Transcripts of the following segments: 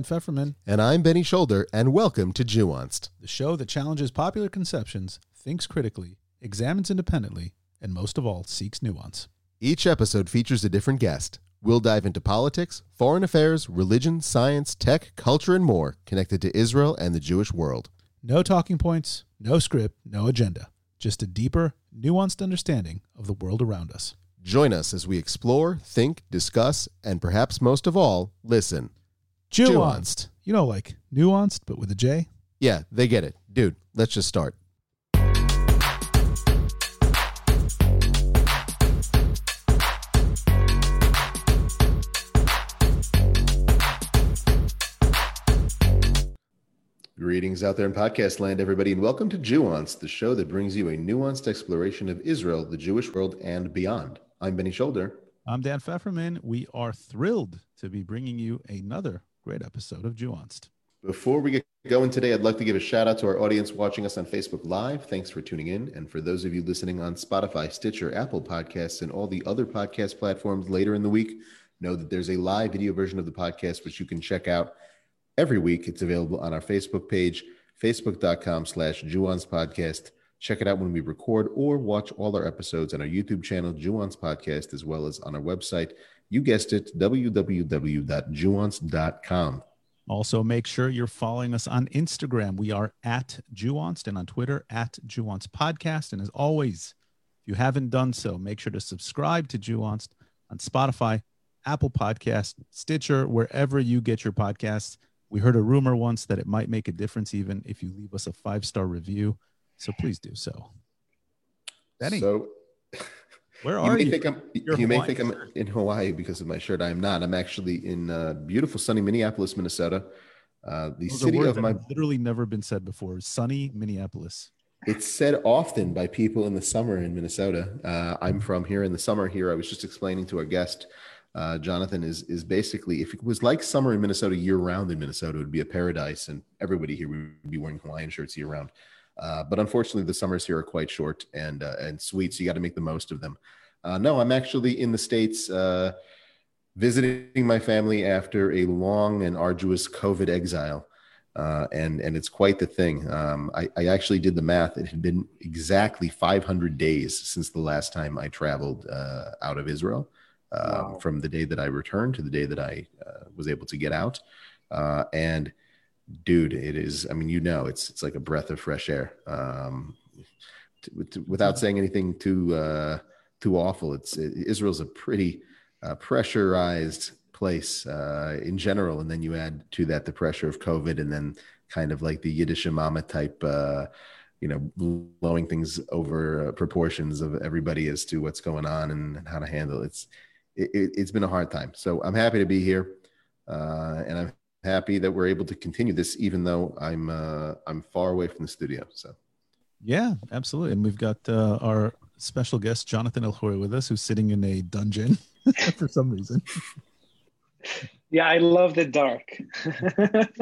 Dan Feferman, And I'm Benny Shoulder, and welcome to Jewanced. the show that challenges popular conceptions, thinks critically, examines independently, and most of all, seeks nuance. Each episode features a different guest. We'll dive into politics, foreign affairs, religion, science, tech, culture, and more connected to Israel and the Jewish world. No talking points, no script, no agenda. Just a deeper, nuanced understanding of the world around us. Join us as we explore, think, discuss, and perhaps most of all, listen. Jewanced. You know, like nuanced, but with a J. Yeah, they get it. Dude, let's just start. Greetings out there in podcast land, everybody, and welcome to Jewanced, the show that brings you a nuanced exploration of Israel, the Jewish world, and beyond. I'm Benny Shoulder. I'm Dan Feferman. We are thrilled to be bringing you another great episode of Jewanced. Before we get going today, I'd like to give a shout out to our audience watching us on Facebook Live. Thanks for tuning in. And for those of you listening on Spotify, Stitcher, Apple Podcasts, and all the other podcast platforms later in the week, know that there's a live video version of the podcast which you can check out every week. It's available on our Facebook page, facebook.com slash Jewanced Podcast. Check it out when we record or watch all our episodes on our YouTube channel, Jewanced Podcast, as well as on our website. You guessed it, www.jewanced.com. Also, make sure you're following us on Instagram. We are at Jewanced and on Twitter at Jewanced Podcast. And as always, if you haven't done so, make sure to subscribe to Jewanced on Spotify, Apple Podcast, Stitcher, wherever you get your podcasts. We heard a rumor once that it might make a difference even if you leave us a five star review. So please do so. Benny, So where you are may you? think I'm you may think I'm in Hawaii because of my shirt. I am not. I'm actually in uh, beautiful sunny Minneapolis, Minnesota. Uh, the Those city of my literally never been said before. Sunny Minneapolis. it's said often by people in the summer in Minnesota. Uh, I'm from here in the summer here. I was just explaining to our guest, uh, Jonathan, is is basically if it was like summer in Minnesota year round in Minnesota, it would be a paradise, and everybody here would be wearing Hawaiian shirts year round. Uh, but unfortunately, the summers here are quite short and uh, and sweet, so you got to make the most of them. Uh, no, I'm actually in the states. Uh, visiting my family after a long and arduous COVID exile. Uh, and and it's quite the thing. Um, I, I actually did the math. It had been exactly 500 days since the last time I traveled uh, out of Israel, uh, Wow. from the day that I returned to the day that I uh, was able to get out. Uh, and dude, it is. I mean, you know, it's it's like a breath of fresh air. Um, without saying anything too uh, too awful, it's Israel's a pretty uh, pressurized place uh, in general, and then you add to that the pressure of COVID, and then kind of like the Yiddish mama type, uh, you know, blowing things over uh, proportions of everybody as to what's going on and, how to handle it. It's it, it, it's been a hard time. So I'm happy to be here, uh, and I'm happy that we're able to continue this, even though I'm uh, I'm far away from the studio. So Yeah, absolutely. And we've got uh, our special guest, Jonathan Elkhoury, with us, who's sitting in a dungeon for some reason. Yeah, I love the dark.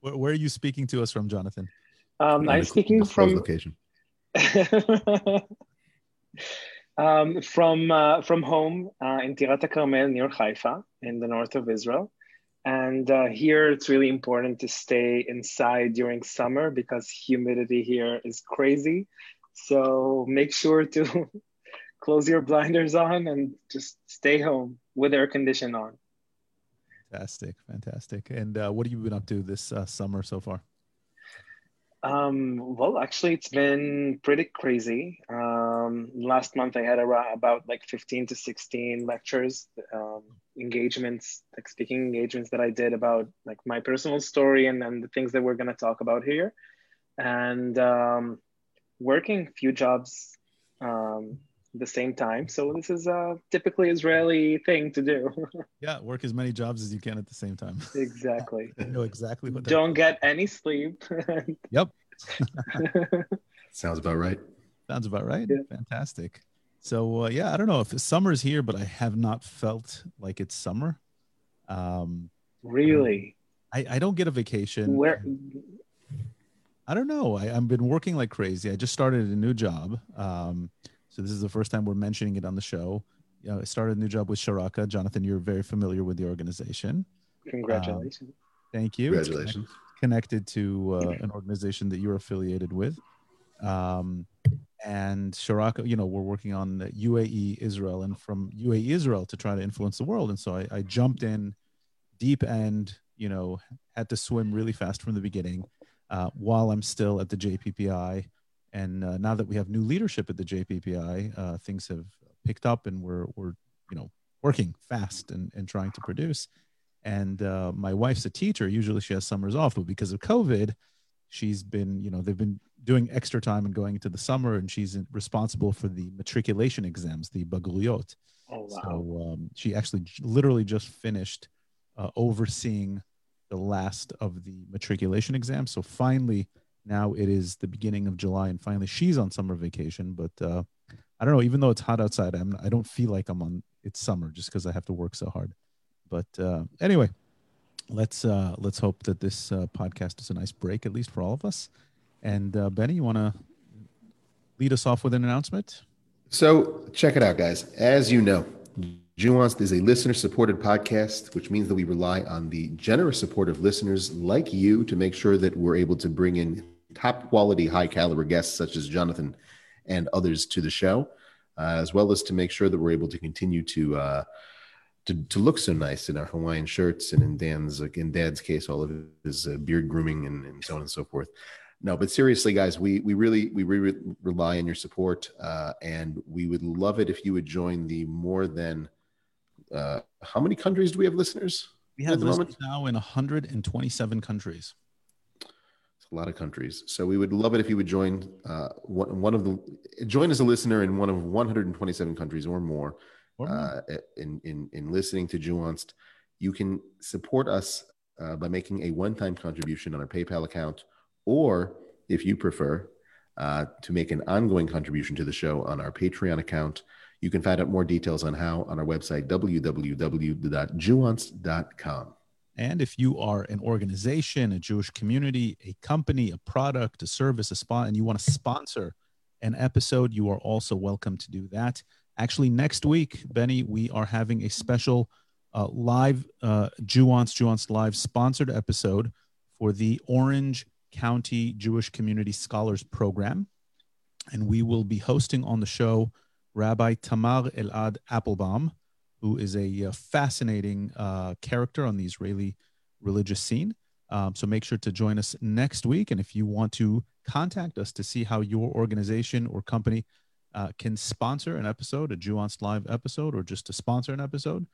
Where, where are you speaking to us from, Jonathan? um, I'm speaking closed from location. um, from uh, from home uh, in Tirat Carmel near Haifa in the north of Israel. And uh, here it's really important to stay inside during summer because humidity here is crazy. So make sure to close your blinders on and just stay home with air condition on. Fantastic, fantastic. And uh, what have you been up to this uh, summer so far? Um, well, actually, it's been pretty crazy. Um, last month, I had around about like 15 to 16 lectures, um, engagements, like speaking engagements that I did about like my personal story and then the things that we're going to talk about here. And um, working a few jobs um, at the same time. So this is a typically Israeli thing to do. Yeah, work as many jobs as you can at the same time. exactly. I know exactly what Don't get any sleep. Yep. Sounds about right. Sounds about right. Yeah. Fantastic. So uh, yeah, I don't know if summer's here, but I have not felt like it's summer. Um, really? I, I don't get a vacation. Where? I don't know. I, I've been working like crazy. I just started a new job. Um, so this is the first time we're mentioning it on the show. You know, I started a new job with Sharaka. Jonathan, you're very familiar with the organization. Congratulations. Um, thank you. Congratulations. Connected to uh, an organization that you're affiliated with. Um, and Sharaka, you know, we're working on UAE Israel and from UAE Israel to try to influence the world. And so I, I jumped in deep and, you know, had to swim really fast from the beginning uh, while I'm still at the JPPI. And uh, now that we have new leadership at the JPPI, uh, things have picked up and we're, we're, you know, working fast and, and trying to produce. And uh, my wife's a teacher. Usually she has summers off, but because of COVID, she's been, you know, they've been doing extra time and going into the summer, and she's responsible for the matriculation exams, the bagruyot. Oh, wow. So um, she actually literally just finished uh, overseeing the last of the matriculation exams. So finally, now it is the beginning of July, and finally she's on summer vacation. But uh, I don't know. Even though it's hot outside, I'm I don't feel like I'm on. It's summer just because I have to work so hard. But uh, anyway, let's uh, let's hope that this uh, podcast is a nice break, at least for all of us. And uh, Benny, you want to lead us off with an announcement? So check it out, guys. As you know, Jewanced is a listener supported podcast, which means that we rely on the generous support of listeners like you to make sure that we're able to bring in top quality, high caliber guests such as Jonathan and others to the show, uh, as well as to make sure that we're able to continue to. Uh, to, to look so nice in our Hawaiian shirts and in Dan's like in Dad's case, all of his uh, beard grooming and, and so on and so forth. No but seriously guys we we really we really rely on your support uh, and we would love it if you would join the more than uh, how many countries do we have listeners we have listeners now in 127 countries. It's a lot of countries. So we would love it if you would join uh, one, one of the join as a listener in one of 127 countries or more, or more. Uh, in, in in listening to Jewanced. you can support us uh, by making a one-time contribution on our paypal account or if you prefer, uh, to make an ongoing contribution to the show on our Patreon account. You can find out more details on how on our website, www.jewanced.com. And if you are an organization, a Jewish community, a company, a product, a service, a spot, and you want to sponsor an episode, you are also welcome to do that. Actually, next week, Benny, we are having a special uh, live uh, Jewanced Live sponsored episode for the Orange County Jewish Community Scholars Program. And we will be hosting on the show Rabbi Tamar Elad Appelbaum, who is a, uh, fascinating uh, character on the Israeli religious scene. Um, so make sure to join us next week. And if you want to contact us to see how your organization or company uh, can sponsor an episode, a Jewanced Live episode, or just to sponsor an episode,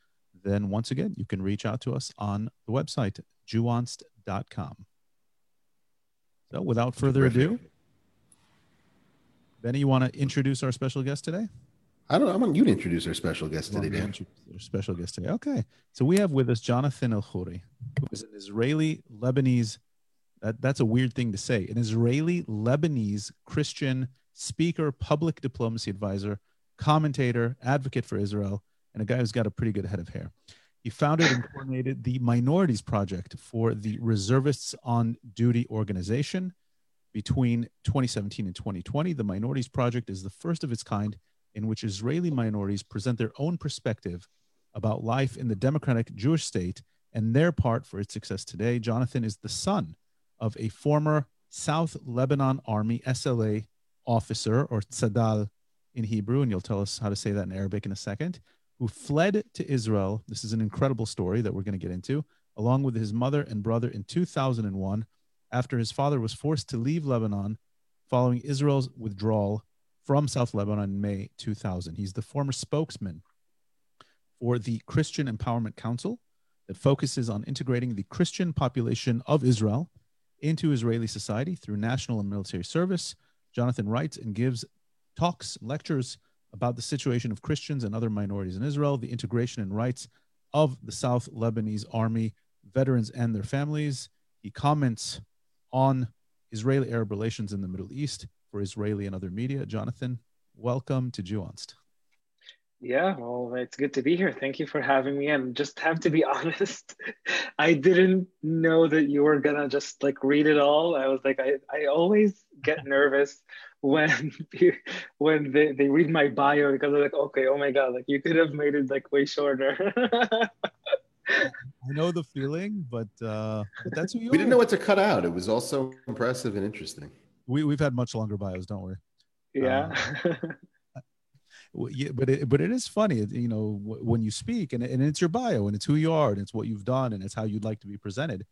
then once again, you can reach out to us on the website, jewanced.com. So without further ado, Benny, you want to introduce our special guest today? I don't know. I want you to introduce our special guest today, Dan. Our special guest today. Okay. So we have with us Jonathan El Khoury, who is an Israeli Lebanese. That, that's a weird thing to say. An Israeli Lebanese Christian speaker, public diplomacy advisor, commentator, advocate for Israel, and a guy who's got a pretty good head of hair. He founded and coordinated the Minorities Project for the Reservists on Duty organization. Between 2017 and 2020, the Minorities Project is the first of its kind in which Israeli minorities present their own perspective about life in the democratic Jewish state and their part for its success today. Jonathan is the son of a former South Lebanon Army SLA officer, or tzadal in Hebrew, and you'll tell us how to say that in Arabic in a second who fled to Israel. This is an incredible story that we're going to get into, along with his mother and brother in 2001, after his father was forced to leave Lebanon following Israel's withdrawal from South Lebanon in May 2000. He's the former spokesman for the Christian Empowerment Council that focuses on integrating the Christian population of Israel into Israeli society through national and military service. Jonathan writes and gives talks, lectures about the situation of Christians and other minorities in Israel, the integration and rights of the South Lebanese Army veterans and their families. He comments on Israeli Arab relations in the Middle East for Israeli and other media. Jonathan, welcome to Jewanced. Yeah, well, it's good to be here. Thank you for having me. And just have to be honest, I didn't know that you were gonna just like read it all. I was like, I, I always get nervous when when they, they read my bio because they're like, okay, oh my god, like you could have made it like way shorter. I know the feeling, but, uh, but that's who you We are. didn't know what to cut out. It was also impressive and interesting. we we've had much longer bios, don't we? yeah. Well, yeah, but it, but it is funny, you know, when you speak and, and it's your bio and it's who you are and it's what you've done and it's how you'd like to be presented.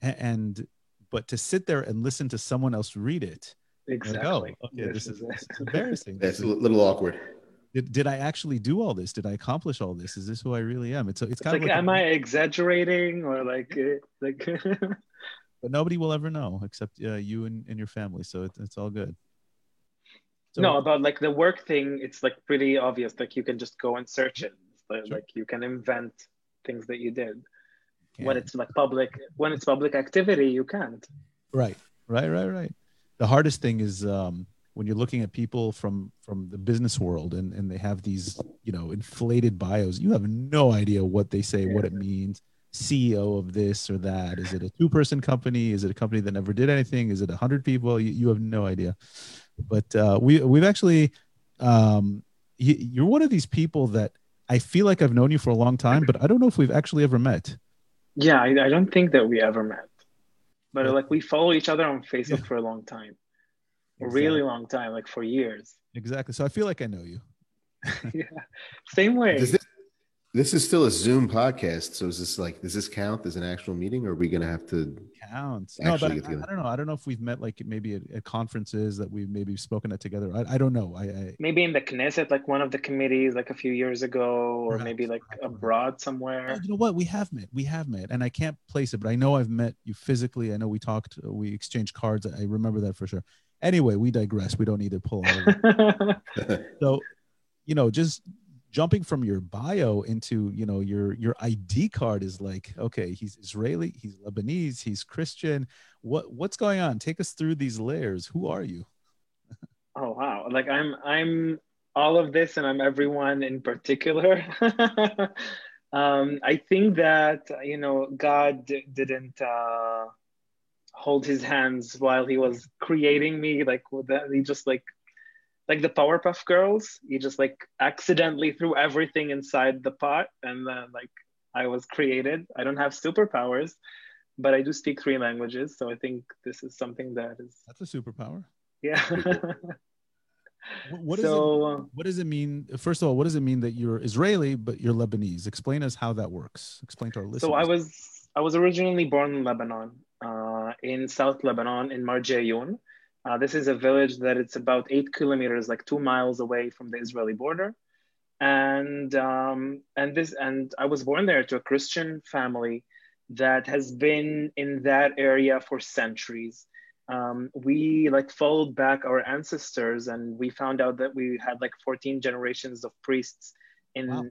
And, but to sit there and listen to someone else read it, like, oh, exactly. okay, this, is, it. this is embarrassing. That's a little awkward. did, did I actually do all this? Did I accomplish all this? Is this who I really am? It's, it's It's kind like, of like, am I exaggerating or like, uh, like? but nobody will ever know except uh, you and, and your family. So it, it's all good. So, no, about like the work thing, it's like pretty obvious. Like you can just go and search it. Like, Sure. like you can invent things that you did. can't. When it's like public, when it's public activity, you can't. Right, right, right, right. The hardest thing is um, when you're looking at people from from the business world and and they have these you know inflated bios. You have no idea what they say, what it means. CEO of this or that. Is it a two person company? Is it a company that never did anything? Is it a hundred people? You, you have no idea. But uh, we we've actually um, you, you're one of these people that I feel like I've known you for a long time, but I don't know if we've actually ever met. Yeah, I, I don't think that we ever met, but Yeah. like we follow each other on Facebook Yeah. for a long time, a Exactly. really long time, like for years. Exactly. So I feel like I know you. yeah, same way. Does this, this is still a Zoom podcast. So is this like, does this count as an actual meeting or are we going to have to? count? No, but Actually I. I don't know. I don't know if we've met like maybe at, at conferences that we've maybe spoken at together. I, I don't know. I, I maybe in the Knesset, like one of the committees, like a few years ago, or Perhaps, maybe like perhaps. abroad oh, somewhere. you know what? We have met. We have met, and I can't place it, but I know I've met you physically. I know we talked. uh, We exchanged cards. I remember that for sure. Anyway, we digress. We don't need to pull all of it. so, you know, just jumping from your bio into you know your your ID card is like okay, he's Israeli, he's Lebanese, he's Christian. What what's going on? Take us through these layers. Who are you? oh wow! Like I'm, I'm all of this, and I'm everyone in particular. um, I think that you know God didn't uh, hold His hands while He was creating me. Like that, He just like like the Powerpuff Girls. He just like accidentally threw everything inside the pot, and then like I was created. I don't have superpowers, but I do speak three languages, so I think this is something that is That's a superpower. yeah. What, what does it so uh, what does it mean? First of all, what does it mean that you're Israeli but you're Lebanese? Explain us how that works. Explain to our listeners. so I was I was originally born in Lebanon, uh, in South Lebanon, in Marjayoun. Uh, this is a village that it's about eight kilometers, like two miles away from the Israeli border, and um, and this and I was born there to a Christian family that has been in that area for centuries. Um, we like followed back our ancestors, and we found out that we had like 14 generations of priests in Wow.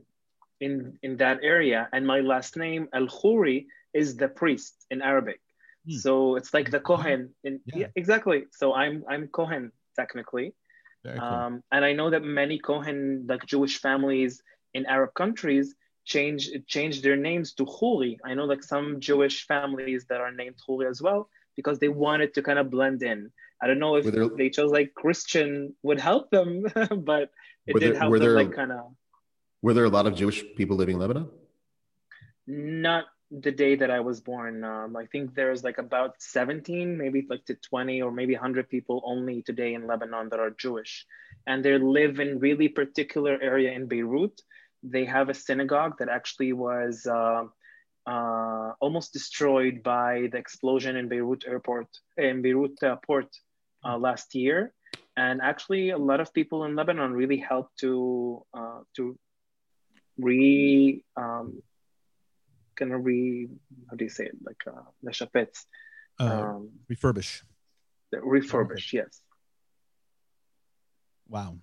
in in that area. And my last name Al Khoury is the priest in Arabic. Hmm. So it's like the Kohen. In, Yeah. yeah. exactly. So I'm I'm Kohen technically. Cool. Um, and I know that many Kohen, like Jewish families in Arab countries, change change their names to Khoury. I know like some Jewish families that are named Khoury as well because they wanted to kind of blend in. I don't know if there- they chose like Christian would help them, but it did there- help them there- like kind of Were there a lot of Jewish people living in Lebanon? not the day that I was born. Um, I think there's like about 17, maybe like to 20 or maybe 100 people only today in Lebanon that are Jewish. And they live in really particular area in Beirut. They have a synagogue that actually was uh, uh, almost destroyed by the explosion in Beirut airport, in Beirut uh, port uh, last year. And actually, a lot of people in Lebanon really helped to uh, to re um, kind of re how do you say it like uh, לשפץ, Uh, um, refurbish. refurbish yes Wow.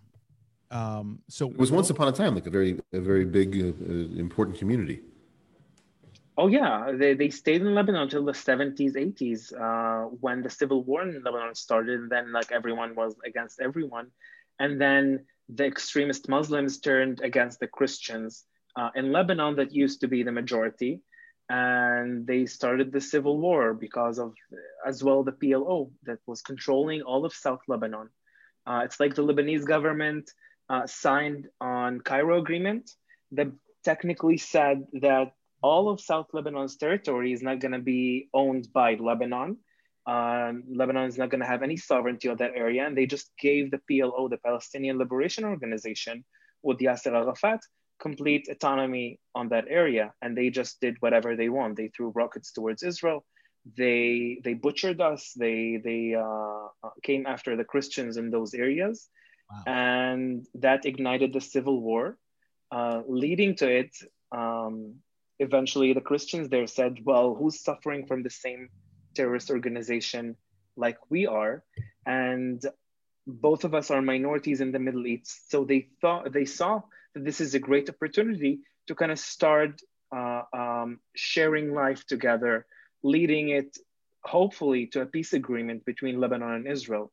Um, so It was once upon a time like a very, a very big, uh, uh, important community. oh yeah they, they stayed in lebanon until the 70s 80s uh, when the civil war in lebanon started and then like everyone was against everyone and then the extremist muslims turned against the christians uh, in lebanon that used to be the majority and they started the civil war because of as well the plo that was controlling all of south lebanon Uh, it's like the Lebanese government uh, signed on Cairo agreement that technically said that all of South Lebanon's territory is not going to be owned by Lebanon. Um, Lebanon is not going to have any sovereignty of that area. And they just gave the PLO, the Palestinian Liberation Organization, with the Yasser Arafat, complete autonomy on that area. And they just did whatever they want. They threw rockets towards Israel. They, they butchered us. They, they uh, came after the Christians in those areas. Wow. And that ignited the civil war, uh, leading to it. Um, eventually, the Christians there said, well, who's suffering from the same terrorist organization like we are? And both of us are minorities in the Middle East. So they thought they saw that this is a great opportunity to kind of start uh, um, sharing life together, leading it hopefully to a peace agreement between Lebanon and Israel.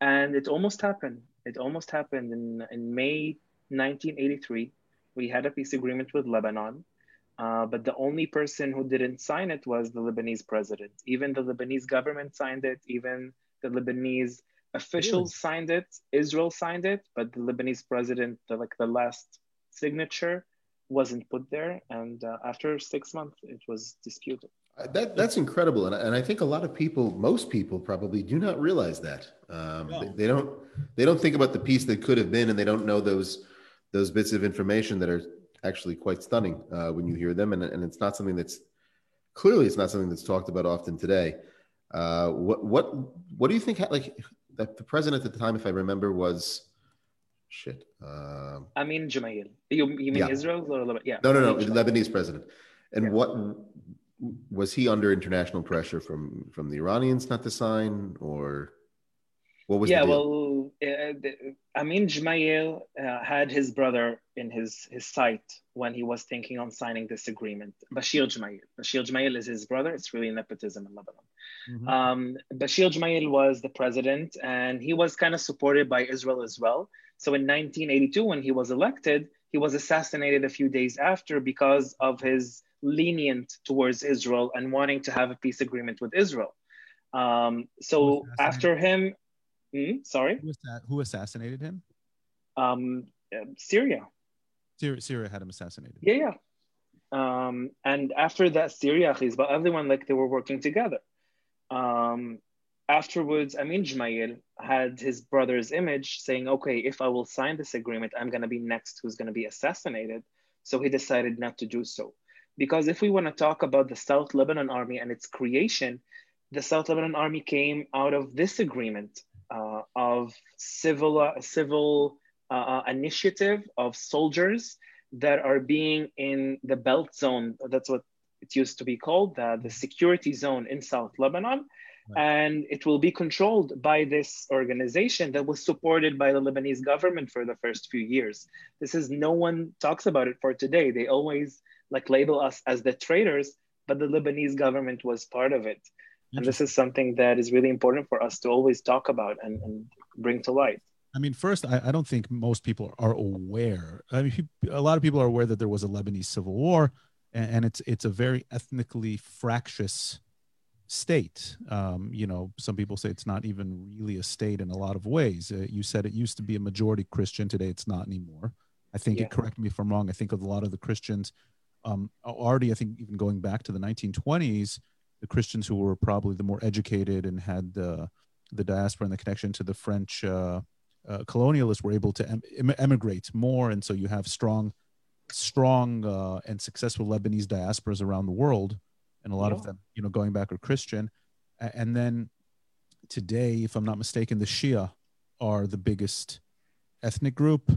And it almost happened. It almost happened in, in May 1983. We had a peace agreement with Lebanon, uh, but the only person who didn't sign it was the Lebanese president. Even the Lebanese government signed it, even the Lebanese officials really? signed it, Israel signed it, but the Lebanese president, the, like the last signature, wasn't put there. And uh, after six months, it was disputed. Uh, that that's incredible, and, and I think a lot of people, most people, probably do not realize that. Um, no. they, they, don't they don't think about the peace that could have been, and they don't know those those bits of information that are actually quite stunning uh, when you hear them, and and it's not something that's clearly it's not something that's talked about often today. Uh, what what what do you think? Like the, the president at the time, if I remember, was shit. Uh, Amin Gemayel. You, you mean yeah. Israel or Yeah. No, no, no. Lebanese president. And yeah. what was he under international pressure from from the Iranians not to sign, or what was? Yeah, well, uh, Amin Gemayel uh, had his brother in his his sight when he was thinking on signing this agreement. Bashir Gemayel. Bashir Gemayel is his brother. It's really nepotism in Lebanon. Mm-hmm. Um, Bashir Gemayel was the president, and he was kind of supported by Israel as well. So in 1982, when he was elected, he was assassinated a few days after because of his lenient towards Israel and wanting to have a peace agreement with Israel. Um, so after him, hmm, sorry, who, who, assassinated him? Um, Syria. Syria. Syria had him assassinated. Yeah, yeah. Um, and after that, Syria, but everyone like they were working together. Um, afterwards, Amin Gemayel had his brother's image saying, okay, if I will sign this agreement, I'm going to be next who's going to be assassinated. So he decided not to do so. Because if we want to talk about the South Lebanon Army and its creation, the South Lebanon Army came out of this agreement uh, of civil, uh, civil uh, uh initiative of soldiers that are being in the belt zone. That's what it used to be called, the, the security zone in South Lebanon. And it will be controlled by this organization that was supported by the Lebanese government for the first few years. This is no one talks about it for today. They always like label us as the traitors, but the Lebanese government was part of it. And this is something that is really important for us to always talk about and, and bring to light. I mean, first, I, I, don't think most people are aware. I mean, a lot of people are aware that there was a Lebanese civil war, and, and it's it's a very ethnically fractious state. Um, you know, some people say it's not even really a state in a lot of ways. Uh, you said it used to be a majority Christian. Today, it's not anymore. I think, yeah. correct me if I'm wrong. I think of a lot of the Christians um, already, I think, even going back to the 1920s, the Christians who were probably the more educated and had the the diaspora and the connection to the French uh, uh, colonialists were able to em- emigrate more, and so you have strong, strong uh, and successful Lebanese diasporas around the world, and a lot yeah. of them, you know, going back are Christian, and then today, if I'm not mistaken, the Shia are the biggest ethnic group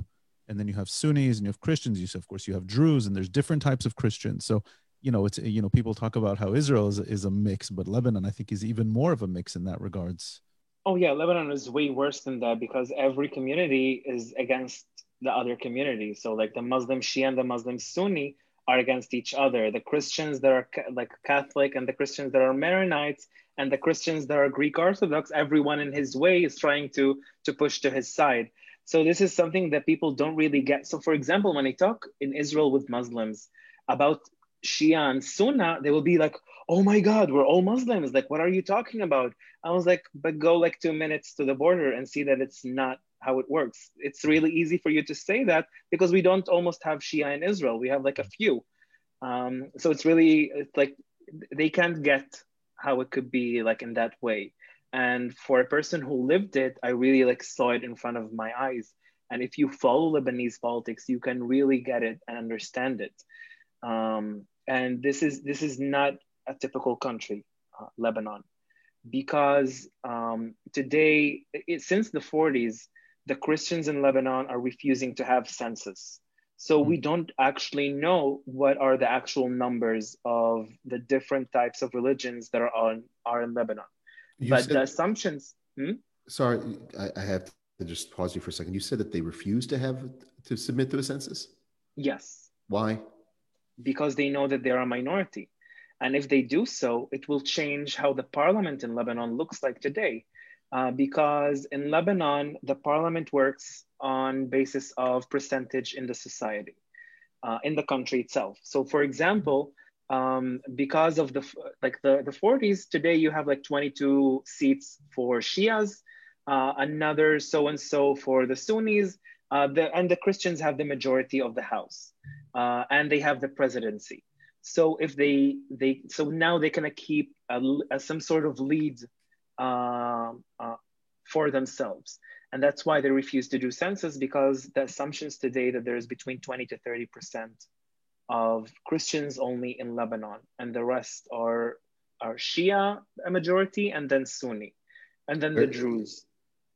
and then you have Sunnis and you have Christians. You of course you have Druze, and there's different types of Christians. So you know it's you know people talk about how Israel is, is a mix, but Lebanon I think is even more of a mix in that regards. Oh yeah, Lebanon is way worse than that because every community is against the other community. So like the Muslim Shia and the Muslim Sunni are against each other. The Christians that are like Catholic and the Christians that are Maronites and the Christians that are Greek Orthodox, everyone in his way is trying to to push to his side. So this is something that people don't really get. So for example, when I talk in Israel with Muslims about Shia and Sunnah, they will be like, oh my God, we're all Muslims. Like, what are you talking about? I was like, but go like two minutes to the border and see that it's not how it works. It's really easy for you to say that because we don't almost have Shia in Israel. We have like a few. Um, so it's really it's like they can't get how it could be like in that way. And for a person who lived it, I really like saw it in front of my eyes. And if you follow Lebanese politics, you can really get it and understand it. Um, and this is this is not a typical country, uh, Lebanon, because um, today, it, since the 40s, the Christians in Lebanon are refusing to have census. So we don't actually know what are the actual numbers of the different types of religions that are on are in Lebanon. You but said, the assumptions. Hmm? Sorry, I, I, have to just pause you for a second. You said that they refuse to have to submit to a census. Yes. Why? Because they know that they're a minority, and if they do so, it will change how the parliament in Lebanon looks like today. Uh, because in Lebanon, the parliament works on basis of percentage in the society, uh, in the country itself. So for example, um, because of the, like the, the 40s, today you have like 22 seats for Shias, uh, another so-and-so for the Sunnis, uh, the, and the Christians have the majority of the house uh, and they have the presidency. So if they, they so now they can keep a, a, some sort of lead uh, uh, for themselves. And that's why they refuse to do census because the assumptions today that there's between 20 to 30% of Christians only in Lebanon, and the rest are, are Shia, a majority, and then Sunni, and then where, the Druze.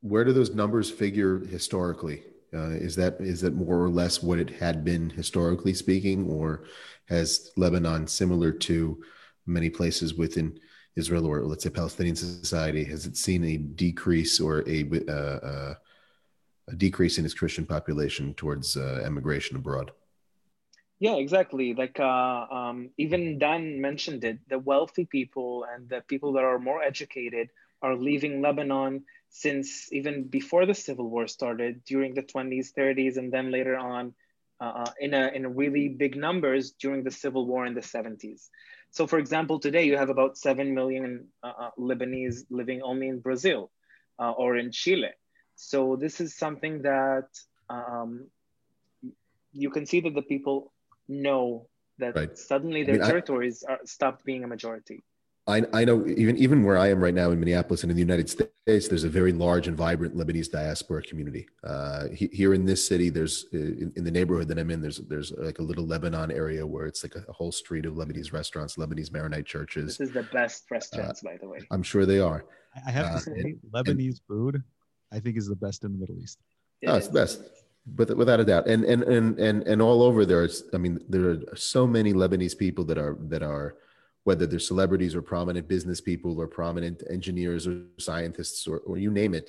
Where do those numbers figure historically? Uh, is that is that more or less what it had been historically speaking, or has Lebanon, similar to many places within Israel or let's say Palestinian society, has it seen a decrease or a, uh, uh, a decrease in its Christian population towards uh, emigration abroad? Yeah, exactly. Like uh, um, even Dan mentioned it, the wealthy people and the people that are more educated are leaving Lebanon since even before the civil war started during the 20s, 30s, and then later on uh, uh, in, a, in really big numbers during the civil war in the 70s. So, for example, today you have about 7 million uh, uh, Lebanese living only in Brazil uh, or in Chile. So, this is something that um, you can see that the people know that right. suddenly their I mean, territories I, are stopped being a majority. I, I know even even where I am right now in Minneapolis and in the United States, there's a very large and vibrant Lebanese diaspora community. Uh, he, here in this city, there's uh, in, in, the neighborhood that I'm in, there's there's like a little Lebanon area where it's like a, a whole street of Lebanese restaurants, Lebanese Maronite churches. This is the best restaurants, uh, by the way. I'm sure they are. I have to uh, say, and, Lebanese and, food, I think, is the best in the Middle East. It oh, it's the best but without a doubt and and and and and all over there's i mean there are so many lebanese people that are that are whether they're celebrities or prominent business people or prominent engineers or scientists or, or you name it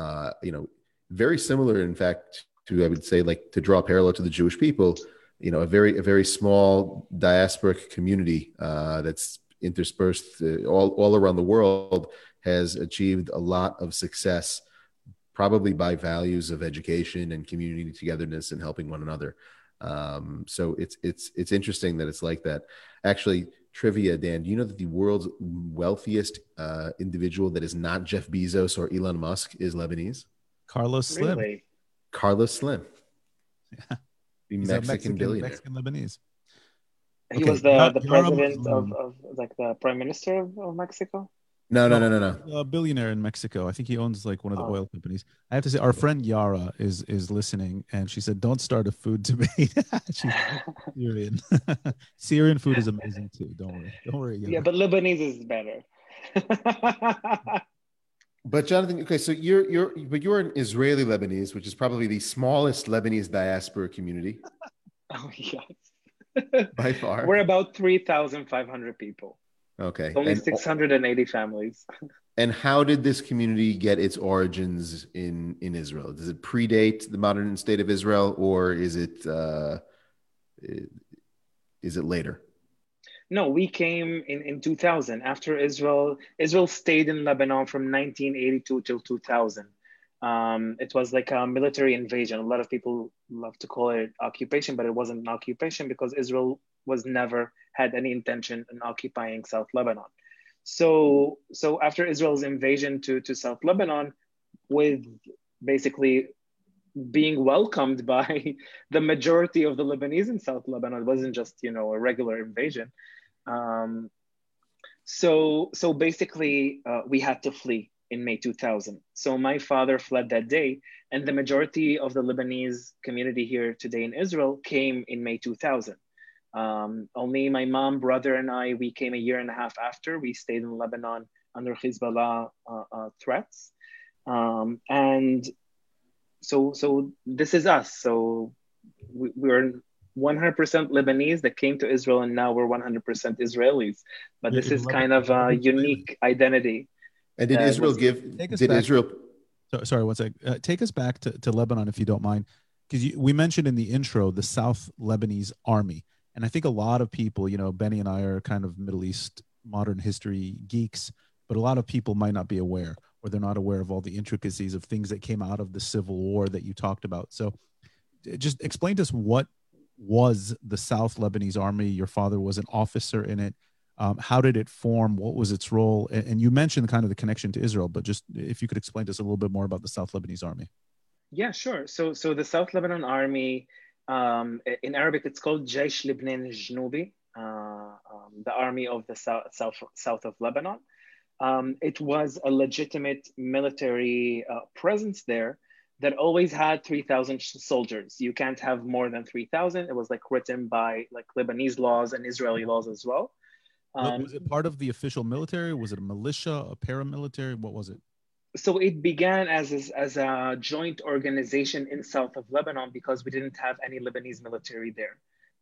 uh, you know very similar in fact to i would say like to draw parallel to the jewish people you know a very a very small diasporic community uh, that's interspersed uh, all, all around the world has achieved a lot of success probably by values of education and community togetherness and helping one another. Um, so it's it's it's interesting that it's like that. Actually trivia, Dan. Do you know that the world's wealthiest uh, individual that is not Jeff Bezos or Elon Musk is Lebanese? Carlos Slim. Really? Carlos Slim. Yeah. The Mexican, Mexican, billionaire. Mexican Lebanese. He okay. was the, the president of, of, like the prime minister of, of Mexico. No, no, no, no, no. A billionaire in Mexico. I think he owns like one of the oh. oil companies. I have to say, our friend Yara is is listening, and she said, "Don't start a food debate." She's Syrian. Syrian food is amazing too. Don't worry. Don't worry. Yara. Yeah, but Lebanese is better. but Jonathan, okay, so you're you're but you're an Israeli Lebanese, which is probably the smallest Lebanese diaspora community. Oh yes. By far. We're about three thousand five hundred people. Okay. Only and, 680 families. And how did this community get its origins in in Israel? Does it predate the modern state of Israel, or is it uh, is it later? No, we came in, in 2000 after Israel. Israel stayed in Lebanon from 1982 till 2000. Um, it was like a military invasion. A lot of people love to call it occupation, but it wasn't an occupation because Israel was never had any intention in occupying South Lebanon. So, so after Israel's invasion to, to South Lebanon, with basically being welcomed by the majority of the Lebanese in South Lebanon. It wasn't just you know a regular invasion. Um, so so basically, uh, we had to flee in May 2000. So my father fled that day, and the majority of the Lebanese community here today in Israel came in May 2000. Um, only my mom, brother, and I, we came a year and a half after. We stayed in Lebanon under Hezbollah uh, uh, threats. Um, and so, so this is us. So we, we're 100% Lebanese that came to Israel, and now we're 100% Israelis. But this is kind of a unique identity. And did Israel was, give? Did back, Israel? So, sorry, one sec. Uh, take us back to, to Lebanon, if you don't mind, because we mentioned in the intro the South Lebanese Army, and I think a lot of people, you know, Benny and I are kind of Middle East modern history geeks, but a lot of people might not be aware, or they're not aware of all the intricacies of things that came out of the Civil War that you talked about. So, just explain to us what was the South Lebanese Army. Your father was an officer in it um, how did it form? What was its role? And, and, you mentioned kind of the connection to Israel, but just if you could explain to us a little bit more about the South Lebanese Army. Yeah, sure. So, so the South Lebanon Army, um, in Arabic, it's called Jaish Lebanon Jnubi, uh, um, the army of the south, south, south of Lebanon. Um, it was a legitimate military uh, presence there that always had 3,000 soldiers. You can't have more than 3,000. It was like written by like Lebanese laws and Israeli laws as well. Um, was it part of the official military? Was it a militia, a paramilitary? What was it? So it began as a, as a joint organization in south of Lebanon because we didn't have any Lebanese military there.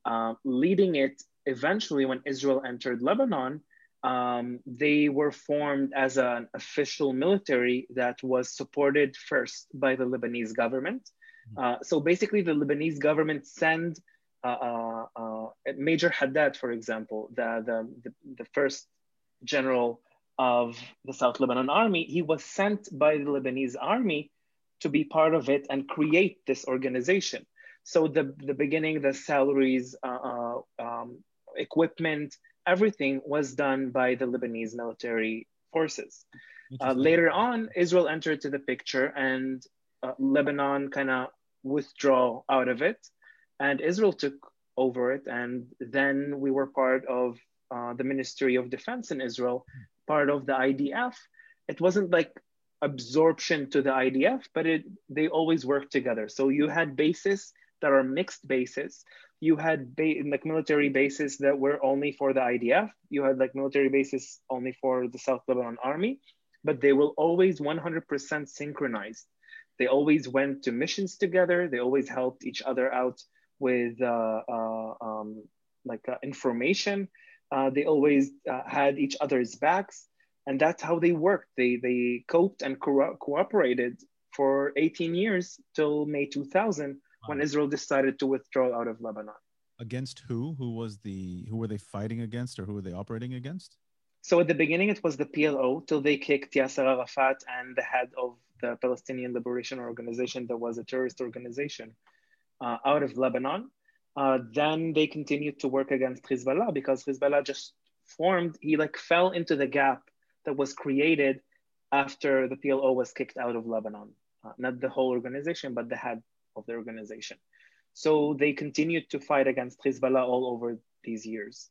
Uh, leading it eventually, when Israel entered Lebanon, um, they were formed as an official military that was supported first by the Lebanese government. Hmm. Uh, so basically, the Lebanese government sent uh, uh, uh, Major Haddad, for example, the, the, the, the, first general of the South Lebanon army, he was sent by the Lebanese army to be part of it and create this organization. So the, the beginning, the salaries, uh, um, equipment, everything was done by the Lebanese military forces. Uh, later on, Israel entered to the picture and uh, Lebanon kind of withdraw out of it and Israel took over it. And then we were part of uh, the Ministry of Defense in Israel, part of the IDF. It wasn't like absorption to the IDF, but it they always worked together. So you had bases that are mixed bases. You had ba- like military bases that were only for the IDF. You had like military bases only for the South Lebanon Army, but they were always 100% synchronized. They always went to missions together. They always helped each other out with uh, uh, um, like uh, information. They always had each other's backs, and that's how they worked. They they coped and co- cooperated for 18 years till May 2000 when Israel decided to withdraw out of Lebanon. Against who? Who was the who were they fighting against, or who were they operating against? So at the beginning, it was the PLO till they kicked Yasser Arafat and the head of the Palestinian Liberation Organization that was a terrorist organization uh, out of Lebanon. Uh, then they continued to work against Hezbollah because Hezbollah just formed, he like fell into the gap that was created after the PLO was kicked out of Lebanon. Uh, not the whole organization, but the head of the organization. So they continued to fight against Hezbollah all over these years.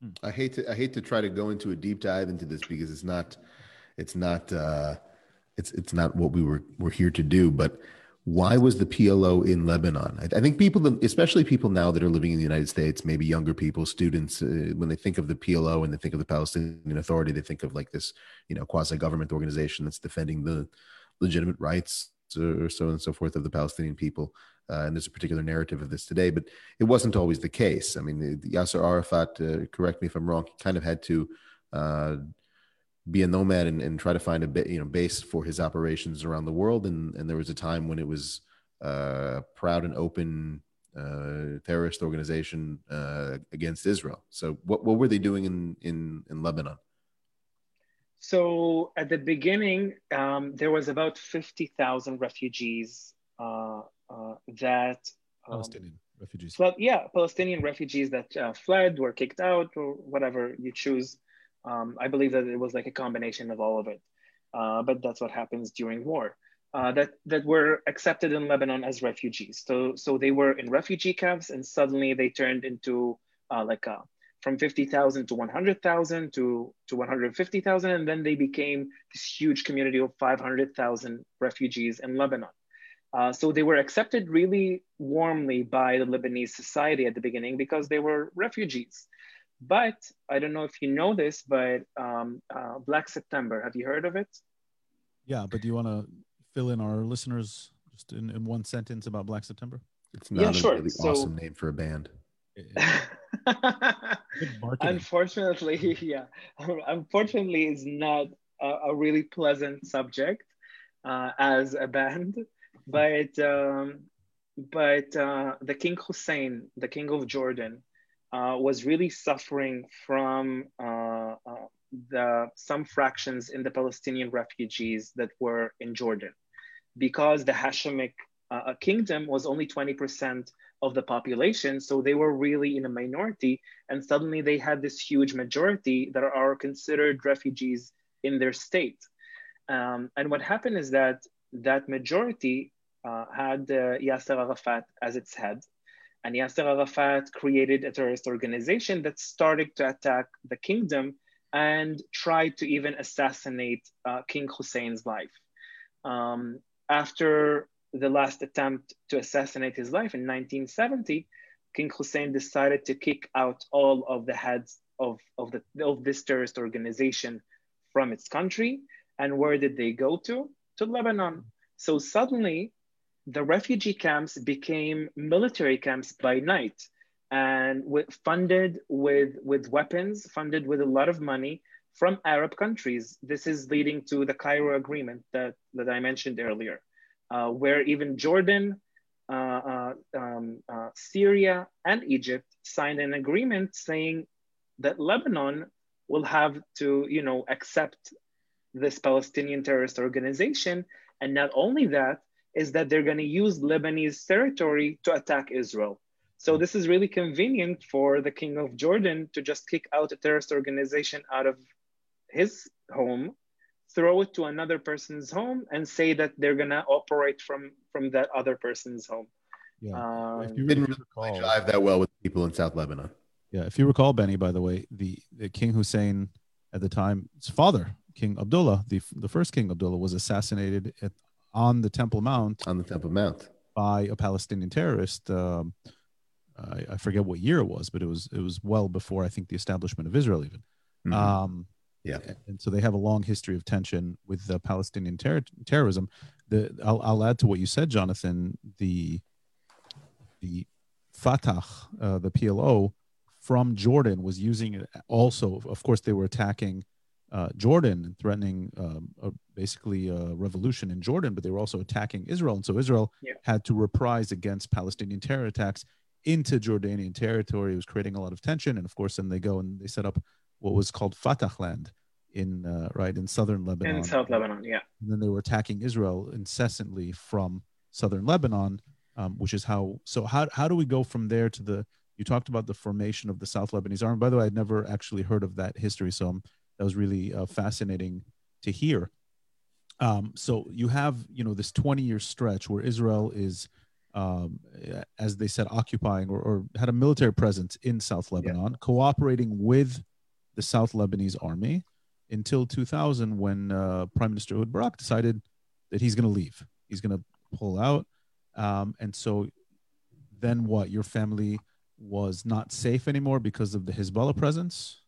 Hmm. I hate to I hate to try to go into a deep dive into this because it's not it's not uh, it's it's not what we were we're here to do. But why was the PLO in Lebanon? I, I, think people, especially people now that are living in the United States, maybe younger people, students, uh, when they think of the PLO and they think of the Palestinian Authority, they think of like this, you know, quasi-government organization that's defending the legitimate rights or so on and so forth of the Palestinian people. Uh, and there's a particular narrative of this today, but it wasn't always the case. I mean, Yasser Arafat, uh, correct me if I'm wrong, kind of had to uh, be a nomad and, and try to find a bit, you know, base for his operations around the world. And, and there was a time when it was uh, proud and open uh, terrorist organization uh, against Israel. So what, what were they doing in, in, in Lebanon? So at the beginning, um, there was about 50,000 refugees uh, uh, that um, Palestinian refugees. Fled, yeah, Palestinian refugees that uh, fled, were kicked out, or whatever you choose. Um, I believe that it was like a combination of all of it, uh, but that's what happens during war. uh, that that were accepted in Lebanon as refugees. So so they were in refugee camps, and suddenly they turned into uh, like a, from 50,000 to 100,000 to to 150,000, and then they became this huge community of 500,000 refugees in Lebanon. Uh, so they were accepted really warmly by the Lebanese society at the beginning because they were refugees. But I don't know if you know this, but um, uh, Black September, have you heard of it? Yeah, but do you want to fill in our listeners just in, in one sentence about Black September? It's not Yeah, a sure. really So- awesome name for a band. Unfortunately, yeah. Unfortunately, it's not a, a really pleasant subject uh, as a band, but um, but uh, the King Hussein, the King of Jordan, uh, was really suffering from uh, uh, the some fractions in the Palestinian refugees that were in Jordan, because the Hashemic uh, kingdom was only 20% of the population, so they were really in a minority, and suddenly they had this huge majority that are considered refugees in their state. Um, and what happened is that that majority uh, had uh, Yasser Arafat as its head. And Yasser Arafat created a terrorist organization that started to attack the kingdom and tried to even assassinate uh, King Hussein's life. Um, after the last attempt to assassinate his life in 1970, King Hussein decided to kick out all of the heads of, of, the, of this terrorist organization from its country. And where did they go to? To Lebanon. So suddenly, the refugee camps became military camps by night and funded with, with weapons, funded with a lot of money from Arab countries. This is leading to the Cairo Agreement that, that I mentioned earlier, uh, where even Jordan, uh, uh, um, uh, Syria, and Egypt signed an agreement saying that Lebanon will have to, you know, accept this Palestinian terrorist organization. And not only that, is that they're going to use Lebanese territory to attack Israel. So this is really convenient for the king of Jordan to just kick out a terrorist organization out of his home, throw it to another person's home, and say that they're going to operate from from that other person's home. Yeah. Um, If you Didn't if really recall- jive that well with people in South Lebanon. Yeah, if you recall, Benny, by the way, the, the King Hussein at the time, his father, King Abdullah, the the first King Abdullah, was assassinated at, on the Temple Mount on the Temple Mount. by a Palestinian terrorist. Um, I, I forget what year it was, but it was it was well before I think the establishment of Israel even. Mhm. Um, yeah. and so they have a long history of tension with the Palestinian ter- terrorism. The I'll, I'll add to what you said, Jonathan. The the Fatah, uh, the PLO from Jordan, was using it also. Of course, they were attacking uh, Jordan and threatening um, basically a revolution in Jordan, but they were also attacking Israel, and so Israel Yeah. had to reprise against Palestinian terror attacks into Jordanian territory. It was creating a lot of tension, and of course, then they go and they set up what was called Fatah land in uh, right in southern Lebanon. in South Lebanon, yeah. And then they were attacking Israel incessantly from southern Lebanon, um, which is how. So how how do we go from there to the? You talked about the formation of the South Lebanese Army. By the way, I'd never actually heard of that history, so um, that was really uh, fascinating to hear. Um, so you have you know this 20 year stretch where Israel is, um, as they said, occupying or, or had a military presence in South Lebanon, cooperating with the South Lebanese army until 2000 when uh, Prime Minister Ehud Barak decided that he's going to leave. He's going to pull out. Um, and so then what? Your family was not safe anymore because of the Hezbollah presence?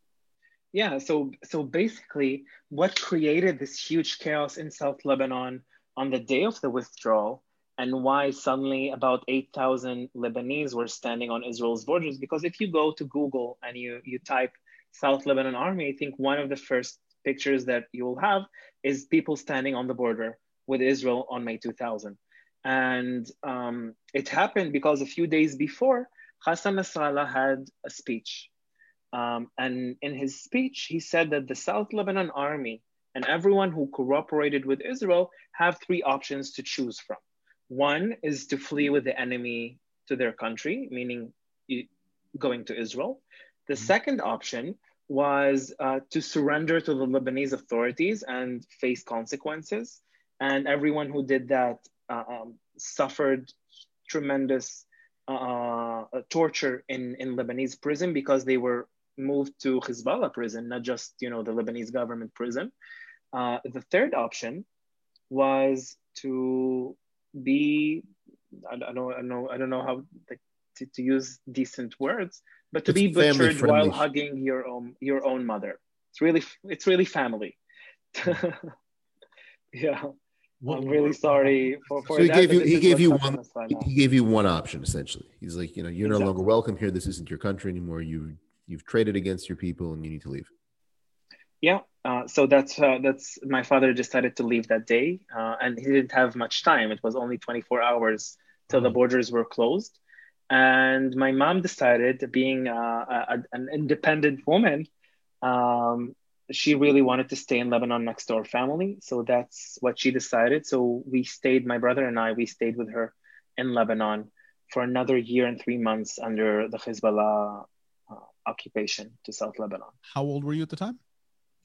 Yeah, so so basically, what created this huge chaos in South Lebanon on the day of the withdrawal, and why suddenly about eight thousand Lebanese were standing on Israel's borders? Because if you go to Google and you you type South Lebanon Army, I think one of the first pictures that you will have is people standing on the border with Israel on May 2000, and um, it happened because a few days before, Hassan Nasrallah had a speech um, and in his speech, he said that the South Lebanon army and everyone who cooperated with Israel have three options to choose from. One is to flee with the enemy to their country, meaning going to Israel. The mm-hmm. second option was uh, to surrender to the Lebanese authorities and face consequences. and everyone who did that uh, um, suffered tremendous uh, torture in, in Lebanese prison because they were moved to Hezbollah prison, not just you know the Lebanese government prison. Uh, the third option was to be I, I, don't, I know I don't know how like, to, to use decent words, but to it's be butchered while hugging your own your own mother. It's really it's really family. yeah. I'm really sorry for, for so he that, gave you he gave you one he gave you one option essentially. He's like, you know, you're exactly. no longer welcome here. This isn't your country anymore. You you've traded against your people and you need to leave. Yeah, uh, so that's uh, that's my father decided to leave that day, uh, and he didn't have much time. It was only 24 hours till the mm-hmm. borders were closed, and my mom decided, being uh, a, an independent woman, um, she really wanted to stay in Lebanon next to our family. So that's what she decided. So we stayed, my brother and I, we stayed with her in Lebanon for another year and three months under the Hezbollah occupation to South Lebanon. How old were you at the time?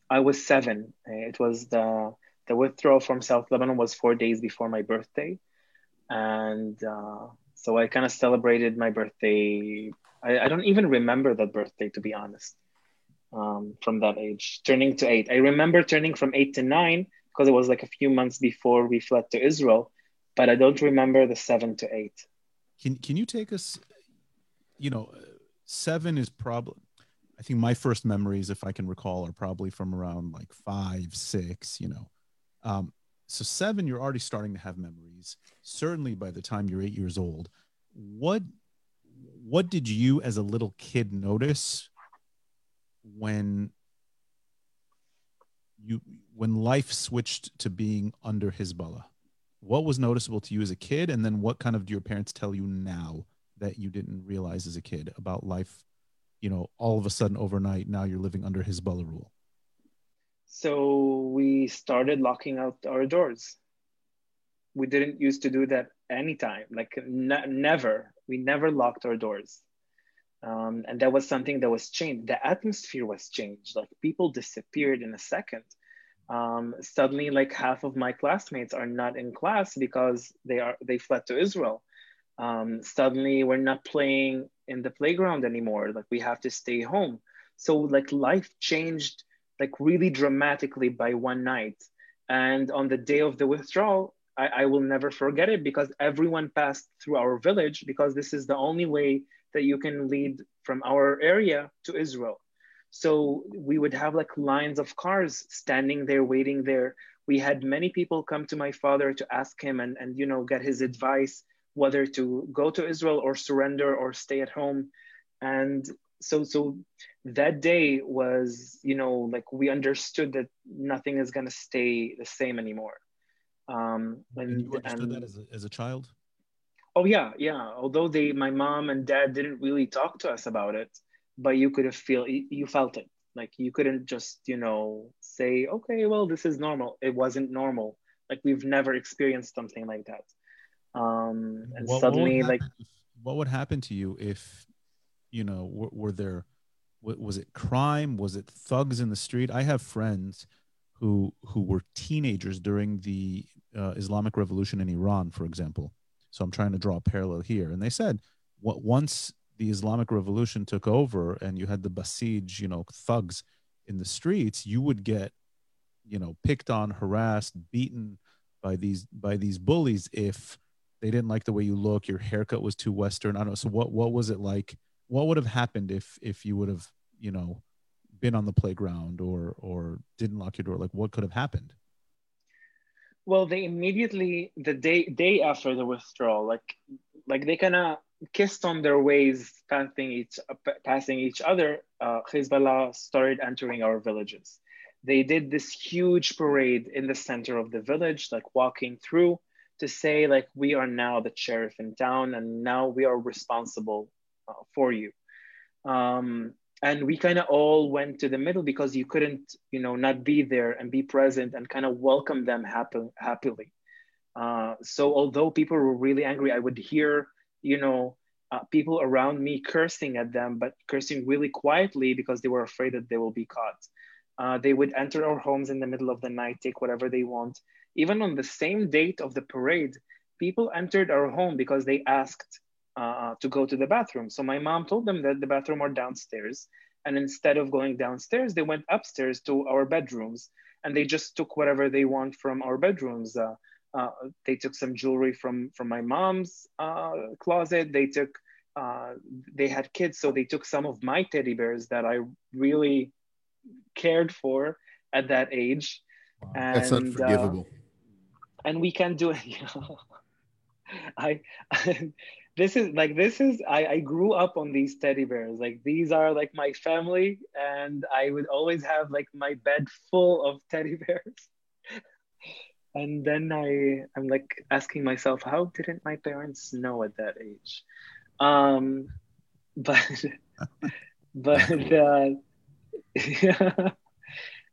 I was seven. It was the the withdrawal from South Lebanon was four days before my birthday, and uh, so I kind of celebrated my birthday. I, I, don't even remember that birthday to be honest um, from that age, turning to eight. I remember turning from eight to nine because it was like a few months before we fled to Israel, but I don't remember the seven to eight. Can Can you take us? You know, seven is probably. I think my first memories, if I can recall, are probably from around like five, six. You know, um, so seven, you're already starting to have memories. Certainly, by the time you're eight years old, what what did you as a little kid notice when you when life switched to being under Hezbollah? What was noticeable to you as a kid, and then what kind of do your parents tell you now that you didn't realize as a kid about life? You know, all of a sudden overnight, now you're living under Hezbollah rule. So we started locking out our doors. We didn't used to do that anytime, like ne- never. We never locked our doors. Um, and that was something that was changed. The atmosphere was changed. Like people disappeared in a second. Um, suddenly, like half of my classmates are not in class because they are they fled to Israel. Um, suddenly, we're not playing in the playground anymore. Like we have to stay home. So like life changed like really dramatically by one night. And on the day of the withdrawal, I, I will never forget it because everyone passed through our village because this is the only way that you can lead from our area to Israel. So we would have like lines of cars standing there, waiting there. We had many people come to my father to ask him and, and you know get his advice whether to go to Israel or surrender or stay at home. And so so that day was you know like we understood that nothing is going to stay the same anymore. Um and, you understood and, that as a, as a child? Oh yeah yeah. Although they my mom and dad didn't really talk to us about it but you could have feel you felt it. Like you couldn't just you know say okay well this is normal. It wasn't normal. Like we've never experienced something like that um and what, suddenly what like what would happen to you if you know were, were there was it crime? Was it thugs in the street? I have friends who who were teenagers during the uh, islamic revolution in iran for example. So i'm trying to draw a parallel here. And they said what once the islamic revolution took over and you had the basij you know thugs in the streets you would get you know picked on harassed beaten by these by these bullies if they didn't like the way you look your haircut was too western i don't know so what what was it like? What would have happened if if you would have you know been on the playground or or didn't lock your door? Like what could have happened? Well they immediately the day day after the withdrawal like like they kind of kissed on their ways passing each passing each other uh, hezbollah started entering our villages. They did this huge parade in the center of the village like walking through to say like we are now the sheriff in town and now we are responsible uh, for you. Um, and we kind of all went to the middle because you couldn't, you know, not be there and be present and kind of welcome them happy, happily. Uh, so although people were really angry, I would hear, you know, uh, people around me cursing at them, but cursing really quietly because they were afraid that they will be caught. Uh, they would enter our homes in the middle of the night, take whatever they want. Even on the same date of the parade, people entered our home because they asked uh, to go to the bathroom. So my mom told them that the bathroom are downstairs. And instead of going downstairs, they went upstairs to our bedrooms and they just took whatever they want from our bedrooms. Uh, uh, they took some jewelry from, from my mom's uh, closet. They took, uh, they had kids, so they took some of my teddy bears that I really cared for at that age. Wow. And, That's unforgivable. And we can do it. You know? I, I this is like this is I, I grew up on these teddy bears like these are like my family and i would always have like my bed full of teddy bears and then i i'm like asking myself how didn't my parents know at that age um but but uh, yeah,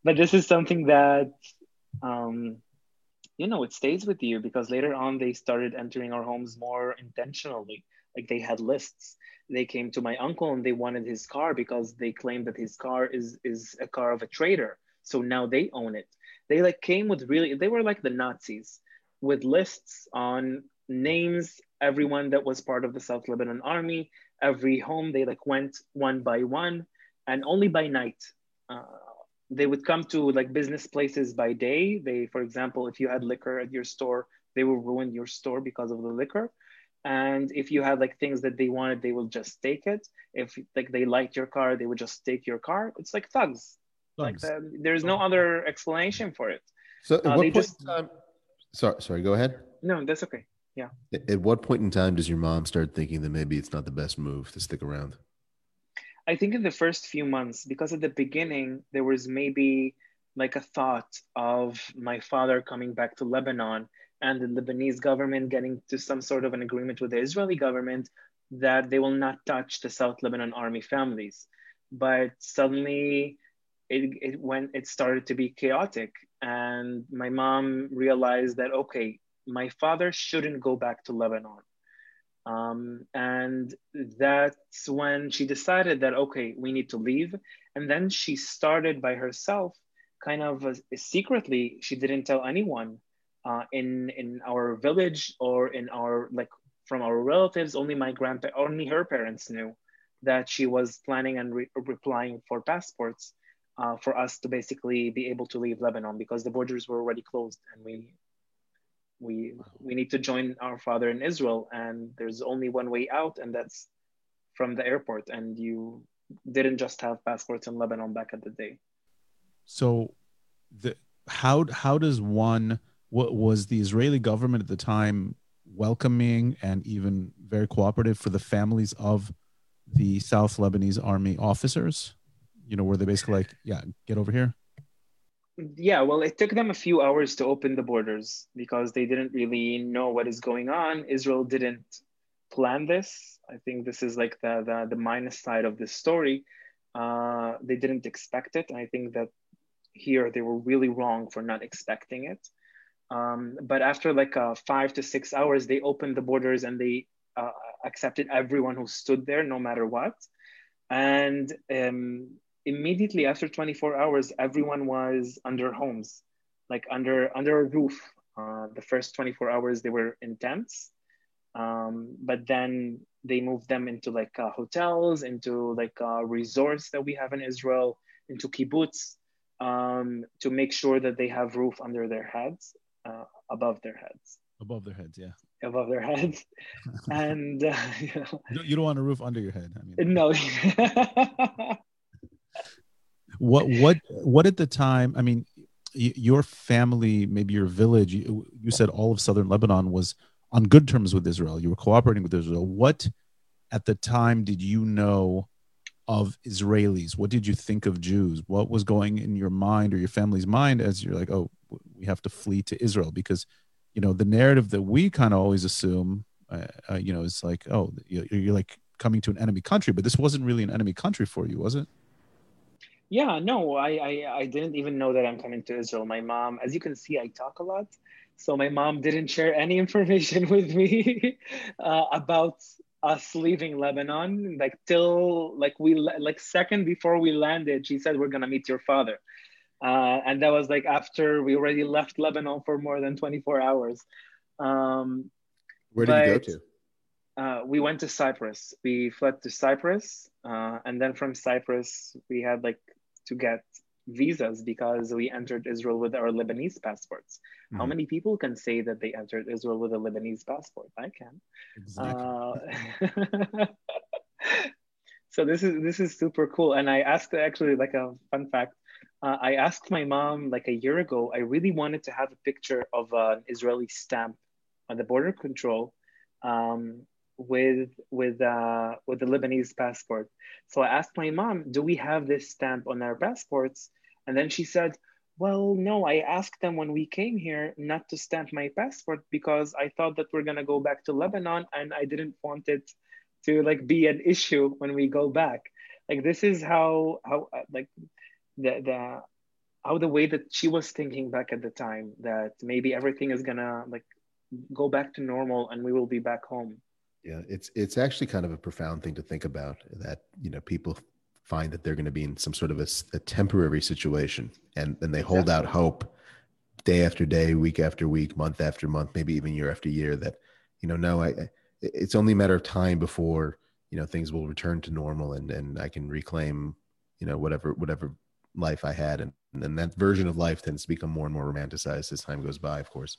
but this is something that um you know it stays with you because later on they started entering our homes more intentionally. Like they had lists. They came to my uncle and they wanted his car because they claimed that his car is is a car of a trader. So now they own it. They like came with really they were like the nazis with lists on names everyone that was part of the south lebanon army every home. They like went one by one and only by night uh, they would come to like business places by day. They, for example, if you had liquor at your store, they will ruin your store because of the liquor. And if you had like things that they wanted, they will just take it. If like they liked your car, they would just take your car. It's like thugs. thugs. Like the, there's no other explanation for it. So at uh, what point just... in time? Sorry, sorry. Go ahead. No, that's okay. Yeah. At what point in time does your mom start thinking that maybe it's not the best move to stick around? I think in the first few months, because at the beginning, there was maybe like a thought of my father coming back to Lebanon and the Lebanese government getting to some sort of an agreement with the Israeli government that they will not touch the South Lebanon army families. But suddenly it, it when it started to be chaotic and my mom realized that okay, my father shouldn't go back to Lebanon. Um, and that's when she decided that, okay, we need to leave. And then she started by herself, kind of uh, secretly, she didn't tell anyone uh, in, in our village or in our, like, from our relatives, only my grandpa, only her parents knew that she was planning and re- replying for passports uh, for us to basically be able to leave Lebanon because the borders were already closed and we we we need to join our father in Israel, and there's only one way out, and that's from the airport. And you didn't just have passports in Lebanon back at the day. So, the how how does one what was the Israeli government at the time welcoming and even very cooperative for the families of the South Lebanese army officers? You know, were they basically like, yeah, get over here? Yeah well it took them a few hours to open the borders because they didn't really know what is going on. Israel didn't plan this. I think this is like the the, the minus side of this story. Uh, they didn't expect it. I think that here they were really wrong for not expecting it. Um, but after like uh, five to six hours they opened the borders and they uh, accepted everyone who stood there no matter what. And um, immediately after 24 hours, everyone was under homes, like under under a roof. Uh, the first 24 hours they were intense, um, but then they moved them into like uh, hotels, into like uh, resorts that we have in Israel, into kibbutz, um, to make sure that they have roof under their heads, uh, above their heads. Above their heads, yeah. Above their heads, and uh, you, don't, you don't want a roof under your head. I mean, no. what what what at the time i mean your family maybe your village you, said all of southern lebanon was on good terms with israel. You were cooperating with israel. What at the time did you know of israelis? What did you think of jews? What was going in your mind or your family's mind as you're like oh we have to flee to israel? Because you know the narrative that we kind of always assume uh, uh, you know is like oh you're, you're like coming to an enemy country but this wasn't really an enemy country for you was it yeah, no, I, I, I didn't even know that I'm coming to Israel. My mom, as you can see, I talk a lot. So my mom didn't share any information with me uh, about us leaving Lebanon. Like till like we like second before we landed, she said we're gonna meet your father. uh, and that was like after we already left Lebanon for more than 24 hours. Um, Where did you go to? Uh, we went to Cyprus. We fled to Cyprus, uh, and then from Cyprus we had like to get visas because we entered Israel with our Lebanese passports. Mm-hmm. How many people can say that they entered Israel with a Lebanese passport? I can. Exactly. Uh, so this is this is super cool, and I asked actually like a fun fact. Uh, I asked my mom like a year ago. I really wanted to have a picture of an Israeli stamp on the border control um, with with uh, with the Lebanese passport. So I asked my mom, "Do we have this stamp on our passports?" And then she said, "Well, no. I asked them when we came here not to stamp my passport because I thought that we're gonna go back to Lebanon, and I didn't want it to like be an issue when we go back. Like this is how how uh, like the the how the way that she was thinking back at the time that maybe everything is gonna like go back to normal and we will be back home yeah, it's it's actually kind of a profound thing to think about that you know people find that they're going to be in some sort of a, a temporary situation and and they hold out hope day after day, week after week, month after month, maybe even year after year that you know no, I it's only a matter of time before you know things will return to normal and and I can reclaim you know whatever whatever life I had and and then that version of life tends to become more and more romanticized as time goes by, of course.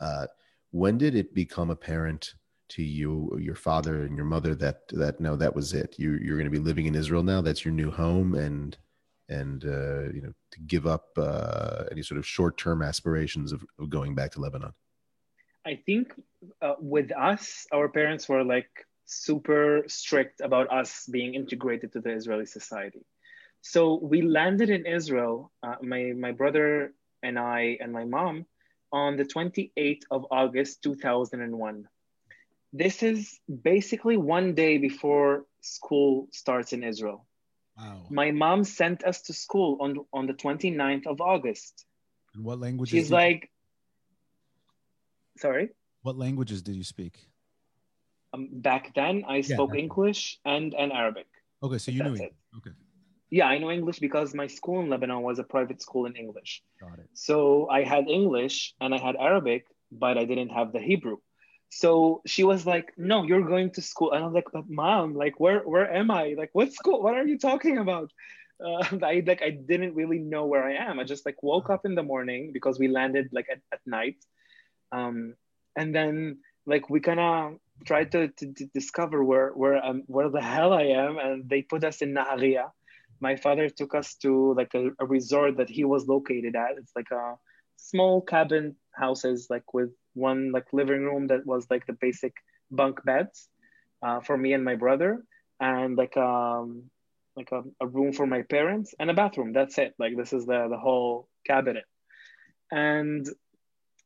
Uh, when did it become apparent to you your father and your mother that that no that was it. You you're going to be living in Israel now. That's your new home and and uh, you know to give up uh, any sort of short term aspirations of, of, going back to Lebanon. I think uh, with us our parents were like super strict about us being integrated to the Israeli society. So we landed in Israel uh, my my brother and I and my mom on the 28th of August 2001 this is basically one day before school starts in Israel. Wow. My mom sent us to school on, on the 29th of August. And what languages? She's like, sorry? What languages did you speak? Um, back then, I yeah, spoke English and, and Arabic. Okay, so you knew it. Okay. Yeah, I know English because my school in Lebanon was a private school in English. Got it. So I had English and I had Arabic, but I didn't have the Hebrew. So she was like, "No, you're going to school." And I was like, "But mom, like, where where am I? Like, what school? What are you talking about?" Uh, I like I didn't really know where I am. I just like woke up in the morning because we landed like at, at night, um, and then like we kind of tried to, to, to, discover where where um, where the hell I am, and they put us in Nahariya. My father took us to like a, a resort that he was located at. It's like a small cabin houses like with one like living room that was like the basic bunk beds uh, for me and my brother and like um like a, a room for my parents and a bathroom. That's it. Like this is the the whole cabinet. And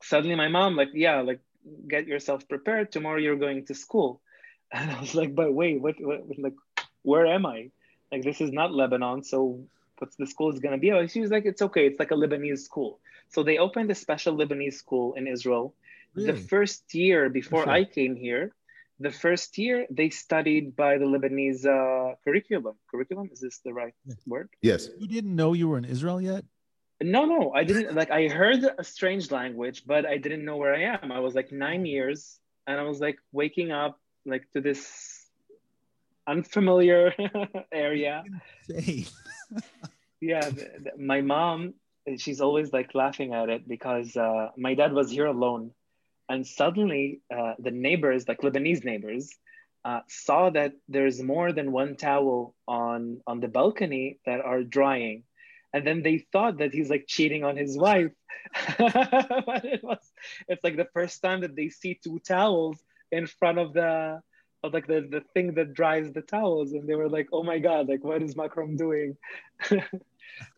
suddenly my mom like yeah like get yourself prepared. Tomorrow you're going to school. And i was like but wait what, what like where am i? Like this is not lebanon so what's the school is going to be she was like it's okay it's like a lebanese school so they opened a special lebanese school in israel Really? The first year before sure. I came here, the first year they studied by the Lebanese uh, curriculum. Curriculum is this the right yeah. word? Yes. You didn't know you were in Israel yet. No, no, I didn't. Like I heard a strange language, but I didn't know where I am. I was like nine years, and I was like waking up like to this unfamiliar area. yeah, my mom, she's always like laughing at it because uh, my dad was here alone. And suddenly, uh, the neighbors, like Lebanese neighbors, uh, saw that there's more than one towel on on the balcony that are drying, and then they thought that he's like cheating on his wife. but it was it's like the first time that they see two towels in front of the of like the, the thing that dries the towels. And they were like oh my god like what is macron doing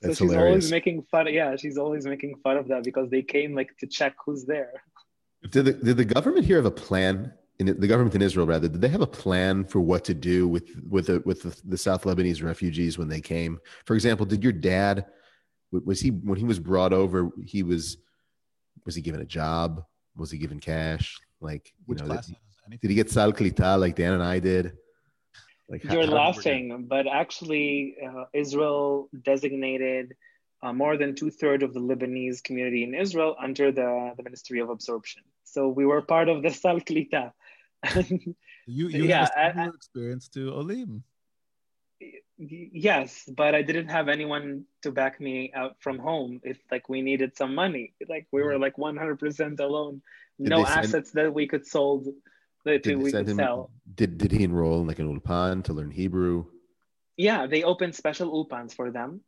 so she's hilarious. always making fun yeah she's always making fun of that because they came like to check who's there did the, did the government here have a plan? In the government in Israel, rather, did they have a plan for what to do with with the, with the, the South Lebanese refugees when they came? For example, did your dad was he when he was brought over? He was was he given a job? Was he given cash? Like you Which know, did, did he get sal klita like Dan and I did? Like, You're how, laughing, but actually, uh, Israel designated uh, more than two thirds of the Lebanese community in Israel under the, the Ministry of Absorption. So we were part of the Sal Klita. you you yeah, had a similar I, experience to Olim. Yes, but I didn't have anyone to back me out from home if like we needed some money. Like we were like 100% alone. No assets that we could sold that we could him, sell. Did did he enroll in like an ulpan to learn Hebrew? Yeah, they opened special ulpans for them.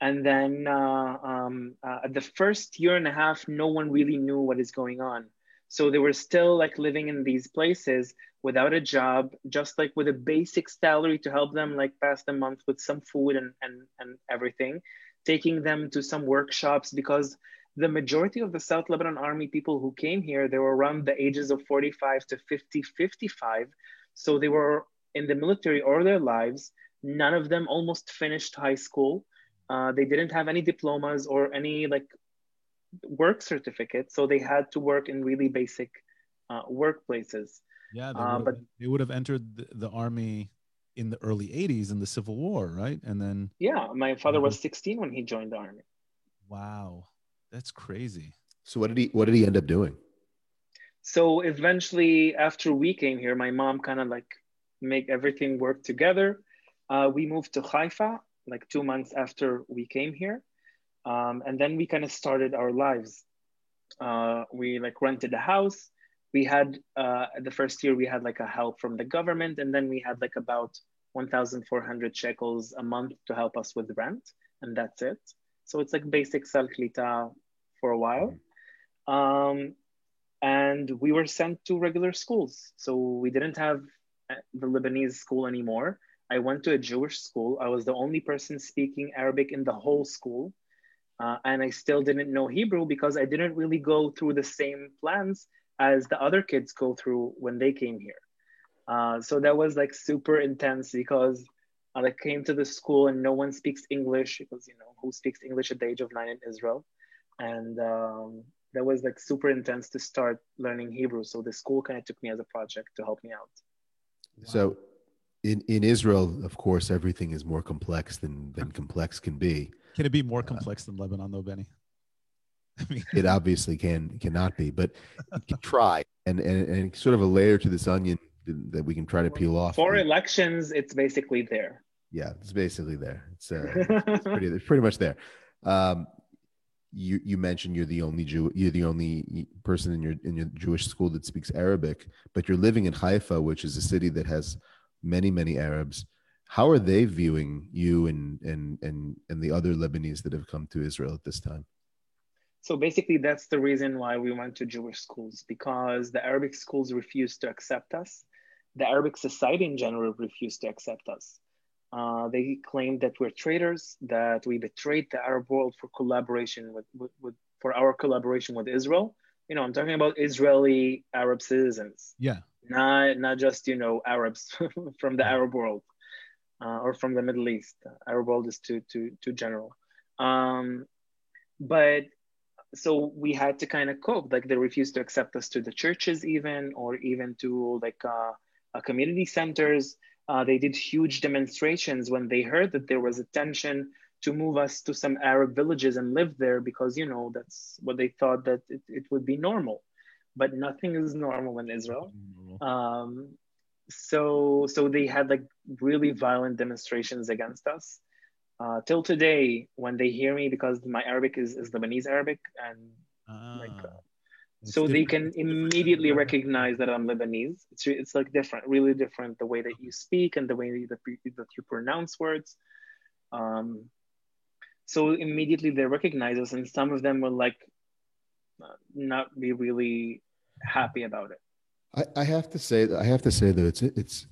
And then uh, um, uh, the first year and a half, no one really knew what is going on. So they were still like living in these places without a job, just like with a basic salary to help them like pass the month with some food and, and, and everything, taking them to some workshops because the majority of the South Lebanon Army people who came here, they were around the ages of 45 to 50, 55. So they were in the military all their lives. None of them almost finished high school. Uh, they didn't have any diplomas or any like work certificate, so they had to work in really basic uh, workplaces. Yeah, they uh, but they would have entered the, the, army in the early 80s in the Civil War, right? And then Yeah, my father was 16 when he joined the army. Wow. That's crazy. So what did he what did he end up doing? So eventually after we came here, my mom kind of like make everything work together. Uh, we moved to Haifa like two months after we came here. Um, and then we kind of started our lives. Uh, we like rented a house. We had uh, the first year we had like a help from the government, and then we had like about 1,400 shekels a month to help us with rent, and that's it. So it's like basic Sal Klita for a while. Um, and we were sent to regular schools. So we didn't have uh, the Lebanese school anymore. I went to a Jewish school. I was the only person speaking Arabic in the whole school. Uh, and I still didn't know Hebrew because I didn't really go through the same plans as the other kids go through when they came here. Uh, so that was like super intense because I like came to the school and no one speaks English because you know who speaks English at the age of nine in Israel, and um, that was like super intense to start learning Hebrew. So the school kind of took me as a project to help me out. So in in Israel, of course, everything is more complex than than complex can be. Can it be more uh, complex uh, than Lebanon, though, Benny? I mean, it obviously can cannot be, but can try and, and and sort of a layer to this onion that we can try to peel off. For elections, it's basically there. Yeah, it's basically there. It's, uh, it's pretty it's pretty much there. Um, you you mentioned you're the only Jew you're the only person in your in your Jewish school that speaks Arabic, but you're living in Haifa, which is a city that has many many Arabs. How are they viewing you and and and and the other Lebanese that have come to Israel at this time? So basically, that's the reason why we went to Jewish schools because the Arabic schools refused to accept us. The Arabic society in general refused to accept us. Uh, they claimed that we're traitors, that we betrayed the Arab world for collaboration with, with, with, for our collaboration with Israel. You know, I'm talking about Israeli Arab citizens. Yeah. Not not just you know Arabs from the Arab world uh, or from the Middle East. Arab world is too too too general. Um, but so we had to kind of cope. Like they refused to accept us to the churches, even or even to like uh, uh community centers uh, they did huge demonstrations when they heard that there was a tension to move us to some Arab villages and live there because, you know, that's what they thought that it, it would be normal. But nothing is normal in Israel. Um, so, so they had like really violent demonstrations against us. Uh, till today, when they hear me, because my Arabic is, is Lebanese Arabic, and ah. like uh, so they can immediately recognize that I'm Lebanese. It's, it's like different, really different, the way that you speak and the way that, that you pronounce words. Um, so immediately they recognize us, and some of them will like not be really happy about it. I, I have to say, that I have to say though, it's it's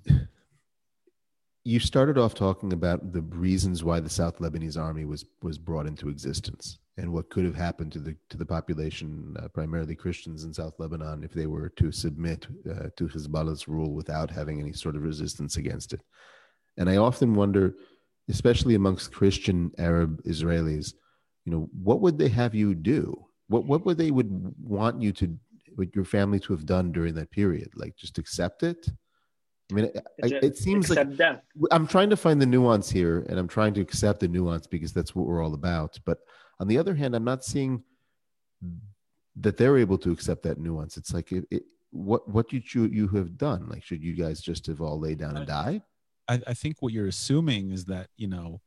you started off talking about the reasons why the South Lebanese army was was brought into existence and what could have happened to the to the population, uh, primarily Christians in South Lebanon, if they were to submit uh, to Hezbollah's rule without having any sort of resistance against it. And I often wonder, especially amongst Christian Arab Israelis, you know, what would they have you do? What what would they would want you to, would your family to have done during that period? Like just accept it? I mean, it, it seems like death. I'm trying to find the nuance here, and I'm trying to accept the nuance because that's what we're all about. But on the other hand, I'm not seeing that they're able to accept that nuance. It's like, it, it, what what you you have done? Like, should you guys just have all laid down and died? I, I think what you're assuming is that you know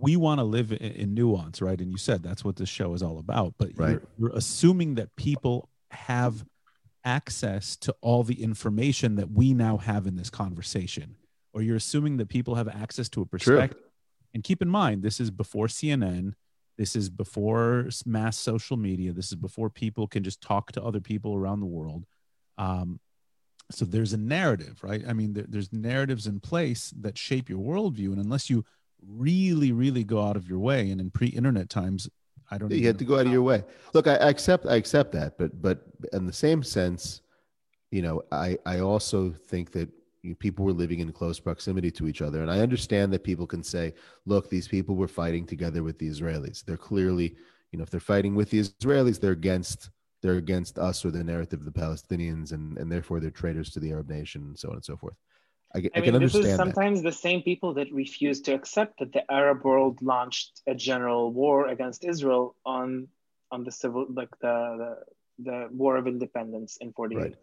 we want to live in, in, nuance, right? And you said that's what this show is all about. But right. you're, you're assuming that people have access to all the information that we now have in this conversation, or you're assuming that people have access to a perspective. True. And keep in mind, this is before CNN. This is before mass social media. This is before people can just talk to other people around the world. Um, so there's a narrative, right? I mean, there, there's narratives in place that shape your worldview, and unless you really, really go out of your way, and in pre-internet times, I don't. You had to go out of your way. Look, I, I accept, I accept that, but but in the same sense, you know, I I also think that people were living in close proximity to each other, and I understand that people can say, look, these people were fighting together with the Israelis. They're clearly, you know, if they're fighting with the Israelis, they're against they're against us or the narrative of the Palestinians, and, and therefore they're traitors to the Arab nation, and so on and so forth. I, I, I mean, this is sometimes that. the same people that refuse to accept that the Arab world launched a general war against Israel on on the civil, like the the, the War of Independence in '48. Right.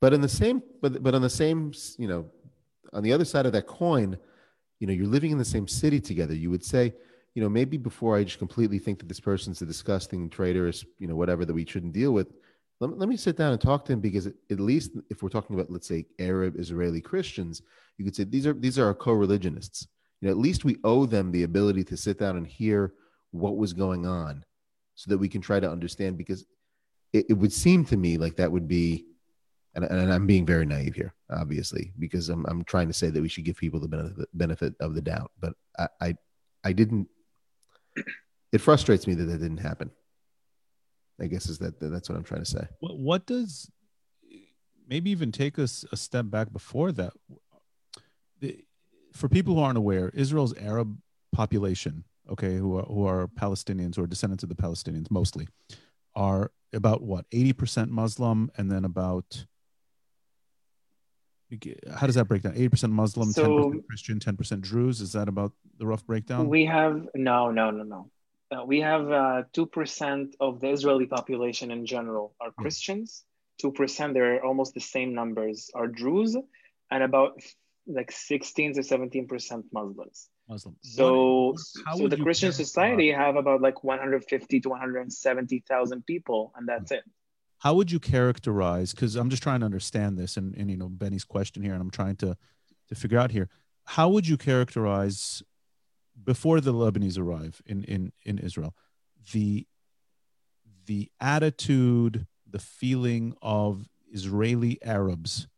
But in the same, but but on the same, you know, on the other side of that coin, you know, you're living in the same city together. You would say, you know, maybe before I just completely think that this person's a disgusting traitorous, you know, whatever that we shouldn't deal with, let, let me sit down and talk to him because at least if we're talking about, let's say, Arab Israeli Christians, you could say these are these are our co-religionists. You know, at least we owe them the ability to sit down and hear what was going on, so that we can try to understand. Because it, it would seem to me like that would be, and, and I'm being very naive here, obviously, because I'm I'm trying to say that we should give people the benefit benefit of the doubt, but I I, I didn't it frustrates me that that didn't happen. I guess is that that's what I'm trying to say. What, what does maybe even take us a step back before that? For people who aren't aware, Israel's Arab population, okay, who are who are Palestinians or descendants of the Palestinians mostly, are about what 80% Muslim and then about how does that break down? 80% Muslim, so, 10% Christian, 10% Druze. Is that about the rough breakdown? We have, no, no, no, no. Uh, we have uh, 2% of the Israeli population in general are Christians. 2%, they're almost the same numbers, are Druze, and about like 16 to 17% Muslims. Muslim. So, so the Christian society have about like 150 to 170,000 people, and that's it how would you characterize because i'm just trying to understand this and, and you know benny's question here and i'm trying to to figure out here how would you characterize before the lebanese arrive in in in israel the the attitude the feeling of israeli arabs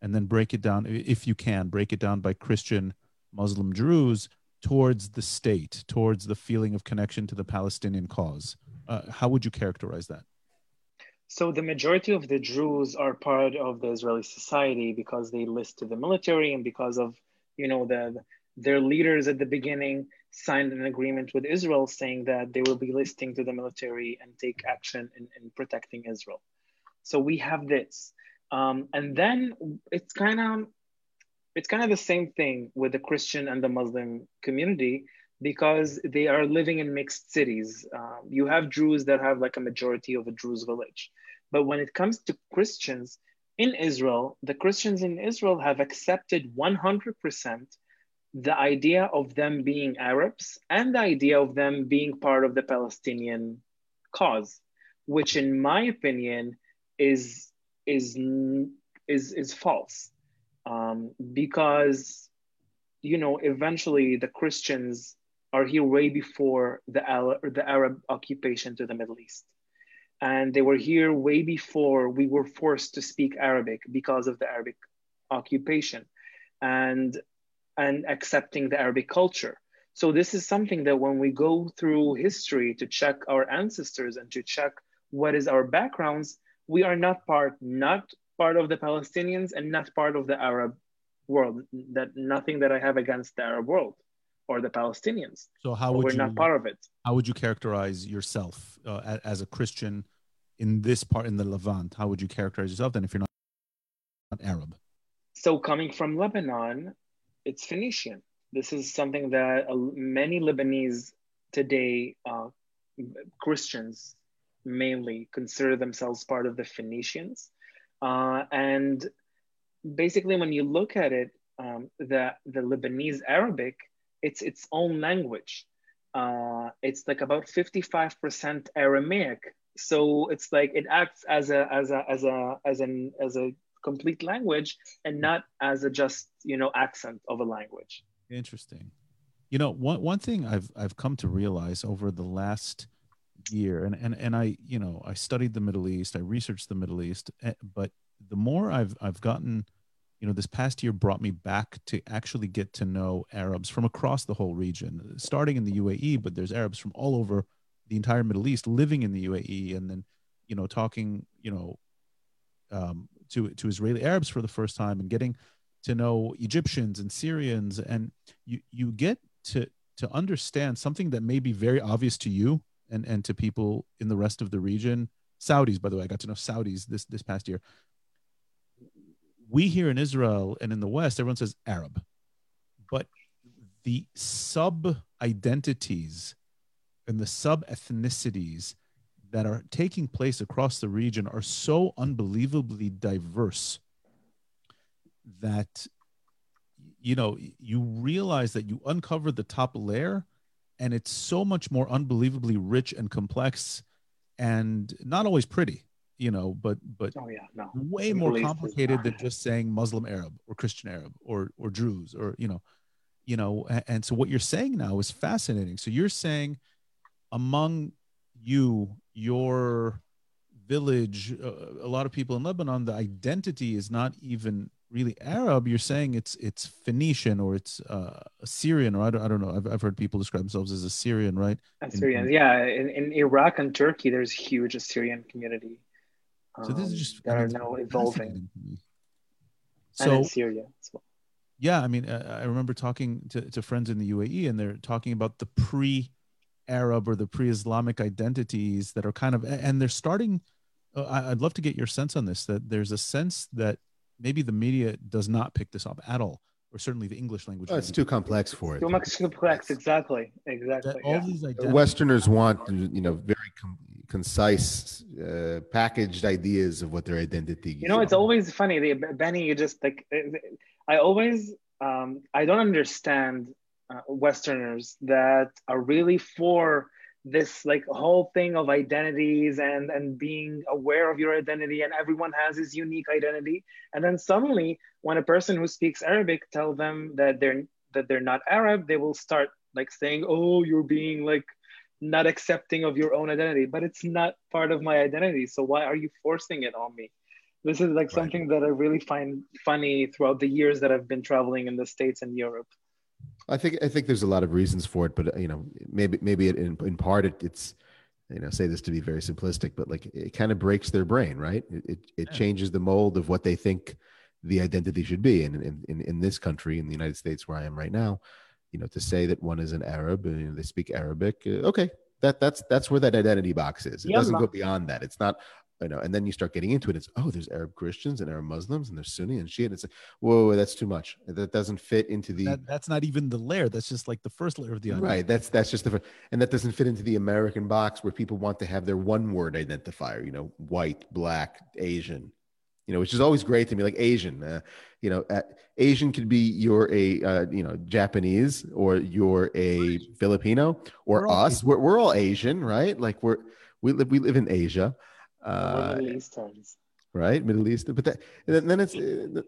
and then break it down if you can break it down by christian muslim druze towards the state towards the feeling of connection to the palestinian cause. Uh, how would you characterize that? So the majority of the Druze are part of the Israeli society because they list to the military and because of, you know, the their leaders at the beginning signed an agreement with Israel saying that they will be listening to the military and take action in, in protecting Israel. So we have this. Um, and then it's kind of it's kind of the same thing with the Christian and the Muslim community because they are living in mixed cities. Um, you have Druze that have like a majority of a Druze village. But when it comes to Christians in Israel, the Christians in Israel have accepted 100% the idea of them being Arabs and the idea of them being part of the Palestinian cause, which in my opinion is, is, is, is false. Um, because, you know, eventually the Christians are here way before the, the Arab occupation to the Middle East. And they were here way before we were forced to speak Arabic because of the Arabic occupation and, and accepting the Arabic culture. So this is something that when we go through history to check our ancestors and to check what is our backgrounds, we are not part, not part of the Palestinians and not part of the Arab world. That nothing that I have against the Arab world or the Palestinians. So how would we're you, not part of it? How would you characterize yourself uh, as a Christian in this part in the Levant? How would you characterize yourself then if you're not not? Arab? So coming from Lebanon, it's Phoenician. This is something that uh, many Lebanese today, uh, Christians mainly, consider themselves part of the Phoenicians. Uh, and basically, when you look at it, um, the, the Lebanese Arabic, it's its own language. Uh, it's like about 55% Aramaic. So it's like it acts as a as a as a as an as a complete language and not as a just you know accent of a language. Interesting. You know, one one thing I've I've come to realize over the last year, and and and I you know I studied the Middle East, I researched the Middle East, eh, but the more I've I've gotten you know, this past year brought me back to actually get to know Arabs from across the whole region, starting in the UAE, but there's Arabs from all over the entire Middle East living in the UAE, and then, you know, talking, you know, um, to to Israeli Arabs for the first time, and getting to know Egyptians and Syrians, and you you get to to understand something that may be very obvious to you and and to people in the rest of the region. Saudis, by the way, I got to know Saudis this this past year we here in Israel and in the West, everyone says Arab, but the sub identities and the sub ethnicities that are taking place across the region are so unbelievably diverse that you know you realize that you uncover the top layer and it's so much more unbelievably rich and complex and not always pretty you know, but but oh, yeah, no. way more complicated than just saying Muslim Arab or Christian Arab or or Druze or you know, you know. And, and so what you're saying now is fascinating. So you're saying among you, your village, uh, a lot of people in Lebanon, the identity is not even really Arab. You're saying it's it's Phoenician or it's uh, Assyrian or I don't, I don't know. I've, I've heard people describe themselves as Assyrian, right? Assyrian, in, yeah. In, in Iraq and Turkey, there's huge Assyrian community. So this is um, just that I mean, are now evolving. So and in Syria as well. Yeah, I mean, I remember talking to, to friends in the UAE, and they're talking about the pre-Arab or the pre-Islamic identities that are kind of, and they're starting. Uh, I'd love to get your sense on this. That there's a sense that maybe the media does not pick this up at all, or certainly the English language. Oh, it's too complex for it. Too much complex, exactly, exactly. That all yeah. these Westerners want, you know, very com- concise, uh, packaged ideas of what their identity. You know, it's always funny. The, Benny, you just like I always um, I don't understand uh, Westerners that are really for this like whole thing of identities and and being aware of your identity and everyone has his unique identity. And then suddenly when a person who speaks arabic tell them that they're that they're not arab they will start like saying oh you're being like not accepting of your own identity. But it's not part of my identity so why are you forcing it on me? This is like right. something that i really find funny throughout the years that i've been traveling in the states and europe i think i think there's a lot of reasons for it but you know maybe maybe it, in, in part it, it's you know say this to be very simplistic but like it kind of breaks their brain right it it, it yeah. changes the mold of what they think the identity should be and in, in in this country in the united states where i am right now you know, to say that one is an Arab and you know, they speak Arabic, uh, okay, that that's that's where that identity box is. It doesn't go beyond that. It's not, you know, and then you start getting into it. It's oh, there's Arab Christians and Arab Muslims and there's Sunni and Shia. And it's like, whoa, that's too much. That doesn't fit into the. That, that's not even the layer. That's just like the first layer of the onion. Right. That's that's just the and that doesn't fit into the American box where people want to have their one word identifier. You know, white, black, Asian. You know, which is always great to me. Like Asian. Uh, you know, uh, Asian could be you're a uh, you know Japanese or you're a Filipino or we're us. We're, we're all Asian, right? Like we're we live we live in Asia. Uh, Middle Easterns. Right, Middle East. But that then it's. Uh,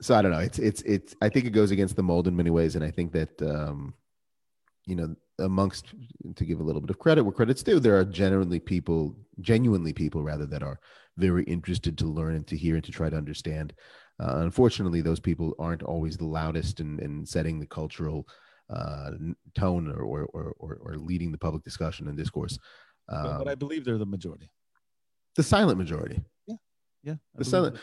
so I don't know. It's it's it's. I think it goes against the mold in many ways, and I think that um, you know, amongst to give a little bit of credit where credit's due, there are generally people, genuinely people rather, that are very interested to learn and to hear and to try to understand. Uh, unfortunately, those people aren't always the loudest in, in setting the cultural uh, tone or, or, or, or, leading the public discussion and discourse. Um, but, but, I believe they're the majority. The silent majority. Yeah. Yeah. I the silent.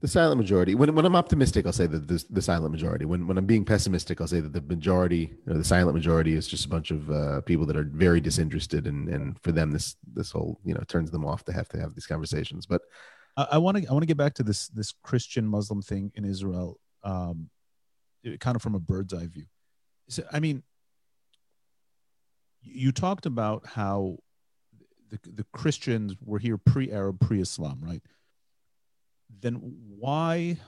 The silent majority. When, when I'm optimistic, I'll say that the, the silent majority. When when I'm being pessimistic, I'll say that the majority, or the silent majority, is just a bunch of uh, people that are very disinterested, and and for them, this this whole you know turns them off to have to have these conversations. But I want to I want to get back to this this Christian Muslim thing in Israel, um, kind of from a bird's eye view. So, I mean, you talked about how the the Christians were here pre-Arab, pre-Islam, right? Then why,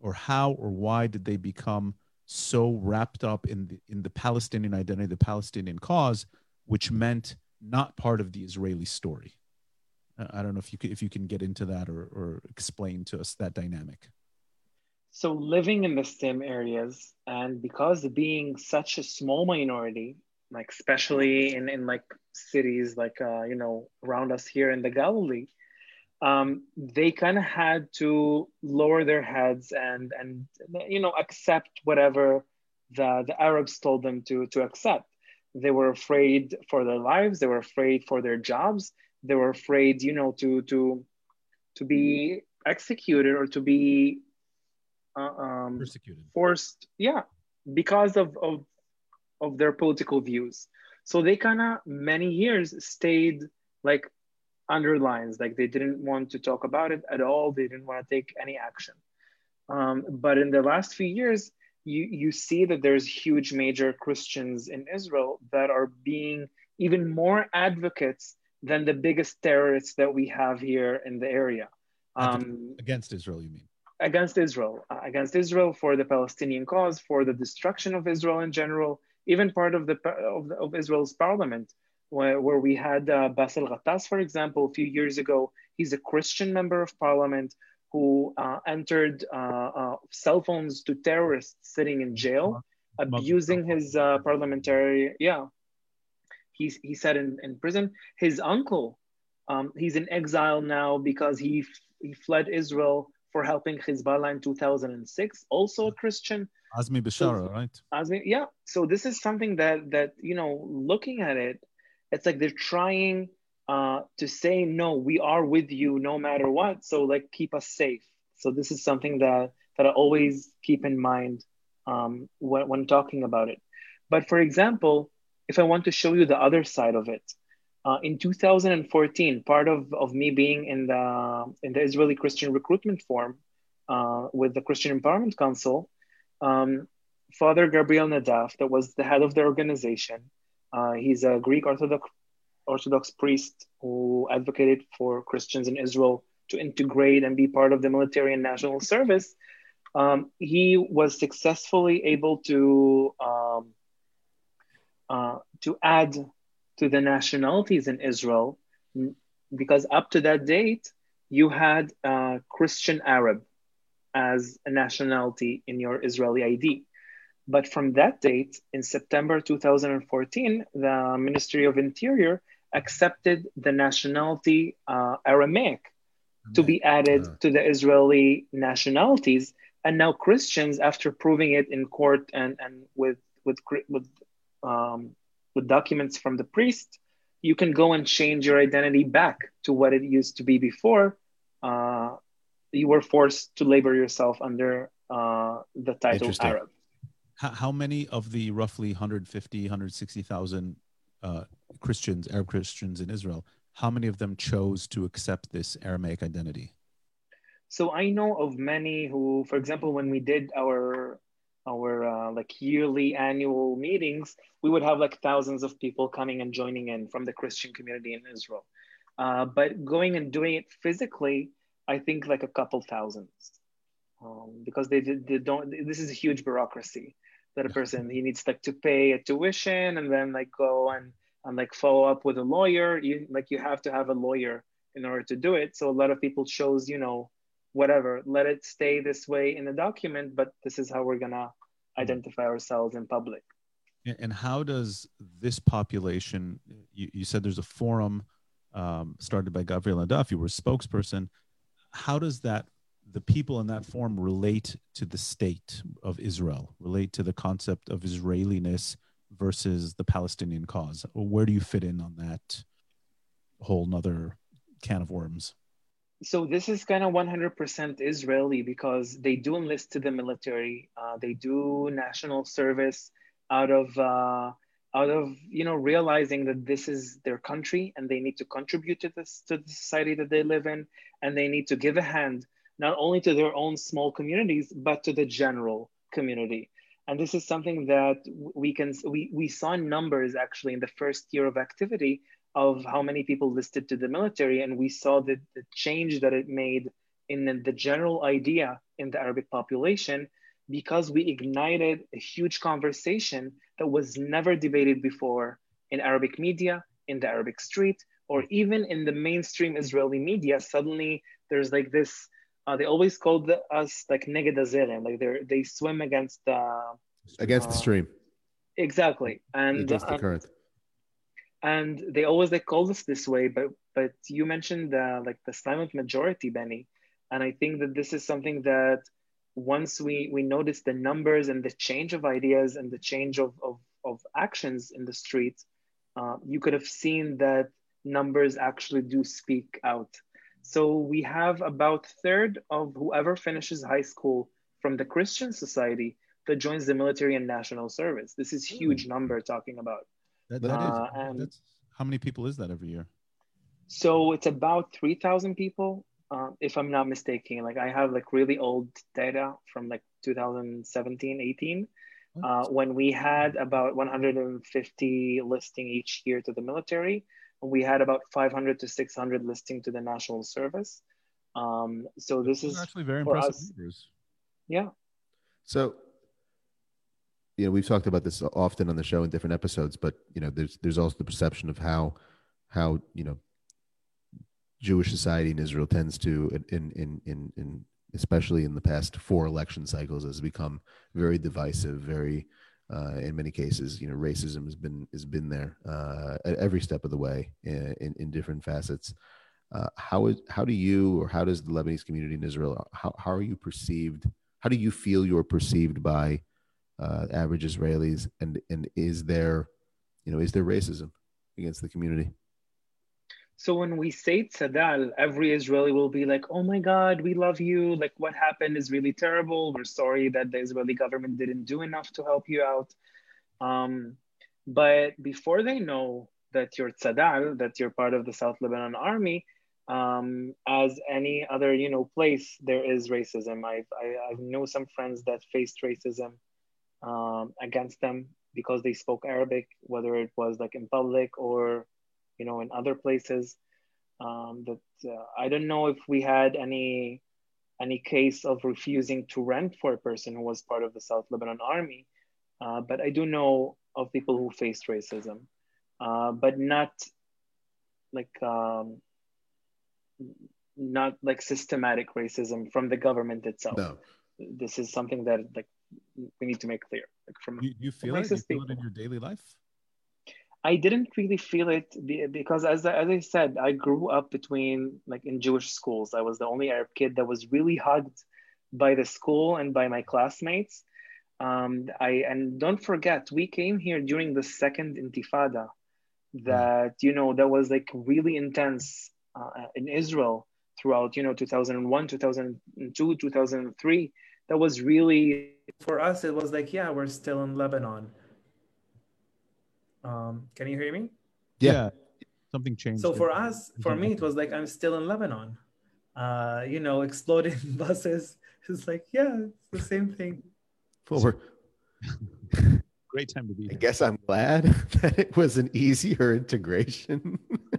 or how, or why did they become so wrapped up in the in the Palestinian identity, the Palestinian cause, which meant not part of the Israeli story? I don't know if you could, if you can get into that or, or explain to us that dynamic. So living in the same areas and because being such a small minority, like especially in, in like cities like uh, you know around us here in the Galilee, um, they kind of had to lower their heads and and you know accept whatever the the Arabs told them to to accept. They were afraid for their lives. They were afraid for their jobs they were afraid you know to to to be executed or to be uh, um, persecuted forced yeah because of, of of their political views so they kind of many years stayed like under lines like they didn't want to talk about it at all they didn't want to take any action um, but in the last few years you you see that there's huge major christians in israel that are being even more advocates than the biggest terrorists that we have here in the area. Um, against Israel, you mean? Against Israel, uh, against Israel for the Palestinian cause, for the destruction of Israel in general, even part of the of, the, of Israel's parliament, where, where we had uh, Bassel Ghattass, for example, a few years ago. He's a Christian member of parliament who uh, entered uh, uh cell phones to terrorists sitting in jail, abusing his uh, parliamentary, yeah, he, he said in, in prison. His uncle, um, he's in exile now because he, he fled Israel for helping Hezbollah in 2006, also a Christian. Azmi Bishara, so, right? Azmi, yeah. So this is something that that you know, looking at it, it's like they're trying uh, to say no, we are with you no matter what. So like keep us safe. So this is something that that I always keep in mind um, when when talking about it. But for example, if I want to show you the other side of it, uh, in 2014, part of, of me being in the, in the Israeli Christian Recruitment Forum uh, with the Christian Empowerment Council, um, Father Gabriel Nadaf, that was the head of the organization, uh, he's a Greek Orthodox, Orthodox priest who advocated for Christians in Israel to integrate and be part of the military and national service. Um, he was successfully able to um, uh, to add to the nationalities in Israel, because up to that date, you had uh, Christian Arab as a nationality in your Israeli ID. But from that date, in September 2014, the Ministry of Interior accepted the nationality uh, Aramaic to be added to the Israeli nationalities. And now Christians, after proving it in court and, and with, with, with um, with documents from the priest, you can go and change your identity back to what it used to be before. Uh, you were forced to label yourself under uh, the title Arab. How, many of the roughly 150, 160,000 uh, Christians, Arab Christians in Israel, how many of them chose to accept this Aramaic identity? So I know of many who, for example, when we did our our uh, like yearly annual meetings, we would have like thousands of people coming and joining in from the Christian community in Israel. Uh, but going and doing it physically, I think like a couple thousands, um, because they, they don't. This is a huge bureaucracy that a person he needs like to pay a tuition and then like go and and like follow up with a lawyer. You like you have to have a lawyer in order to do it. So a lot of people chose you know whatever, let it stay this way in the document, but this is how we're gonna identify ourselves in public. And how does this population? You, you said there's a forum um, started by Gabriel Nadaf. You were a spokesperson. How does that the people in that form relate to the state of Israel? Relate to the concept of Israeliness versus the Palestinian cause? Where do you fit in on that whole nother can of worms? so this is kind of 100% Israeli because they do enlist to the military. Uh, they do national service out of uh, out of you know realizing that this is their country and they need to contribute to this to the society that they live in and they need to give a hand not only to their own small communities but to the general community. And this is something that we can we, we saw in numbers actually in the first year of activity of how many people listed to the military and we saw the, the change that it made in the general idea in the arabic population because we ignited a huge conversation that was never debated before in Arabic media, in the Arabic street, or even in the mainstream Israeli media. Suddenly, there's like this. Uh, they always called us like neged like they they swim against the against uh, the stream. Exactly, and against the current. And, and they always like called us this way, but but you mentioned uh, like the silent majority, Benny, and I think that this is something that once we, we notice the numbers and the change of ideas and the change of, of, of actions in the streets, uh, you could have seen that numbers actually do speak out. So we have about third of whoever finishes high school from the Christian society that joins the military and national service. This is huge number talking about. That, that uh, is, how many people is that every year? So it's about 3,000 people uh, if I'm not mistaken. Like I have like really old data from like 2017, 18, uh, when we had about 150 listing each year to the military. We had about 500 to 600 listing to the national service. Um, so this is actually very impressive us, numbers. Yeah. So, you know, we've talked about this often on the show in different episodes, but you know, there's there's also the perception of how how you know Jewish society in Israel tends to, in in in, in especially in the past four election cycles, has become very divisive. Very, uh, in many cases, you know, racism has been has been there uh, at every step of the way in in, in different facets. Uh, how is how do you or how does the Lebanese community in Israel how how are you perceived? How do you feel you're perceived by uh, average Israelis? And and is there, you know, is there racism against the community? So when we say tzadal, every Israeli will be like, oh my God, we love you. Like what happened is really terrible. We're sorry that the Israeli government didn't do enough to help you out. Um, but before they know that you're tzadal, that you're part of the South Lebanon army, um, as any other, you know, place, there is racism. I've, I, I know some friends that faced racism um, against them because they spoke Arabic, whether it was like in public or you know, in other places. Um, that uh, I don't know if we had any any case of refusing to rent for a person who was part of the South Lebanon Army, uh, but I do know of people who faced racism, uh, but not like um, not like systematic racism from the government itself. No. This is something that like we need to make clear. Like from you, you feel it, you feel it in your daily life. I didn't really feel it because, as I, as I said, I grew up between like in Jewish schools. I was the only Arab kid that was really hugged by the school and by my classmates. Um, I and don't forget, we came here during the second Intifada. That you know that was like really intense uh, in Israel throughout you know 2001, 2002, 2003. That was really for us. It was like yeah, we're still in Lebanon um, can you hear me? Yeah. yeah. Something changed. So for us, for me, it was like I'm still in Lebanon. Uh, you know, exploding buses. It's like, yeah, it's the same thing. Well, Great time to be. I guess I'm glad that it was an easier integration.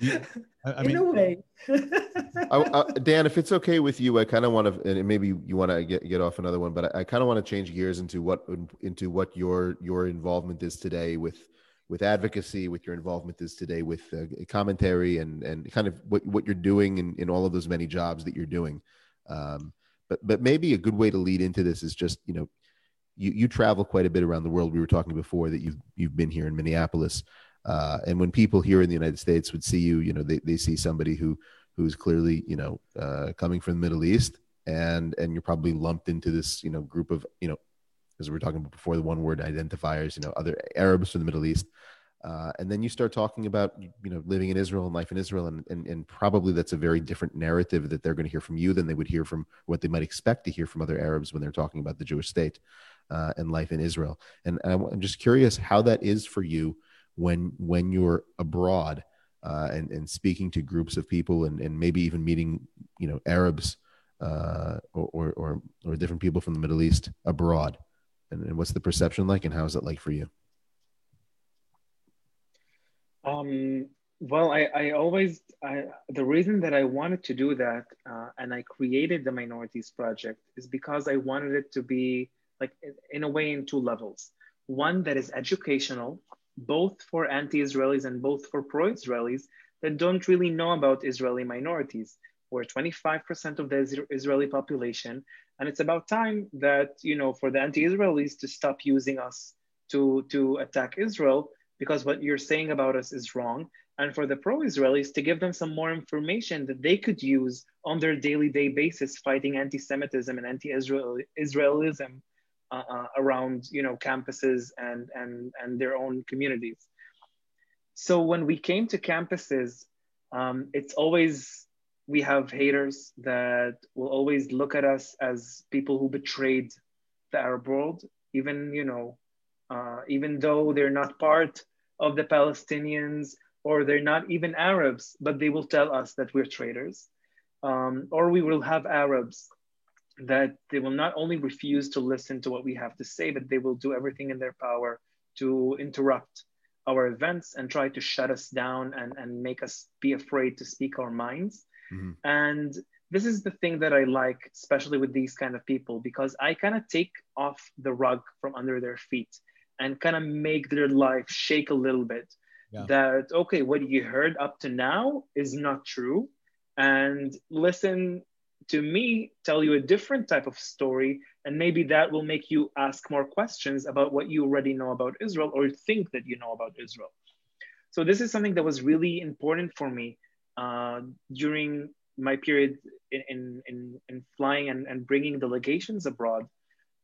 I, I mean, in a way. I, I, Dan, if it's okay with you, I kind of want to, and maybe you want to get, get off another one, but I, kind of want to change gears into what into what your your involvement is today with with advocacy, with your involvement is today with uh, commentary, and and kind of what what you're doing in, in all of those many jobs that you're doing. Um, but but maybe a good way to lead into this is just you know you you travel quite a bit around the world. We were talking before that you've you've been here in Minneapolis. Uh, and when people here in the United States would see you, you know, they, they see somebody who who's clearly, you know, uh, coming from the Middle East, and and you're probably lumped into this, you know, group of, you know, as we were talking about before, the one word identifiers, you know, other Arabs from the Middle East. Uh, and then you start talking about you know living in Israel and life in Israel, and, and and probably that's a very different narrative that they're going to hear from you than they would hear from what they might expect to hear from other Arabs when they're talking about the Jewish state. uh, and life in Israel. And I'm just curious how that is for you when when you're abroad uh, and and speaking to groups of people and, and maybe even meeting you know Arabs uh, or, or or different people from the Middle East abroad. And, and what's the perception like, and how is it like for you? Um, well, I, I always, I, the reason that I wanted to do that uh, and I created the Minorities Project is because I wanted it to be like, in a way, in two levels. One that is educational, both for anti Israelis and both for pro Israelis that don't really know about Israeli minorities. We're 25% of the Israeli population. And it's about time that, you know, for the anti Israelis to stop using us to, to attack Israel because what you're saying about us is wrong and for the pro-Israelis to give them some more information that they could use on their daily day basis fighting anti-Semitism and anti-Israelism uh, uh, around you know campuses and, and, and their own communities. So when we came to campuses, um, it's always, we have haters that will always look at us as people who betrayed the Arab world, even, you know, uh, even though they're not part of the Palestinians or they're not even Arabs, but they will tell us that we're traitors. Um, or we will have Arabs that they will not only refuse to listen to what we have to say, but they will do everything in their power to interrupt our events and try to shut us down and, and make us be afraid to speak our minds. Mm-hmm. And this is the thing that I like, especially with these kind of people, because I kind of take off the rug from under their feet and kind of make their life shake a little bit yeah. that okay what you heard up to now is not true and listen to me tell you a different type of story and maybe that will make you ask more questions about what you already know about israel or think that you know about israel so this is something that was really important for me uh, during my period in, in, in flying and, and bringing delegations abroad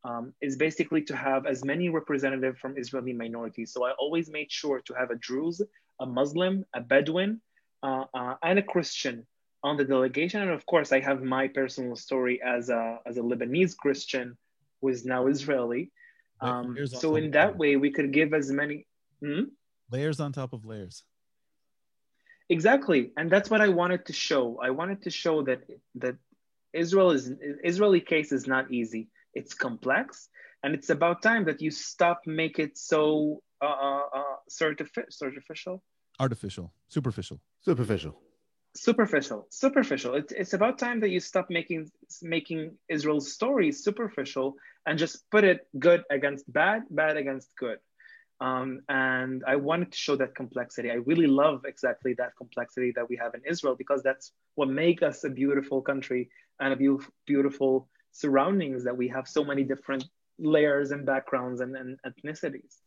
um, is basically to have as many representatives from Israeli minorities. So I always made sure to have a Druze, a Muslim, a Bedouin, uh, uh, and a Christian on the delegation. And of course, I have my personal story as a, as a Lebanese Christian who is now Israeli. Um, so in that way, we could give as many hmm? layers on top of layers. Exactly, and that's what I wanted to show. I wanted to show that that Israel is Israeli case is not easy it's complex and it's about time that you stop make it so uh, uh, uh artificial artificial superficial superficial superficial superficial it, it's about time that you stop making making israel's stories superficial and just put it good against bad bad against good um, and i wanted to show that complexity i really love exactly that complexity that we have in israel because that's what makes us a beautiful country and a be- beautiful surroundings that we have so many different layers and backgrounds and, and ethnicities.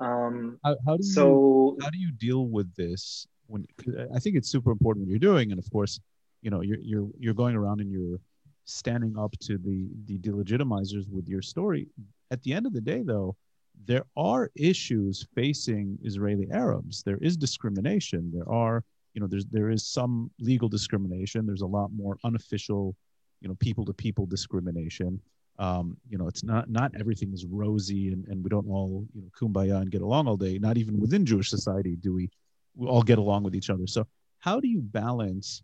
Um, how, how, do you, so how do you deal with this? When I think it's super important what you're doing, and of course, you know you're you're you're going around and you're standing up to the the delegitimizers with your story. At the end of the day, though, there are issues facing Israeli Arabs. There is discrimination. There are you know there's there is some legal discrimination. There's a lot more unofficial you know people to people discrimination um, you know it's not not everything is rosy and, and we don't all you know kumbaya and get along all day not even within jewish society do we, we all get along with each other. So how do you balance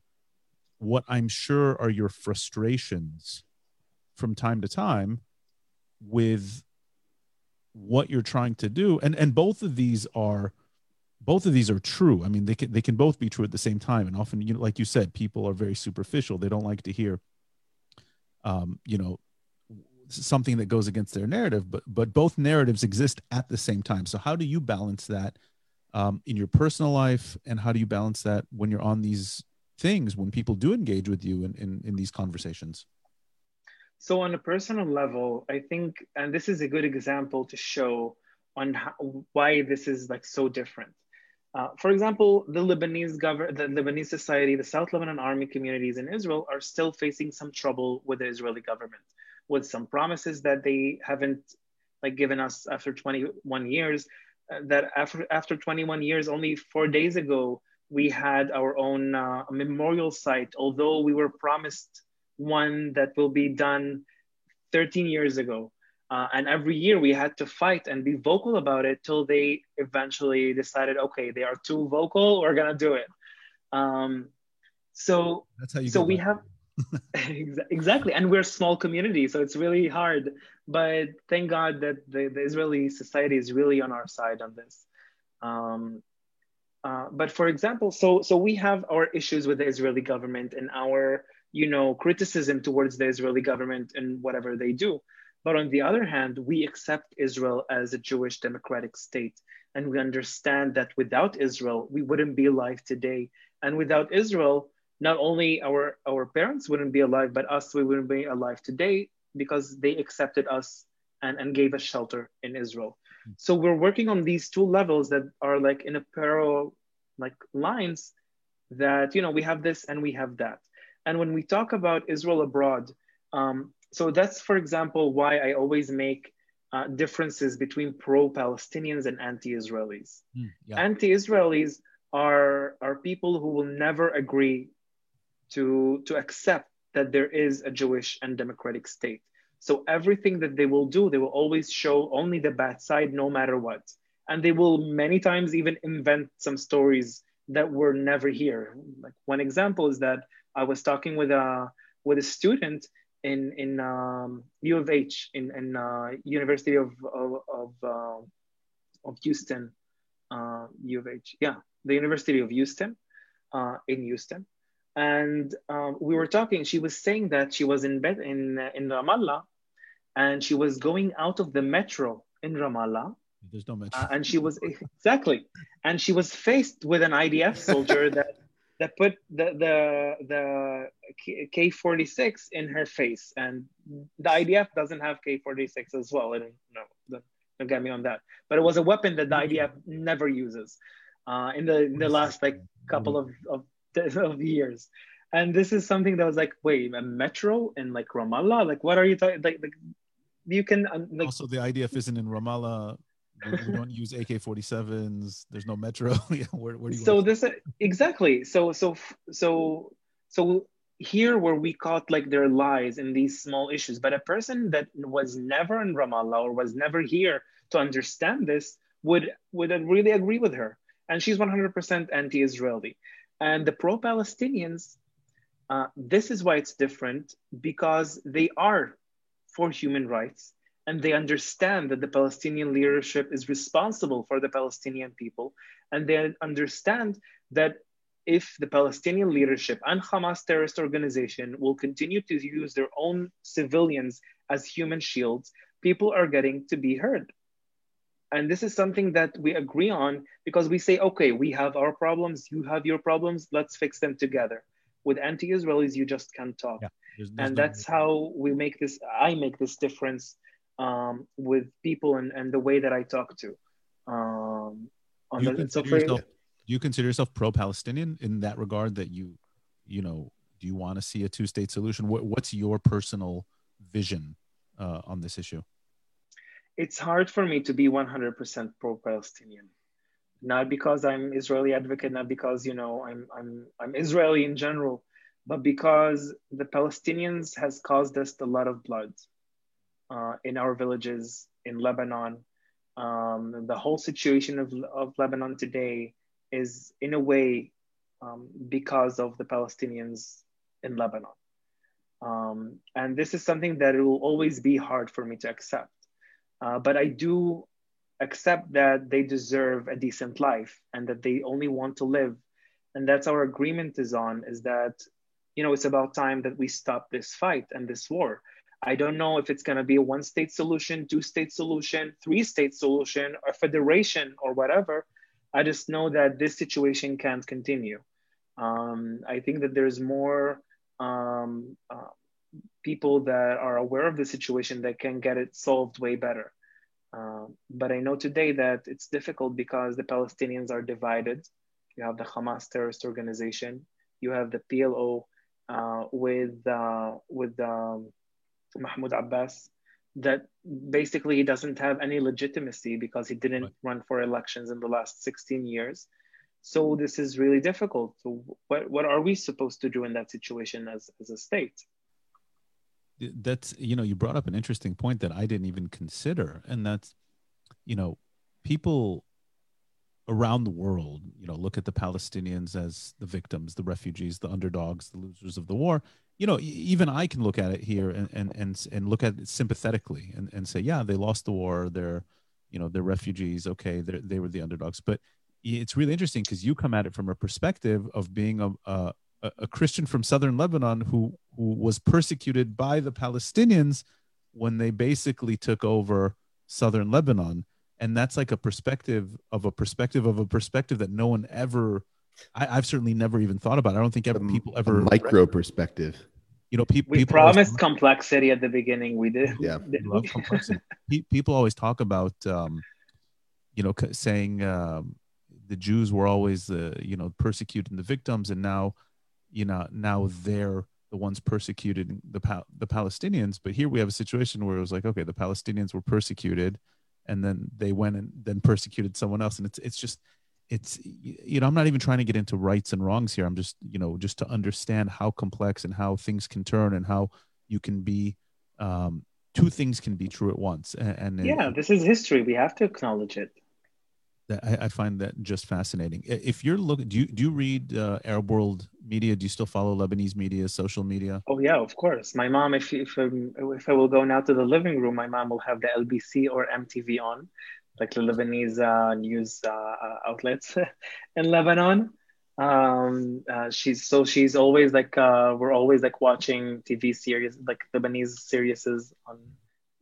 what i'm sure are your frustrations from time to time with what you're trying to do? And and both of these are both of these are true. I mean they can they can both be true at the same time. And often you know like you said people are very superficial. They don't like to hear um, you know something that goes against their narrative but but both narratives exist at the same time. So how do you balance that um, in your personal life and how do you balance that when you're on these things when people do engage with you in, in, in these conversations so on a personal level i think and this is a good example to show on how, why this is like so different uh, for example, the Lebanese government, the Lebanese society, the South Lebanon army communities in Israel are still facing some trouble with the Israeli government, with some promises that they haven't like given us after 21 years. That after after 21 years, only four days ago, we had our own uh, memorial site, although we were promised one that will be done 13 years ago. Uh, and every year we had to fight and be vocal about it till they eventually decided, okay, they are too vocal, we're gonna do it. Um, so That's how you. so we have exactly and we're a small community so it's really hard but thank god that the, the israeli society is really on our side on this. Um, uh, but for example so so we have our issues with the israeli government and our you know criticism towards the israeli government and whatever they do. But on the other hand we accept israel as a jewish democratic state. And we understand that without israel we wouldn't be alive today. And without israel not only our our parents wouldn't be alive but us we wouldn't be alive today because they accepted us and, and gave us shelter in israel. So we're working on these two levels that are like in a parallel like lines that you know we have this and we have that. And when we talk about israel abroad um, so that's for example why i always make uh, differences between pro-palestinians and anti-israelis. Mm, yeah. anti-israelis are are people who will never agree to to accept that there is a Jewish and democratic state. So everything that they will do, they will always show only the bad side, no matter what. And they will many times even invent some stories that were never here. Like one example is that I was talking with a with a student in in um, U of H in in uh, University of of of, uh, of Houston, uh, U of H, yeah, the University of Houston, uh, in Houston, and um, we were talking. She was saying that she was in bed in in Ramallah, and she was going out of the metro in Ramallah, There's no mention. uh, and she was exactly, and she was faced with an IDF soldier that that put the the the K forty six in her face, and the IDF doesn't have K forty six as well. Don't know. Don't, don't get me on that. But it was a weapon that the IDF never uses uh, in the in the last like couple of of, of years. And this is something that was like, wait, a metro in like Ramallah? Like, what are you talking? Like, like, you can um, like also, the IDF isn't in Ramallah. We, don't use AK-47s. There's no metro. yeah, where, where do you? so this exactly so so so so here where we caught like their lies in these small issues but a person that was never in ramallah or was never here to understand this would would really agree with her and she's 100% anti-israeli and the pro-palestinians uh, this is why it's different because they are for human rights and they understand that the Palestinian leadership is responsible for the Palestinian people. And they understand that if the Palestinian leadership and Hamas terrorist organization will continue to use their own civilians as human shields, people are getting to be heard. And this is something that we agree on because we say, okay, we have our problems, you have your problems, let's fix them together. With anti Israelis, you just can't talk. Yeah, there's- there's and no that's how we make this, I make this difference um, with people and, and the way that I talk to. Um, on Do you, the, so consider for, yourself, do you consider yourself pro-Palestinian in that regard? That you, you know, do you want to see a two-state solution? What, what's your personal vision uh, on this issue? It's hard for me to be 100% pro-Palestinian. Not because I'm Israeli advocate, not because you know I'm I'm I'm Israeli in general, but because the Palestinians has caused us a lot of blood uh, in our villages in Lebanon. Um, the whole situation of, of Lebanon today is in a way um, because of the Palestinians in Lebanon. Um, and this is something that it will always be hard for me to accept. Uh, but I do accept that they deserve a decent life and that they only want to live. And that's our agreement is on is that, you know, it's about time that we stop this fight and this war. I don't know if it's going to be a one state solution, two state solution, three state solution, or federation or whatever. I just know that this situation can't continue. Um, I think that there's more um, uh, people that are aware of the situation that can get it solved way better. Uh, but I know today that it's difficult because the Palestinians are divided. You have the Hamas terrorist organization. You have the PLO uh, with uh, with um, Mahmoud Abbas that basically he doesn't have any legitimacy because he didn't Right. run for elections in the last 16 years. So this is really difficult. So what, what are we supposed to do in that situation as, as a state? That's you know you brought up an interesting point that I didn't even consider, and that's you know people around the world you know look at the palestinians as the victims the refugees the underdogs the losers of the war. You know even i can look at it here and and and, and look at it sympathetically and, and say yeah they lost the war they're you know they're refugees okay they they were the underdogs. But it's really interesting because you come at it from a perspective of being a, a a christian from southern lebanon who who was persecuted by the palestinians when they basically took over southern lebanon and that's like a perspective of a perspective of a perspective that no one ever I, have certainly never even thought about. I don't think ever people ever micro perspective. You know, pe- we people promised always, complexity at the beginning. We did. Yeah, love complexity. people always talk about, um, you know, saying um, the Jews were always the you know persecuting the victims, and now, you know, now they're the ones persecuting the the Palestinians. But here we have a situation where it was like, okay, the Palestinians were persecuted and then they went and then persecuted someone else. And it's it's just it's you know i'm not even trying to get into rights and wrongs here. I'm just you know just to understand how complex and how things can turn and how you can be um two things can be true at once. And, and yeah it, this is history. We have to acknowledge it I, I, find that just fascinating. If you're looking, do you do you read uh, Arab World media? Do you still follow Lebanese media, social media? Oh yeah, of course. My mom, if if um, if I will go now to the living room, my mom will have the LBC or MTV on, like the Lebanese uh, news uh, uh outlets in Lebanon. Um, uh, she's so she's always like uh, we're always like watching TV series like Lebanese series on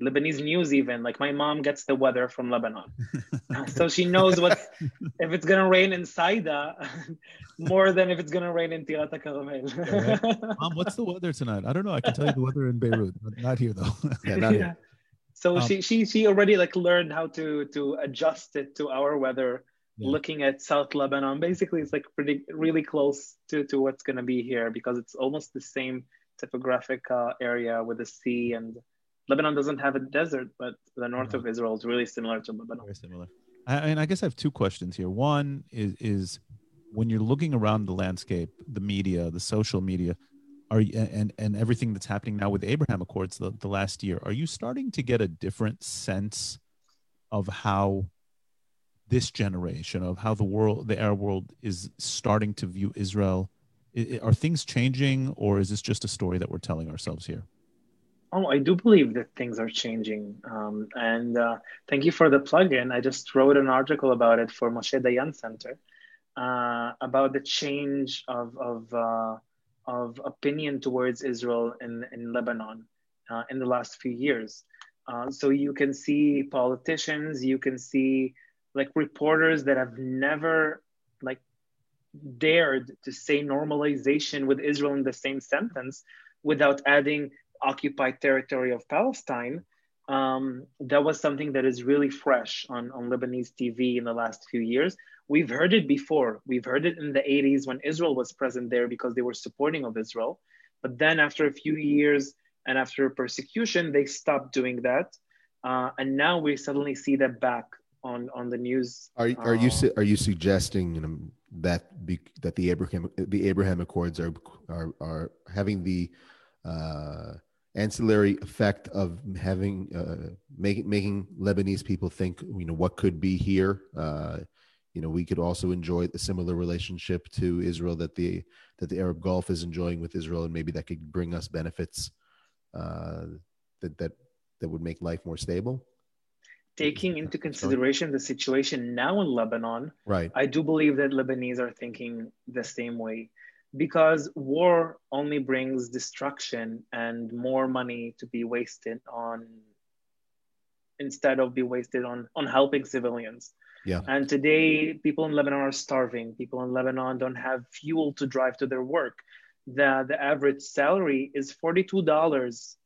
Lebanese news even like my mom gets the weather from Lebanon so she knows what if it's gonna rain in Saida more than if it's gonna rain in Tirat Carmel. Mom, what's the weather tonight? I don't know. I can tell you the weather in Beirut, but not here though. yeah, not here. So um, she she she already like learned how to to adjust it to our weather. Yeah. Looking at South Lebanon, basically, it's like pretty really close to to what's gonna be here because it's almost the same topographic uh, area with the sea and Lebanon doesn't have a desert, but the north of Israel is really similar to Lebanon. Very similar. I, and I guess I have two questions here. One is is when you're looking around the landscape, the media, the social media, are you, and and everything that's happening now with Abraham Accords the, the last year, are you starting to get a different sense of how this generation of how the world, the Arab world, is starting to view Israel? Are things changing, or is this just a story that we're telling ourselves here? Oh, I do believe that things are changing. Um, and uh, thank you for the plug-in. I just wrote an article about it for Moshe Dayan Center uh, about the change of, of, uh, of opinion towards Israel in, in Lebanon uh, in the last few years. Uh, so you can see politicians, you can see like reporters that have never like dared to say normalization with Israel in the same sentence without adding occupied territory of Palestine, um, that was something that is really fresh on, on Lebanese TV in the last few years. We've heard it before. We've heard it in the 80s when Israel was present there because they were supporting of Israel. But then after a few years and after persecution, they stopped doing that. Uh, and now we suddenly see that back on, on the news. Are, are you uh, are you suggesting you know, that be, that the Abraham the Abraham Accords are are, are having the uh, ancillary effect of having uh, making making Lebanese people think you know what could be here. Uh, you know, we could also enjoy a similar relationship to Israel that the that the Arab Gulf is enjoying with Israel, and maybe that could bring us benefits uh, that that that would make life more stable. Taking into consideration the situation now in Lebanon, right? I do believe that Lebanese are thinking the same way because war only brings destruction and more money to be wasted on instead of be wasted on on helping civilians. Yeah. And today people in lebanon are starving. People in lebanon don't have fuel to drive to their work. The the average salary is $42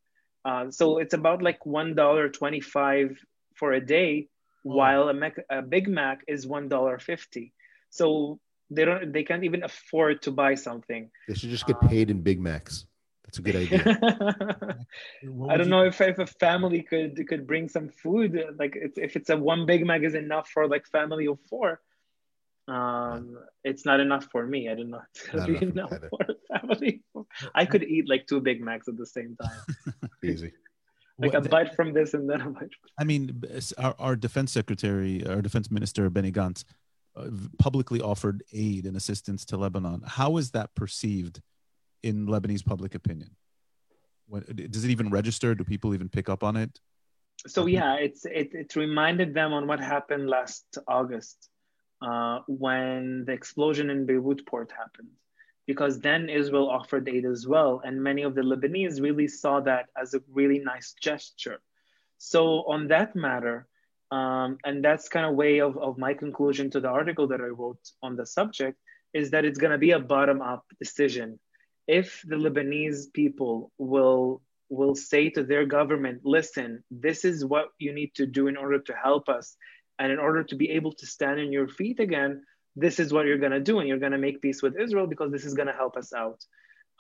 uh, so it's about like $1.25 for a day oh. while a, Mac, a big mac is $1.50 so they don't they can't even afford to buy something they should just get um, paid in big macs that's a good idea i don't you... know if, if a family could could bring some food like if it's a one big mac is enough for like family of four Um, it's not enough for me. I don't know. It's gonna be enough for the family. I could eat like two Big Macs at the same time. Easy. like a bite from this and then a bite. I mean, our, our defense secretary, our defense minister Benny Gantz, uh, publicly offered aid and assistance to Lebanon. How is that perceived in Lebanese public opinion? When, does it even register? Do people even pick up on it? So yeah, it's it, it reminded them on what happened last August uh, when the explosion in Beirut port happened, because then Israel offered aid as well, and many of the Lebanese really saw that as a really nice gesture. So on that matter, um, and that's kind of way of, of my conclusion to the article that I wrote on the subject is that it's going to be a bottom up decision. If the Lebanese people will will say to their government, listen, this is what you need to do in order to help us. And in order to be able to stand on your feet again, this is what you're going to do. And you're going to make peace with Israel because this is going to help us out.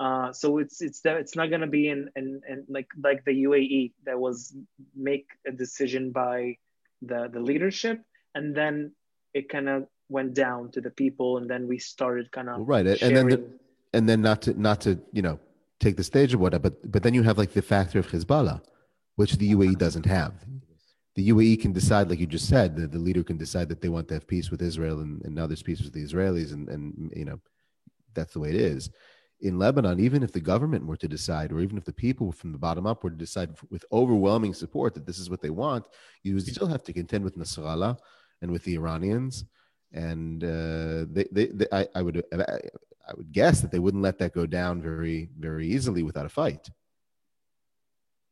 Uh, so it's it's that it's not going to be in, in, in like like the UAE that was make a decision by the the leadership and then it kind of went down to the people and then we started kind of well, right and then the, and then not to not to you know take the stage or whatever. But but then you have like the factor of Hezbollah, which the UAE doesn't have. The UAE can decide, like you just said, the, the leader can decide that they want to have peace with Israel and, and now there's peace with the Israelis, and, and you know, that's the way it is. In Lebanon, even if the government were to decide, or even if the people from the bottom up were to decide with overwhelming support that this is what they want, you still have to contend with Nasrallah and with the Iranians. And uh, they, they, they I, I would I would guess that they wouldn't let that go down very, very easily without a fight.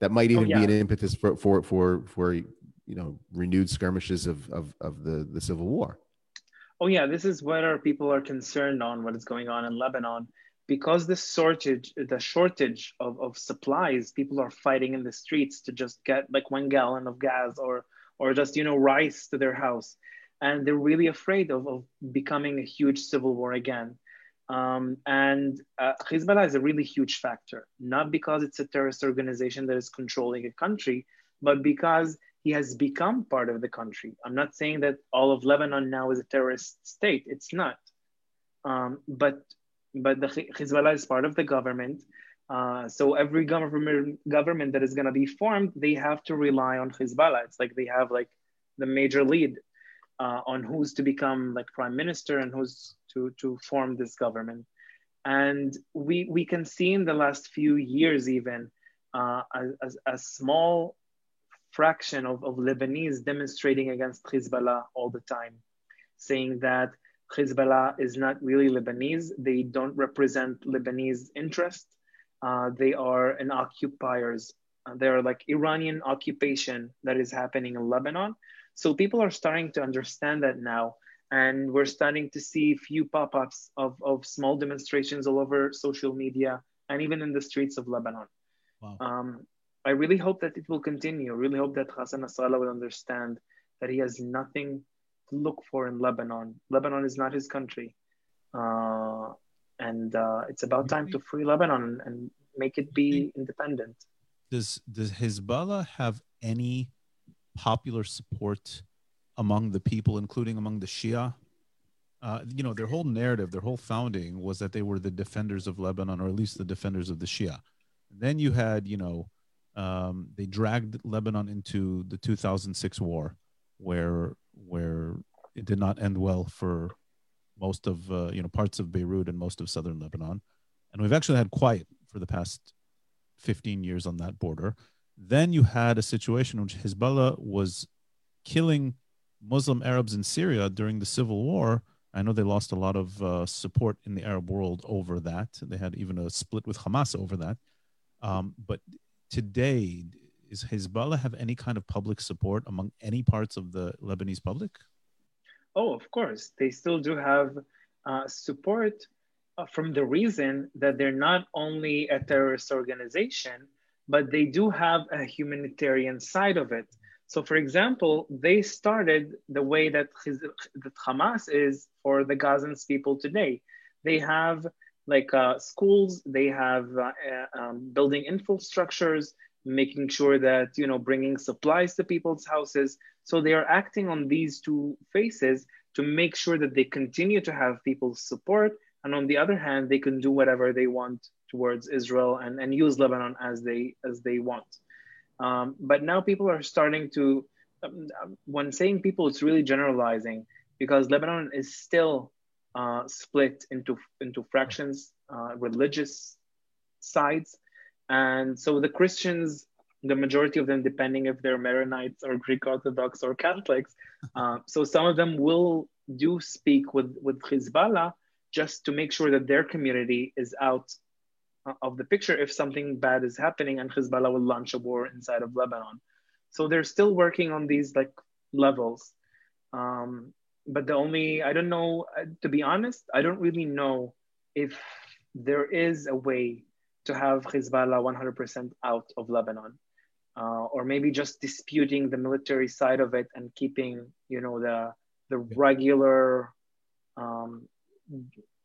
That might even oh, yeah. be an impetus for, for, for, for, you know, renewed skirmishes of, of, of the, the civil war. Oh yeah, this is what our people are concerned on what is going on in Lebanon because the shortage, the shortage of, of supplies, people are fighting in the streets to just get like one gallon of gas or or just you know rice to their house, and they're really afraid of, of becoming a huge civil war again. Um, and uh, Hezbollah is a really huge factor, not because it's a terrorist organization that is controlling a country, but because he has become part of the country. I'm not saying that all of Lebanon now is a terrorist state. It's not. Um, but but the Hezbollah is part of the government. Uh, so every government government that is going to be formed, they have to rely on Hezbollah. It's like they have like the major lead uh, on who's to become like prime minister and who's to, to form this government. And we, we can see in the last few years even uh, a, a, small fraction of, of Lebanese demonstrating against Hezbollah all the time, saying that Hezbollah is not really Lebanese. They don't represent Lebanese interest. Uh, they are an occupiers. Uh, they're like Iranian occupation that is happening in Lebanon. So people are starting to understand that now and we're starting to see few pop-ups of, of small demonstrations all over social media and even in the streets of Lebanon. Wow. Um, I really hope that it will continue. I really hope that Hassan Nasrallah will understand that he has nothing to look for in Lebanon. Lebanon is not his country. Uh, and uh, it's about time to free Lebanon and make it be independent. Does, does Hezbollah have any popular support among the people, including among the Shia. Uh, you know, their whole narrative, their whole founding was that they were the defenders of Lebanon, or at least the defenders of the Shia. And then you had, you know, um, they dragged Lebanon into the 2006 war, where where it did not end well for most of uh, you know parts of Beirut and most of southern Lebanon, and we've actually had quiet for the past 15 years on that border. Then you had a situation in which Hezbollah was killing Muslim Arabs in Syria during the civil war. I know they lost a lot of uh, support in the Arab world over that. They had even a split with Hamas over that. Um, but today, is Hezbollah have any kind of public support among any parts of the Lebanese public? Oh, of course. They still do have uh, support uh, from the reason that they're not only a terrorist organization, but they do have a humanitarian side of it. So, for example, they started the way that, that Hamas is for the Gazans people today. They have like uh, schools, they have uh, uh, um, building infrastructures, making sure that you know bringing supplies to people's houses. So they are acting on these two faces to make sure that they continue to have people's support. And on the other hand, they can do whatever they want towards Israel and, and use Lebanon as they as they want. Um, but now people are starting to, um, when saying people, it's really generalizing because Lebanon is still uh, split into into fractions, uh, religious sides, and so the Christians, the majority of them, depending if they're Maronites or Greek Orthodox or Catholics, uh, so some of them will do speak with with Hezbollah just to make sure that their community is out uh, of the picture if something bad is happening and Hezbollah will launch a war inside of Lebanon. So they're still working on these like levels. Um, but the only, I don't know, uh, to be honest, I don't really know if there is a way to have Hezbollah 100% out of Lebanon. Uh, or maybe just disputing the military side of it and keeping, you know, the the regular um,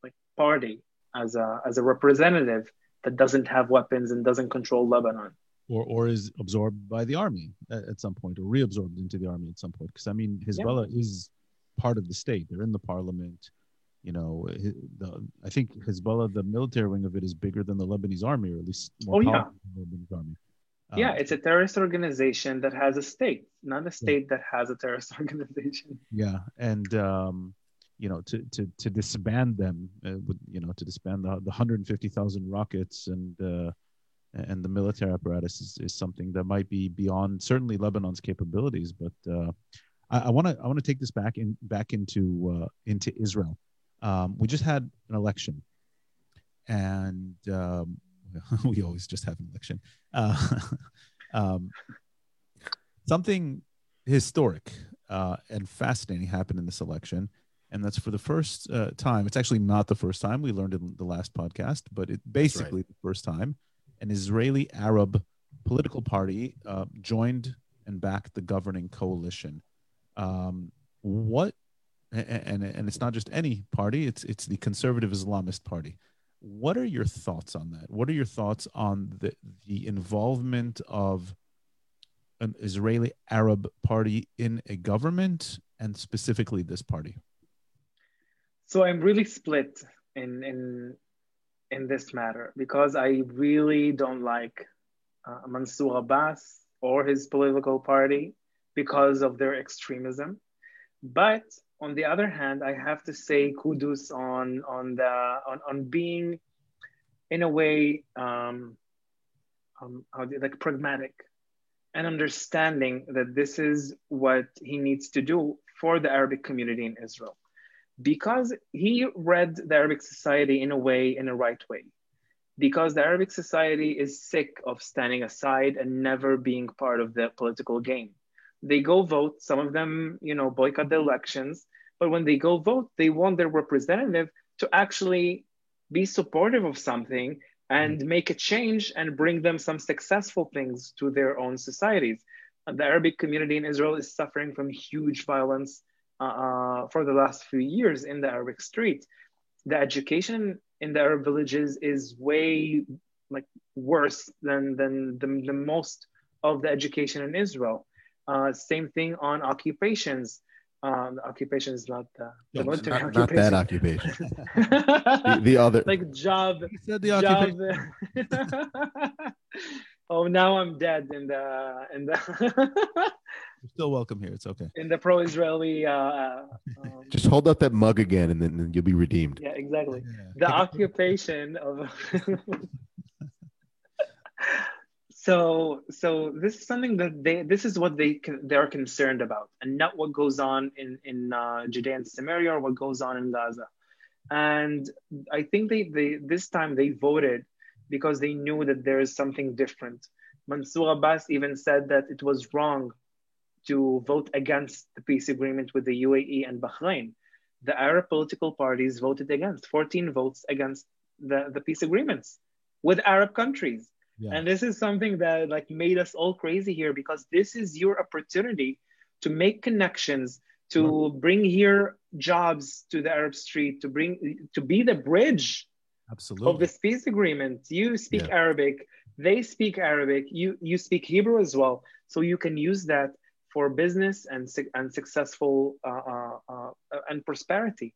like party as a as a representative that doesn't have weapons and doesn't control Lebanon. Or, or is absorbed by the army at, at some point or reabsorbed into the army at some point. Because I mean, Hezbollah yeah. is part of the state. They're in the parliament. You know, the, I think Hezbollah, the military wing of it, is bigger than the Lebanese army, or at least more oh, powerful yeah. than the Lebanese army. Yeah, um, it's a terrorist organization that has a state, not a state yeah. that has a terrorist organization. Yeah, and um, you know, to to to disband them, uh, with you know, to disband the, the 150,000 rockets and uh, and the military apparatus is, is something that might be beyond certainly Lebanon's capabilities. But uh, I want to I want to take this back in back into uh, into Israel. Um, we just had an election, and um, we always just have an election. Uh, um, something historic uh, and fascinating happened in this election and that's for the first uh, time. It's actually not the first time. We learned in the last podcast, but it basically right. the first time an Israeli Arab political party uh, joined and backed the governing coalition. Um, what and, and it's not just any party; it's it's the conservative Islamist party. What are your thoughts on that? What are your thoughts on the the involvement of an Israeli Arab party in a government, and specifically this party? So I'm really split in in in this matter because I really don't like uh, Mansour Abbas or his political party because of their extremism. But on the other hand, I have to say kudos on on the on, on being in a way um, um, how do, like pragmatic and understanding that this is what he needs to do for the Arabic community in Israel because he read the Arabic society in a way, in a right way. Because the Arabic society is sick of standing aside and never being part of the political game. They go vote, some of them, you know, boycott the elections, but when they go vote, they want their representative to actually be supportive of something and mm-hmm. make a change and bring them some successful things to their own societies. The Arabic community in Israel is suffering from huge violence uh, for the last few years in the Arabic street. The education in the Arab villages is way like worse than, than the, the most of the education in Israel. Uh, same thing on occupations. Um, occupation is not the, the military not, occupation. Not that occupation. the, the, other. Like job. He said the occupation. oh, now I'm dead in the in the. You're still welcome here. It's okay. In the pro-Israeli. Uh, uh, um, Just hold up that mug again, and then, then you'll be redeemed. Yeah, exactly. Yeah. The occupation of. So, so this is something that they. This is what they they are concerned about, and not what goes on in in uh, Judea and Samaria or what goes on in Gaza. And I think they they this time they voted because they knew that there is something different. Mansour Abbas even said that it was wrong to vote against the peace agreement with the UAE and Bahrain. The Arab political parties voted against, 14 votes against the, the peace agreements with Arab countries. Yeah. And this is something that like made us all crazy here because this is your opportunity to make connections, to bring here jobs to the Arab street, to bring to be the bridge Absolutely. of this peace agreement. You speak yeah. Arabic, they speak Arabic, you you speak Hebrew as well. So you can use that for business and, and successful uh, uh, uh, and prosperity.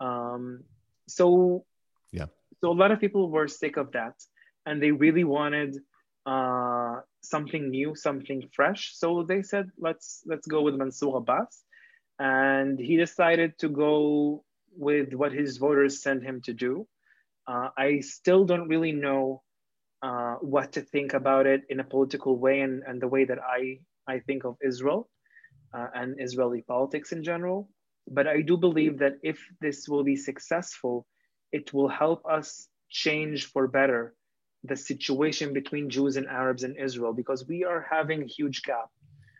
Um, so yeah, so a lot of people were sick of that, and they really wanted uh, something new, something fresh. So they said, let's let's go with Mansour Abbas, and he decided to go with what his voters sent him to do. Uh, I still don't really know uh, what to think about it in a political way and, and the way that I, I think of Israel uh, and Israeli politics in general. But I do believe that if this will be successful, it will help us change for better the situation between Jews and Arabs in Israel because we are having a huge gap.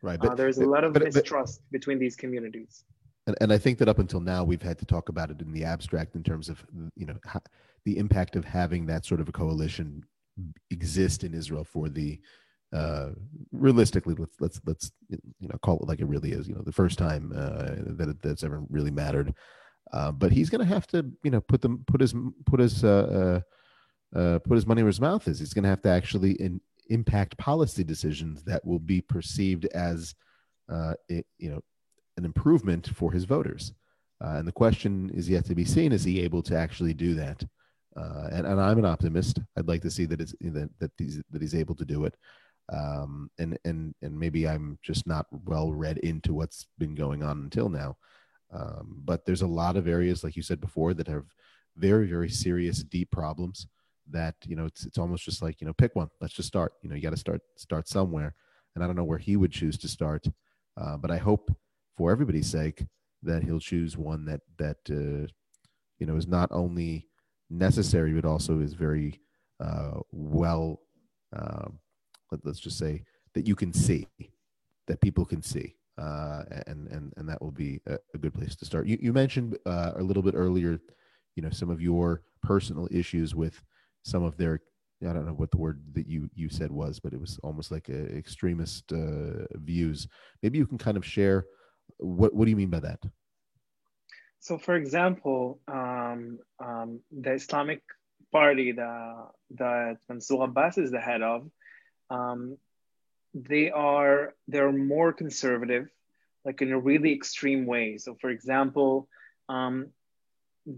Right. Uh, But, there's a lot of but- but- mistrust between these communities. and, and I think that up until now we've had to talk about it in the abstract in terms of you know how, the impact of having that sort of a coalition exist in Israel for the uh, realistically let's let's let's you know call it like it really is you know the first time uh, that it, that's ever really mattered. Uh, but he's going to have to you know put them put his put his uh, put his money where his mouth is. He's going to have to actually in, impact policy decisions that will be perceived as uh, it, you know an improvement for his voters. Uh, and the question is yet to be seen: Is he able to actually do that? Uh, and, and I'm an optimist. I'd like to see that it's that that he's that he's able to do it. Um, and and and maybe I'm just not well read into what's been going on until now. Um, but there's a lot of areas, like you said before, that have very very serious, deep problems. That you know, it's it's almost just like you know, pick one. Let's just start. You know, you got to start start somewhere. And I don't know where he would choose to start, uh, but I hope for everybody's sake that he'll choose one that that uh, you know is not only necessary but also is very uh, well um, let, us just say that you can see that people can see uh, and and and that will be a, a good place to start you, you mentioned uh, a little bit earlier you know some of your personal issues with some of their I don't know what the word that you you said was, but it was almost like a extremist uh, views. Maybe you can kind of share what what do you mean by that? So, for example, um, um, the Islamic Party that that Mansour Abbas is the head of, um, they are they're more conservative, like in a really extreme way. So, for example, um,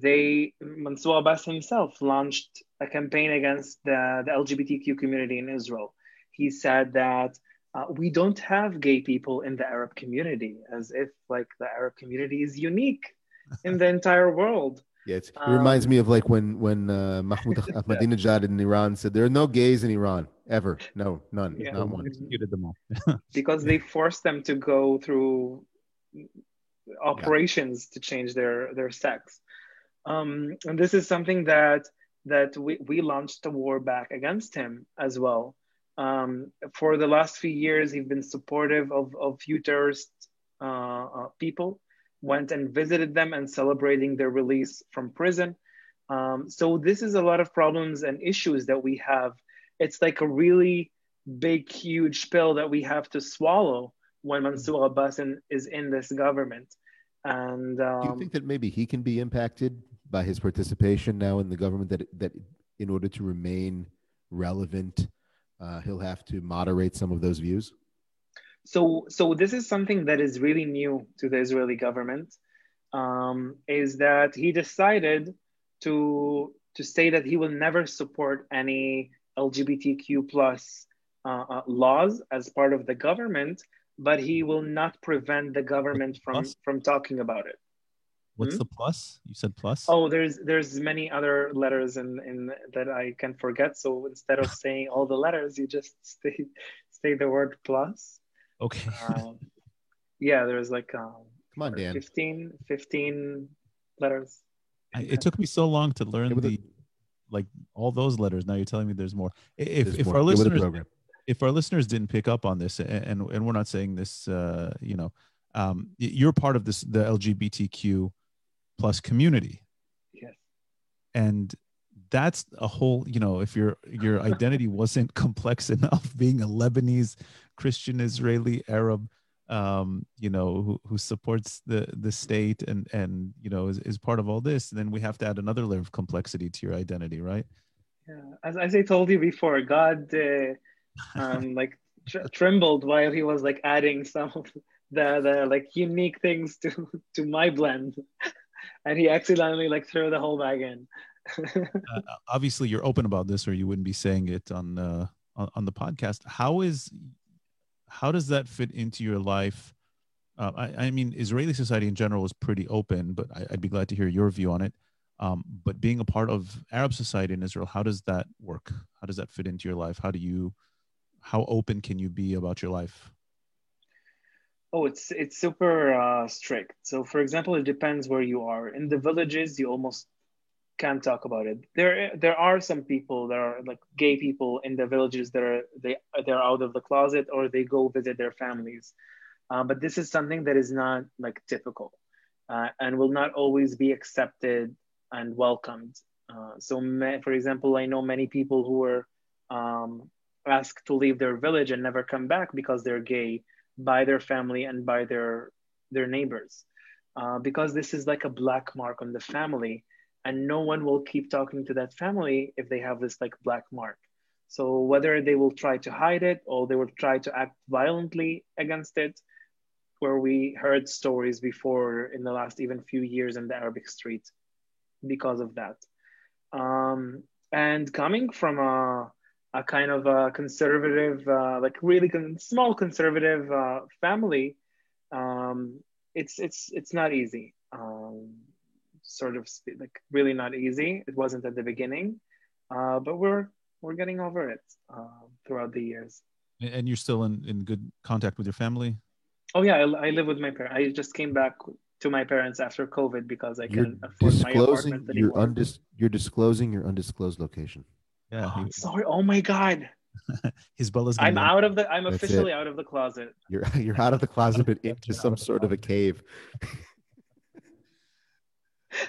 they Mansour Abbas himself launched a campaign against the, the LGBTQ community in Israel. He said that uh, we don't have gay people in the Arab community, as if like the Arab community is unique in the entire world. Yeah, it reminds me of like when when uh, Mahmoud Ahmadinejad in Iran said there are no gays in Iran ever, no, none, Yeah. not one. Executed them all. because they forced them to go through operations to change their their sex um, and this is something that that we, we launched a war back against him as well. Um, for the last few years he's been supportive of, of few terrorist uh, uh, people went and visited them and celebrating their release from prison. Um, so this is a lot of problems and issues that we have. It's like a really big huge pill that we have to swallow when Mansour Abbas in, is in this government. And um, Do you think that maybe he can be impacted by his participation now in the government? That that in order to remain relevant, uh, he'll have to moderate some of those views. so, so this is something that is really new to the Israeli government. Um, is that he decided to to say that he will never support any LGBTQ plus uh, uh, laws as part of the government, but he will not prevent the government from from talking about it. What's Hmm? the plus? You said plus? Oh, there's there's many other letters in in that I can forget. So instead of saying all the letters, you just say say the word plus. okay. Um, yeah, there's like um, Come on, Dan. 15, 15 letters. I, it took me so long to learn the it. like all those letters. Now you're telling me there's more. If There's if more. our Get with the listeners if our listeners didn't pick up on this, a- and and we're not saying this, uh, you know, um, you're part of this the LGBTQ plus community, Yes. and that's a whole. You know, if your your identity wasn't complex enough, being a Lebanese Christian Israeli Arab, um, you know, who, who supports the the state and and you know is, is part of all this, then we have to add another layer of complexity to your identity, right? Yeah. As, as I told you before, God uh, um, like tr- trembled while he was like adding some of the the like unique things to to my blend, and he accidentally like threw the whole bag in. uh, obviously, you're open about this, or you wouldn't be saying it on uh, on, on the podcast. How is how does that fit into your life? Uh, I, I, mean, Israeli society in general is pretty open, but I, would be glad to hear your view on it. Um, but being a part of Arab society in Israel, how does that work? How does that fit into your life? How do you, how open can you be about your life? Oh, it's it's super uh, strict. So, for example, it depends where you are. In the villages, you almost can't talk about it. There there are some people that are like gay people in the villages that are they they're out of the closet or they go visit their families. Uh, but this is something that is not like typical uh, and will not always be accepted and welcomed. Uh, so, for example, I know many people who were um, asked to leave their village and never come back because they're gay by their family and by their their neighbors, uh, because this is like a black mark on the family, and no one will keep talking to that family if they have this like black mark. So whether they will try to hide it or they will try to act violently against it, where we heard stories before in the last even few years in the Arabic street because of that. Um, and coming from a, a kind of a conservative, uh, like really con- small conservative uh, family, um, it's it's it's not easy. Um, sort of like really not easy. It wasn't at the beginning, uh, but we're we're getting over it uh, throughout the years. And you're still in, in good contact with your family? Oh yeah, I, I live with my parents. I just came back to my parents after COVID because I you're can afford my apartment anymore. You're, undis- you're disclosing your undisclosed location. Yeah. Oh, sorry. Oh my God. Hezbollah's. I'm out of the. I'm That's officially it. out of the closet. You're you're out of the closet, but into some sort of a cave.